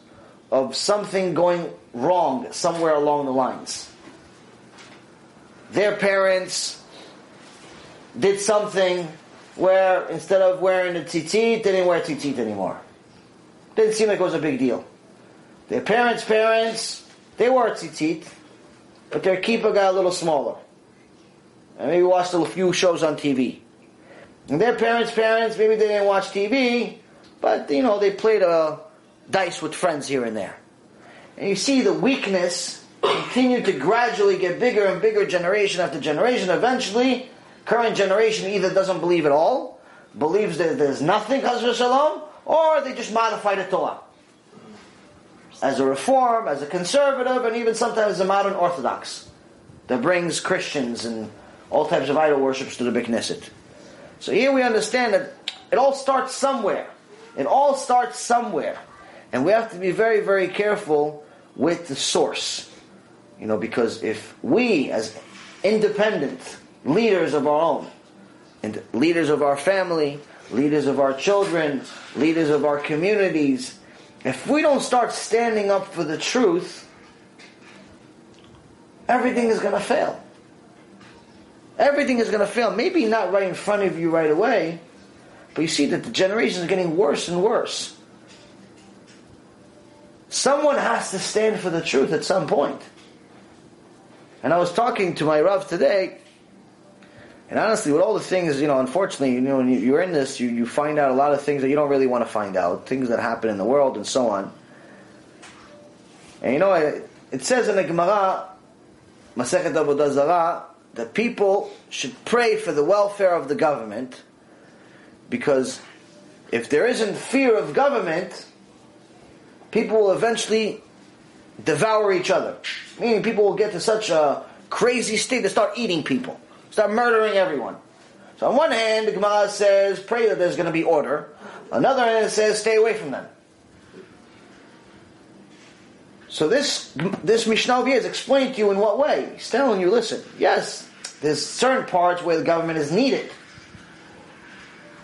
Speaker 1: of something going wrong somewhere along the lines. Their parents did something where instead of wearing the tzitzit, they didn't wear tzitzit anymore. Didn't seem like it was a big deal. Their parents' parents, they wore tzitzit, but their kippah got a little smaller. And maybe watched a few shows on TV. And their parents' parents, maybe they didn't watch TV, but you know, they played a dice with friends here and there. And you see the weakness continue to gradually get bigger and bigger generation after generation. Eventually, current generation either doesn't believe at all, believes that there's nothing, or they just modify the Torah. As a reform, as a conservative, and even sometimes as a modern Orthodox that brings Christians and all types of idol worships to the Knesset. So here we understand that it all starts somewhere. It all starts somewhere. And we have to be very, very careful with the source. You know, because if we, as independent leaders of our own, and leaders of our family, leaders of our children, leaders of our communities, if we don't start standing up for the truth, everything is going to fail. Everything is going to fail. Maybe not right in front of you right away, but you see that the generation is getting worse and worse. Someone has to stand for the truth at some point. And I was talking to my Rav today, and honestly, with all the things, you know, unfortunately, you know, when you're in this, you, you find out a lot of things that you don't really want to find out, things that happen in the world and so on. And you know, it, says in the Gemara, Masechet Avot that people should pray for the welfare of the government, because if there isn't fear of government, people will eventually devour each other. Meaning people will get to such a crazy state to start eating people, start murdering everyone. So on one hand, the Gemara says, pray that there's going to be order. Another hand, says, stay away from them. So this this Mishnah is explained to you in what way? He's telling you, listen, yes, there's certain parts where the government is needed.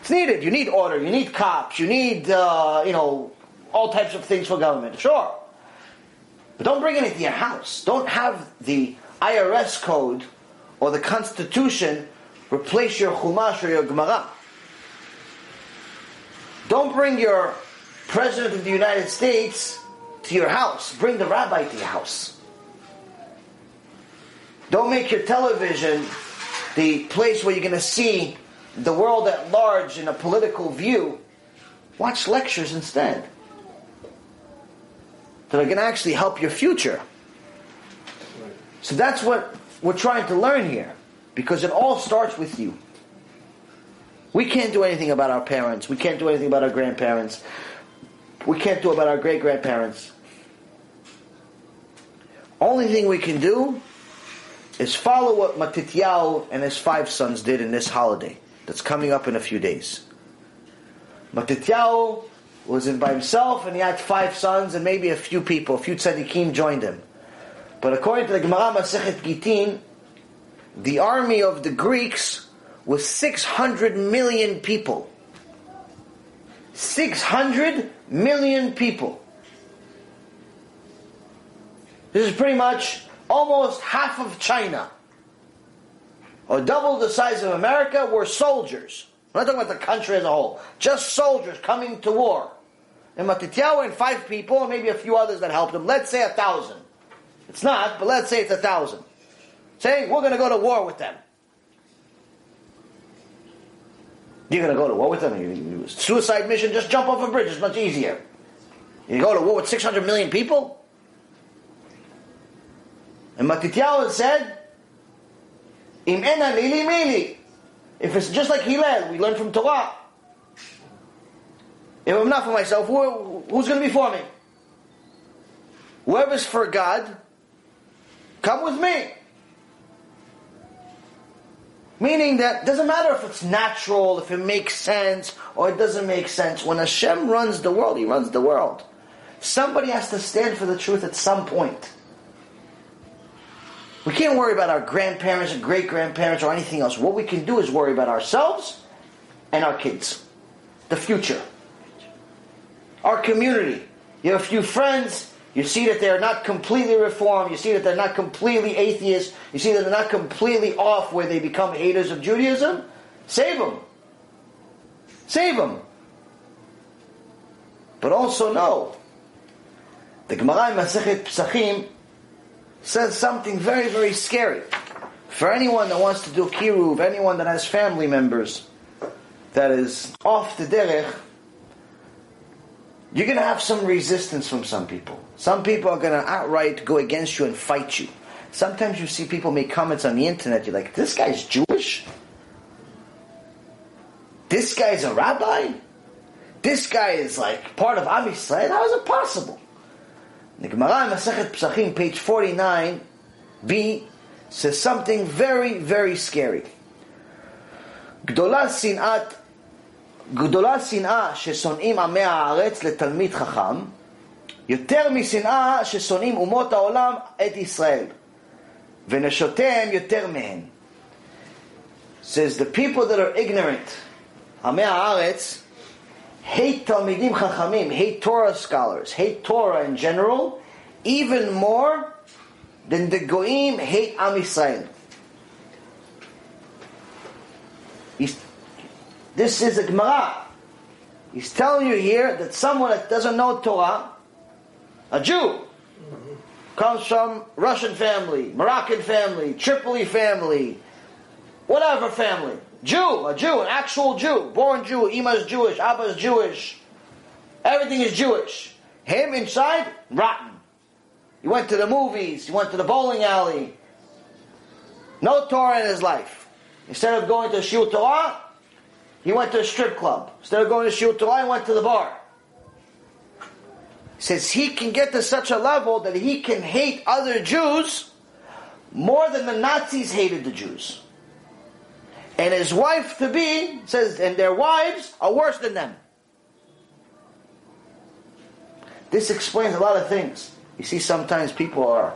Speaker 1: It's needed. You need order. You need cops. You need, uh, you know, all types of things for government. Sure. But don't bring it into your house. Don't have the IRS code or the Constitution replace your Chumash or your Gemara. Don't bring your President of the United States to your house. Bring the rabbi to your house. Don't make your television the place where you're going to see the world at large in a political view. Watch lectures instead that are going to actually help your future. So that's what we're trying to learn here, because it all starts with you. We can't do anything about our parents. We can't do anything about our grandparents. We can't do about our great grandparents. Only thing we can do is follow what Matityahu and his five sons did in this holiday that's coming up in a few days. Matityahu was in by himself and he had five sons and maybe a few people, a few tzaddikim joined him. But according to the Gemara Masechet Gittin, the army of the Greeks was 600 million people. 600 million people. This is pretty much almost half of China. Or double the size of America were soldiers. I'm not talking about the country as a whole. Just soldiers coming to war. And Matityahu and five people, and maybe a few others that helped him. Let's say a thousand. It's not, but let's say it's a thousand. Saying we're going to go to war with them. You're going to go to war with them? Suicide mission, just jump off a bridge. It's much easier. You go to war with 600 million people? And Matityahu said, Im ena lili mili. If it's just like Hillel, we learn from Torah. If I'm not for myself, who, who's going to be for me? Whoever's for God, come with me. Meaning that doesn't matter if it's natural, if it makes sense, or it doesn't make sense. When Hashem runs the world, He runs the world. Somebody has to stand for the truth at some point. We can't worry about our grandparents and great grandparents or anything else. What we can do is worry about ourselves and our kids, the future, our community. You have a few friends, you see that they're not completely reformed, you see that they're not completely atheists, you see that they're not completely off where they become haters of Judaism. Save them. Save them. But also know, the Gemara in Masechet Psachim says something very, very scary. For anyone that wants to do kiruv, anyone that has family members that is off the derech, you're going to have some resistance from some people. Some people are going to outright go against you and fight you. Sometimes you see people make comments on the internet, you're like, this guy's Jewish? This guy's a rabbi? This guy is like part of Am Yisrael? How is it possible? The Gemara Masechet P'sachim, page 49b, says something very, very scary. Gdola sinat גדולה שנאה ששונאים עמי הארץ לתלמיד חכם, יותר משנאה ששונאים אומות העולם את ישראל, ונשותיהם יותר מהן. says the people that are ignorant, עמי הארץ, hate Talmidim Chachamim, hate Torah scholars, hate Torah in general, even more than the Goim hate Am Yisrael. This is a Gemara. He's telling you here that someone that doesn't know Torah, a Jew, comes from Russian family, Moroccan family, Tripoli family, whatever family, Jew, a Jew, an actual Jew, born Jew, Ima's Jewish, Abba's Jewish, everything is Jewish. Him inside, rotten. He went to the movies, he went to the bowling alley. No Torah in his life. Instead of going to Shiur Torah, he went to a strip club. Instead of going to Shiur Torah, he went to the bar. He says he can get to such a level that he can hate other Jews more than the Nazis hated the Jews. And his wife to be says, and their wives are worse than them. This explains a lot of things. You see, sometimes people are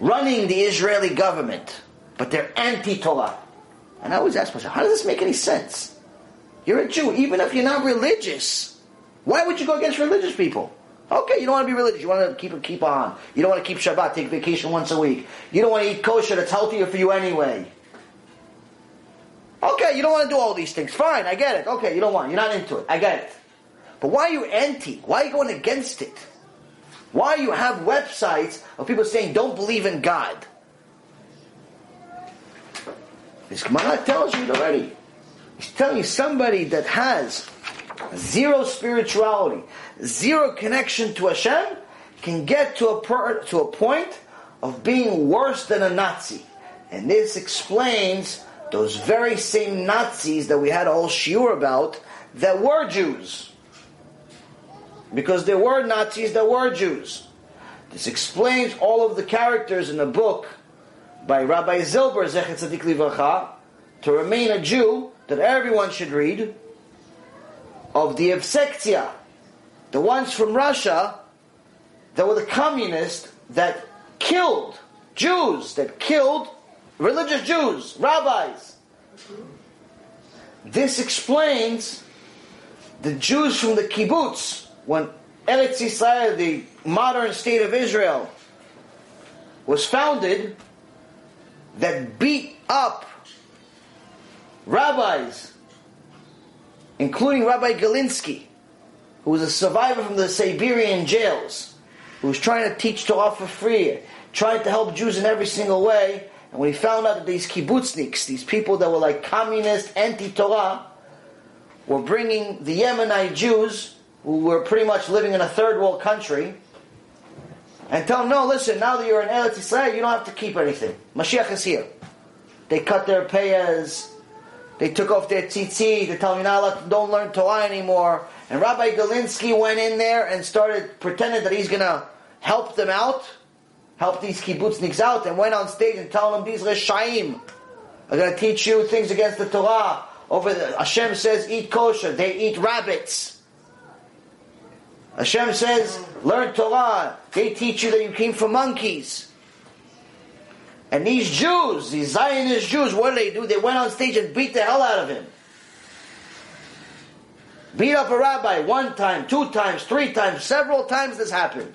Speaker 1: running the Israeli government, but they're anti Torah. And I always ask myself, how does this make any sense? You're a Jew, even if you're not religious. Why would you go against religious people? Okay, you don't want to be religious. You want to keep keep on. You don't want to keep Shabbat, take vacation once a week. You don't want to eat kosher that's healthier for you anyway. Okay, you don't want to do all these things. Fine, I get it. Okay, you don't want. You're not into it. I get it. But why are you anti? Why are you going against it? Why you have websites of people saying don't believe in God? This Gemara tells you already. He's telling you somebody that has zero spirituality, zero connection to Hashem, can get to a per, to a point of being worse than a Nazi. And this explains those very same Nazis that we had a whole shiur about that were Jews. Because there were Nazis that were Jews. This explains all of the characters in the book by Rabbi Zilber, Zecher Tzadik Livracha, to remain a Jew, that everyone should read, of the Evsektia, the ones from Russia that were the communists that killed Jews, that killed religious Jews, rabbis. This explains the Jews from the kibbutz, when Eretz Yisrael, the modern state of Israel, was founded, that beat up rabbis, including Rabbi Galinsky, who was a survivor from the Siberian jails, who was trying to teach Torah for free, trying to help Jews in every single way. And when he found out that these kibbutzniks, these people that were like communist, anti-Torah, were bringing the Yemenite Jews, who were pretty much living in a third world country, and tell them, no, listen, now that you're in Eretz Yisrael, you don't have to keep anything. Mashiach is here. They cut their payas, they took off their tzitzit, they tell me now don't learn Torah anymore. And Rabbi Galinsky went in there and started pretending that he's going to help them out, help these kibbutzniks out, and went on stage and told them these reshaim are going to teach you things against the Torah. Over the, Hashem says eat kosher, they eat rabbits. Hashem says learn Torah, they teach you that you came from monkeys. And these Jews, these Zionist Jews, what did they do? They went on stage and beat the hell out of him. Beat up a rabbi one time, two times, three times, several times this happened.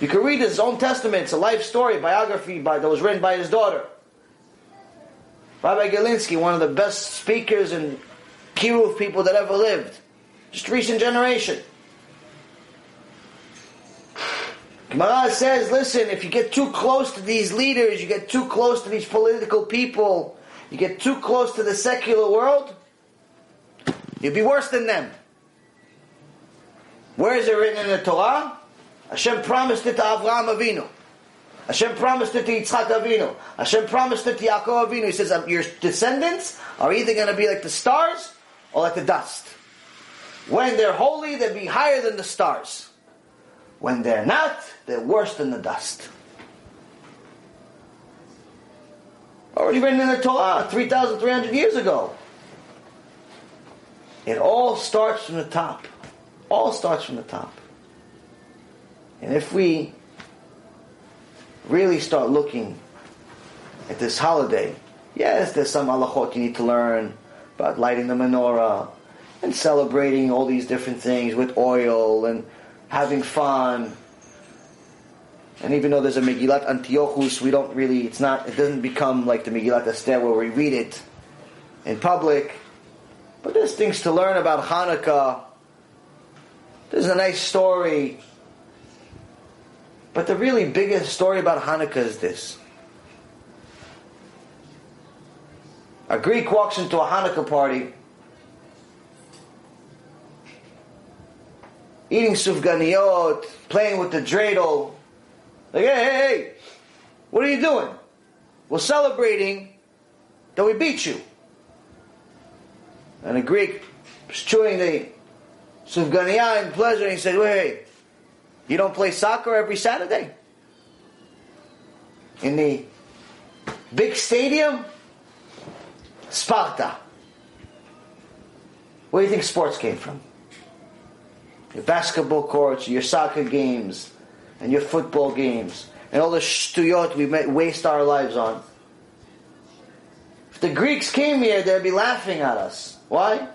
Speaker 1: You can read his own testament. It's a life story, biography by, that was written by his daughter. Rabbi Galinsky, one of the best speakers and kiruv people that ever lived. Just recent generation. Gemara says, listen, if you get too close to these leaders, you get too close to these political people, you get too close to the secular world, you'll be worse than them. Where is it written in the Torah? Hashem promised it to Avraham Avinu. Hashem promised it to Yitzchak Avinu. Hashem promised it to Yaakov Avinu. He says, um, your descendants are either going to be like the stars or like the dust. When they're holy, they'll be higher than the stars. When they're not, they're worse than the dust. Already written in the Torah 3,300 years ago. It all starts from the top. All starts from the top. And if we really start looking at this holiday, yes, there's some halachot you need to learn about lighting the menorah and celebrating all these different things with oil and having fun. And even though there's a Megillat Antiochus, we don't really, it's not, it doesn't become like the Megillat Esther where we read it in public. But there's things to learn about Hanukkah. There's a nice story. But the really biggest story about Hanukkah is this. A Greek walks into a Hanukkah party eating sufganiyot, playing with the dreidel. Like, hey, hey, hey, what are you doing? We're celebrating that we beat you. And a Greek was chewing the sufganiyah in pleasure, and he said, wait, wait, you don't play soccer every Saturday? In the big stadium? Sparta. Where do you think sports came from? Your basketball courts, your soccer games, and your football games, and all the shtuyot we waste our lives on. If the Greeks came here, they'd be laughing at us. Why?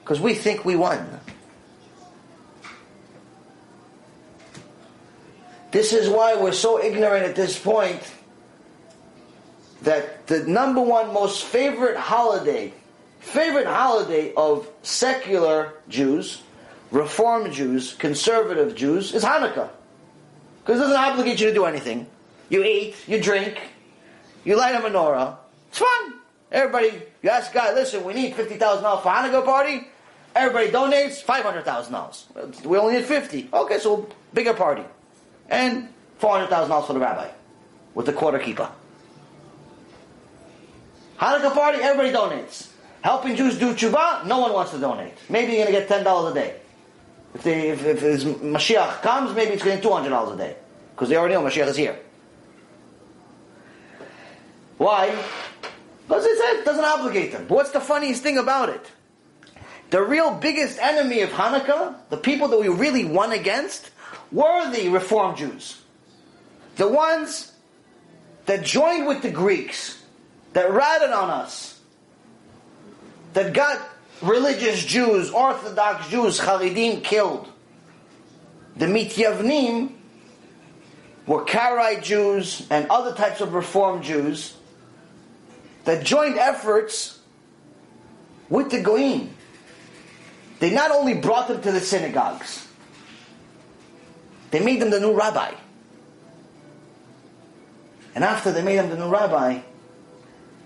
Speaker 1: Because we think we won. This is why we're so ignorant at this point that the number one most favorite holiday, favorite holiday of secular Jews, Reform Jews, conservative Jews, is Hanukkah. Because it doesn't obligate you to do anything. You eat, you drink, you light a menorah. It's fun. Everybody, you ask God, listen, we need $50,000 for Hanukkah party. Everybody donates $500,000. We only need 50. Okay, so bigger party. And $400,000 for the rabbi with the quarter keeper. Hanukkah party, everybody donates. Helping Jews do tshuva, no one wants to donate. Maybe you're going to get $10 a day. If, they, if, if his Mashiach comes, maybe it's getting $200 a day. Because they already know Mashiach is here. Why? Because it doesn't obligate them. But what's the funniest thing about it? The real biggest enemy of Hanukkah, the people that we really won against, were the Reform Jews. The ones that joined with the Greeks, that ratted on us, that got religious Jews, Orthodox Jews, Haredim killed. The Mityavnim were Karaite Jews and other types of Reform Jews that joined efforts with the Goyim. They not only brought them to the synagogues, they made them the new rabbi. And after they made them the new rabbi,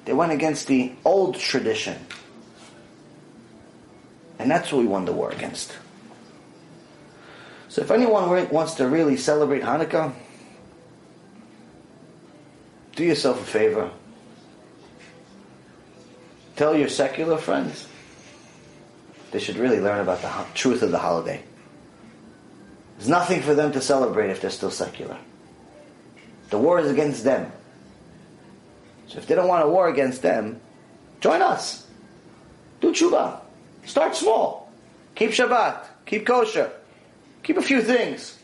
Speaker 1: they went against the old tradition. And that's what we won the war against. So if anyone wants to really celebrate Hanukkah, do yourself a favor. Tell your secular friends they should really learn about the truth of the holiday. There's nothing for them to celebrate if they're still secular. The war is against them. So if they don't want a war against them, join us. Do tshuva. Start small. Keep Shabbat. Keep kosher. Keep a few things.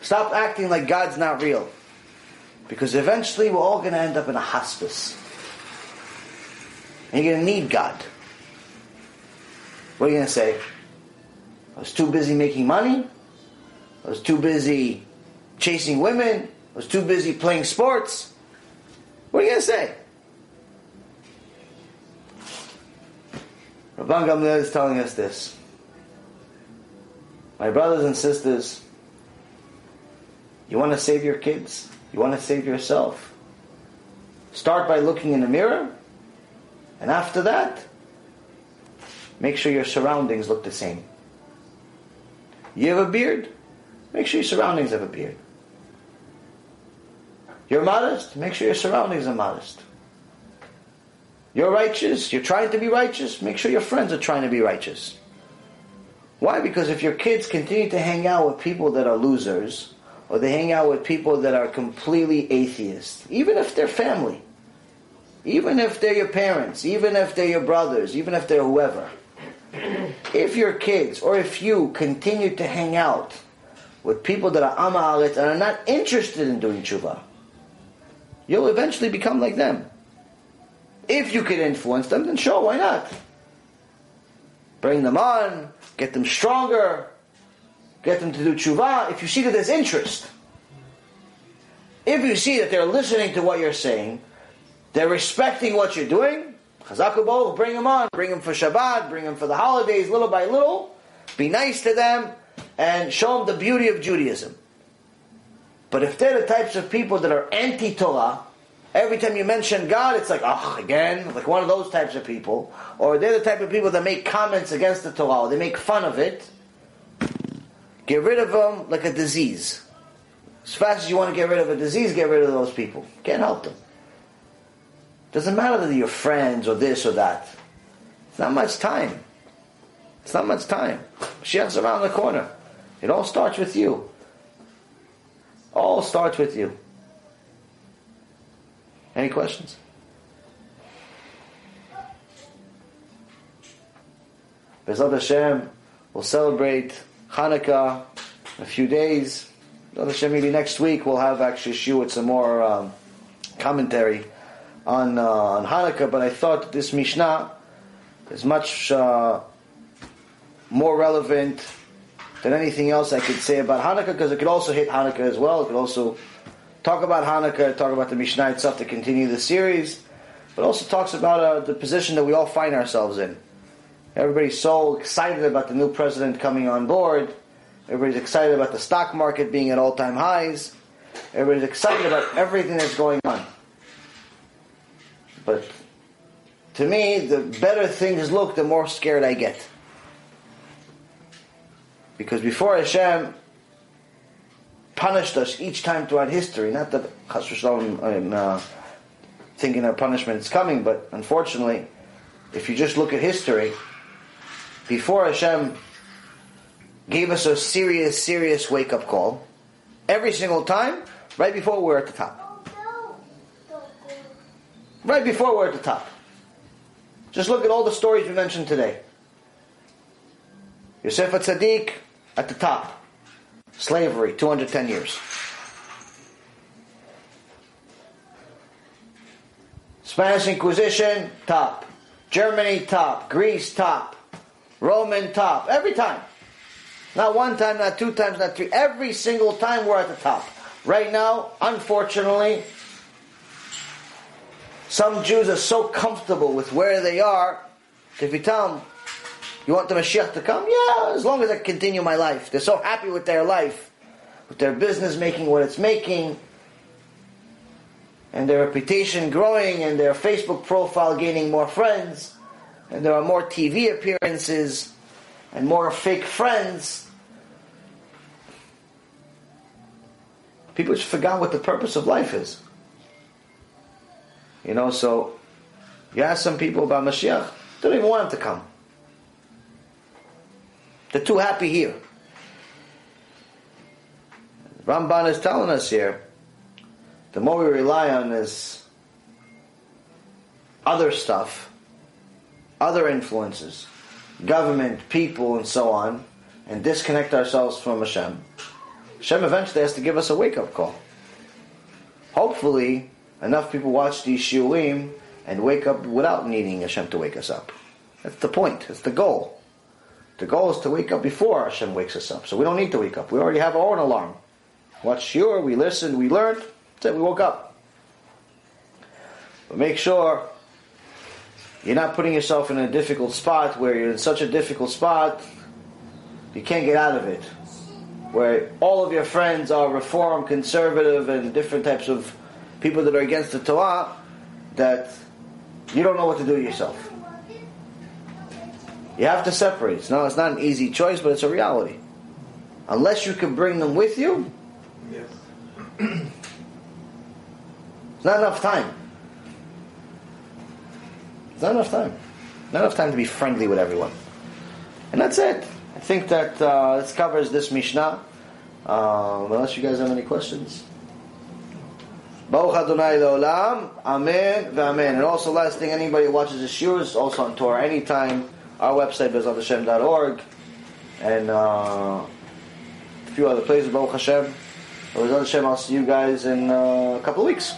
Speaker 1: Stop acting like God's not real. Because eventually we're all going to end up in a hospice. And you're going to need God. What are you going to say? I was too busy making money. I was too busy chasing women. I was too busy playing sports. What are you going to say? Rabban Gamliel is telling us this. My brothers and sisters, you want to save your kids? You want to save yourself? Start by looking in the mirror, and after that, make sure your surroundings look the same. You have a beard? Make sure your surroundings have a beard. You're modest? Make sure your surroundings are modest. You're righteous, you're trying to be righteous, make sure your friends are trying to be righteous. Why? Because if your kids continue to hang out with people that are losers, or they hang out with people that are completely atheists, even if they're family, even if they're your parents, even if they're your brothers, even if they're whoever, if your kids or if you continue to hang out with people that are amalit and are not interested in doing tshuva, you'll eventually become like them. If you can influence them, then sure, why not? Bring them on, get them stronger, get them to do tshuva. If you see that there's interest, if you see that they're listening to what you're saying, they're respecting what you're doing, Chazakubol, bring them on, bring them for Shabbat, bring them for the holidays, little by little. Be nice to them and show them the beauty of Judaism. But if they're the types of people that are anti-Torah, Every time you mention God, it's like, oh, again, like one of those types of people. Or they're the type of people that make comments against the Torah, or they make fun of it. Get rid of them like a disease. As fast as you want to get rid of a disease, get rid of those people. Can't help them. Doesn't matter whether you're your friends or this or that. It's not much time. It's not much time. Mashiach's around the corner. It all starts with you. All starts with you. Any questions? BeEzrat Hashem will celebrate Hanukkah in a few days. BeEzrat Hashem, maybe next week we'll have actually Shu with some more um, commentary on uh, on Hanukkah. But I thought this Mishnah is much uh, more relevant than anything else I could say about Hanukkah because it could also hit Hanukkah as well. It could also talk about Hanukkah, talk about the Mishnah itself to continue the series, but also talks about uh, the position that we all find ourselves in. Everybody's so excited about the new president coming on board. Everybody's excited about the stock market being at all-time highs. Everybody's excited about everything that's going on. But to me, the better things look, the more scared I get. Because before Hashem punished us each time throughout history, not that I'm uh, thinking a punishment is coming, but unfortunately, if you just look at history, before Hashem gave us a serious, serious wake up call, every single time, right before we're at the top. Right before we're at the top. Just look at all the stories we mentioned today. Yosef Tzaddik at the top. Slavery, 210 years. Spanish Inquisition, top. Germany, top. Greece, top. Roman, top. Every time. Not one time, not two times, not three. Every single time we're at the top. Right now, unfortunately, some Jews are so comfortable with where they are, if you tell them, you want the Mashiach to come? Yeah, as long as I continue my life. They're so happy with their life, with their business making what it's making, and their reputation growing, and their Facebook profile gaining more friends, and there are more TV appearances, and more fake friends. People just forgot what the purpose of life is. You know, so you ask some people about Mashiach, they don't even want him to come. They're too happy here. Ramban is telling us here, the more we rely on this other stuff, other influences, government, people, and so on, and disconnect ourselves from Hashem, Hashem eventually has to give us a wake up call. Hopefully, enough people watch these shiurim and wake up without needing Hashem to wake us up. That's the point. That's the goal. The goal is to wake up before Hashem wakes us up. So we don't need to wake up. We already have our own alarm. Watch shiur, we listened, we learned, it, we woke up. But make sure you're not putting yourself in a difficult spot where you're in such a difficult spot you can't get out of it. Where all of your friends are reform, conservative, and different types of people that are against the Torah, that you don't know what to do yourself. You have to separate. It's not, it's not an easy choice, but it's a reality. Unless you can bring them with you,
Speaker 2: Yes.
Speaker 1: it's not enough time. It's not enough time. Not enough time to be friendly with everyone. And that's it. I think that uh, this covers this Mishnah. Um, unless you guys have any questions. Baruch Adonai Leolam, Amen, V'Amen. And also, last thing, anybody watches the shiurs, also on Torah anytime, our website, BeEzratHashem.org, and uh, a few other places, Baruch Hashem. BeEzrat Hashem, I'll see you guys in uh, a couple of weeks.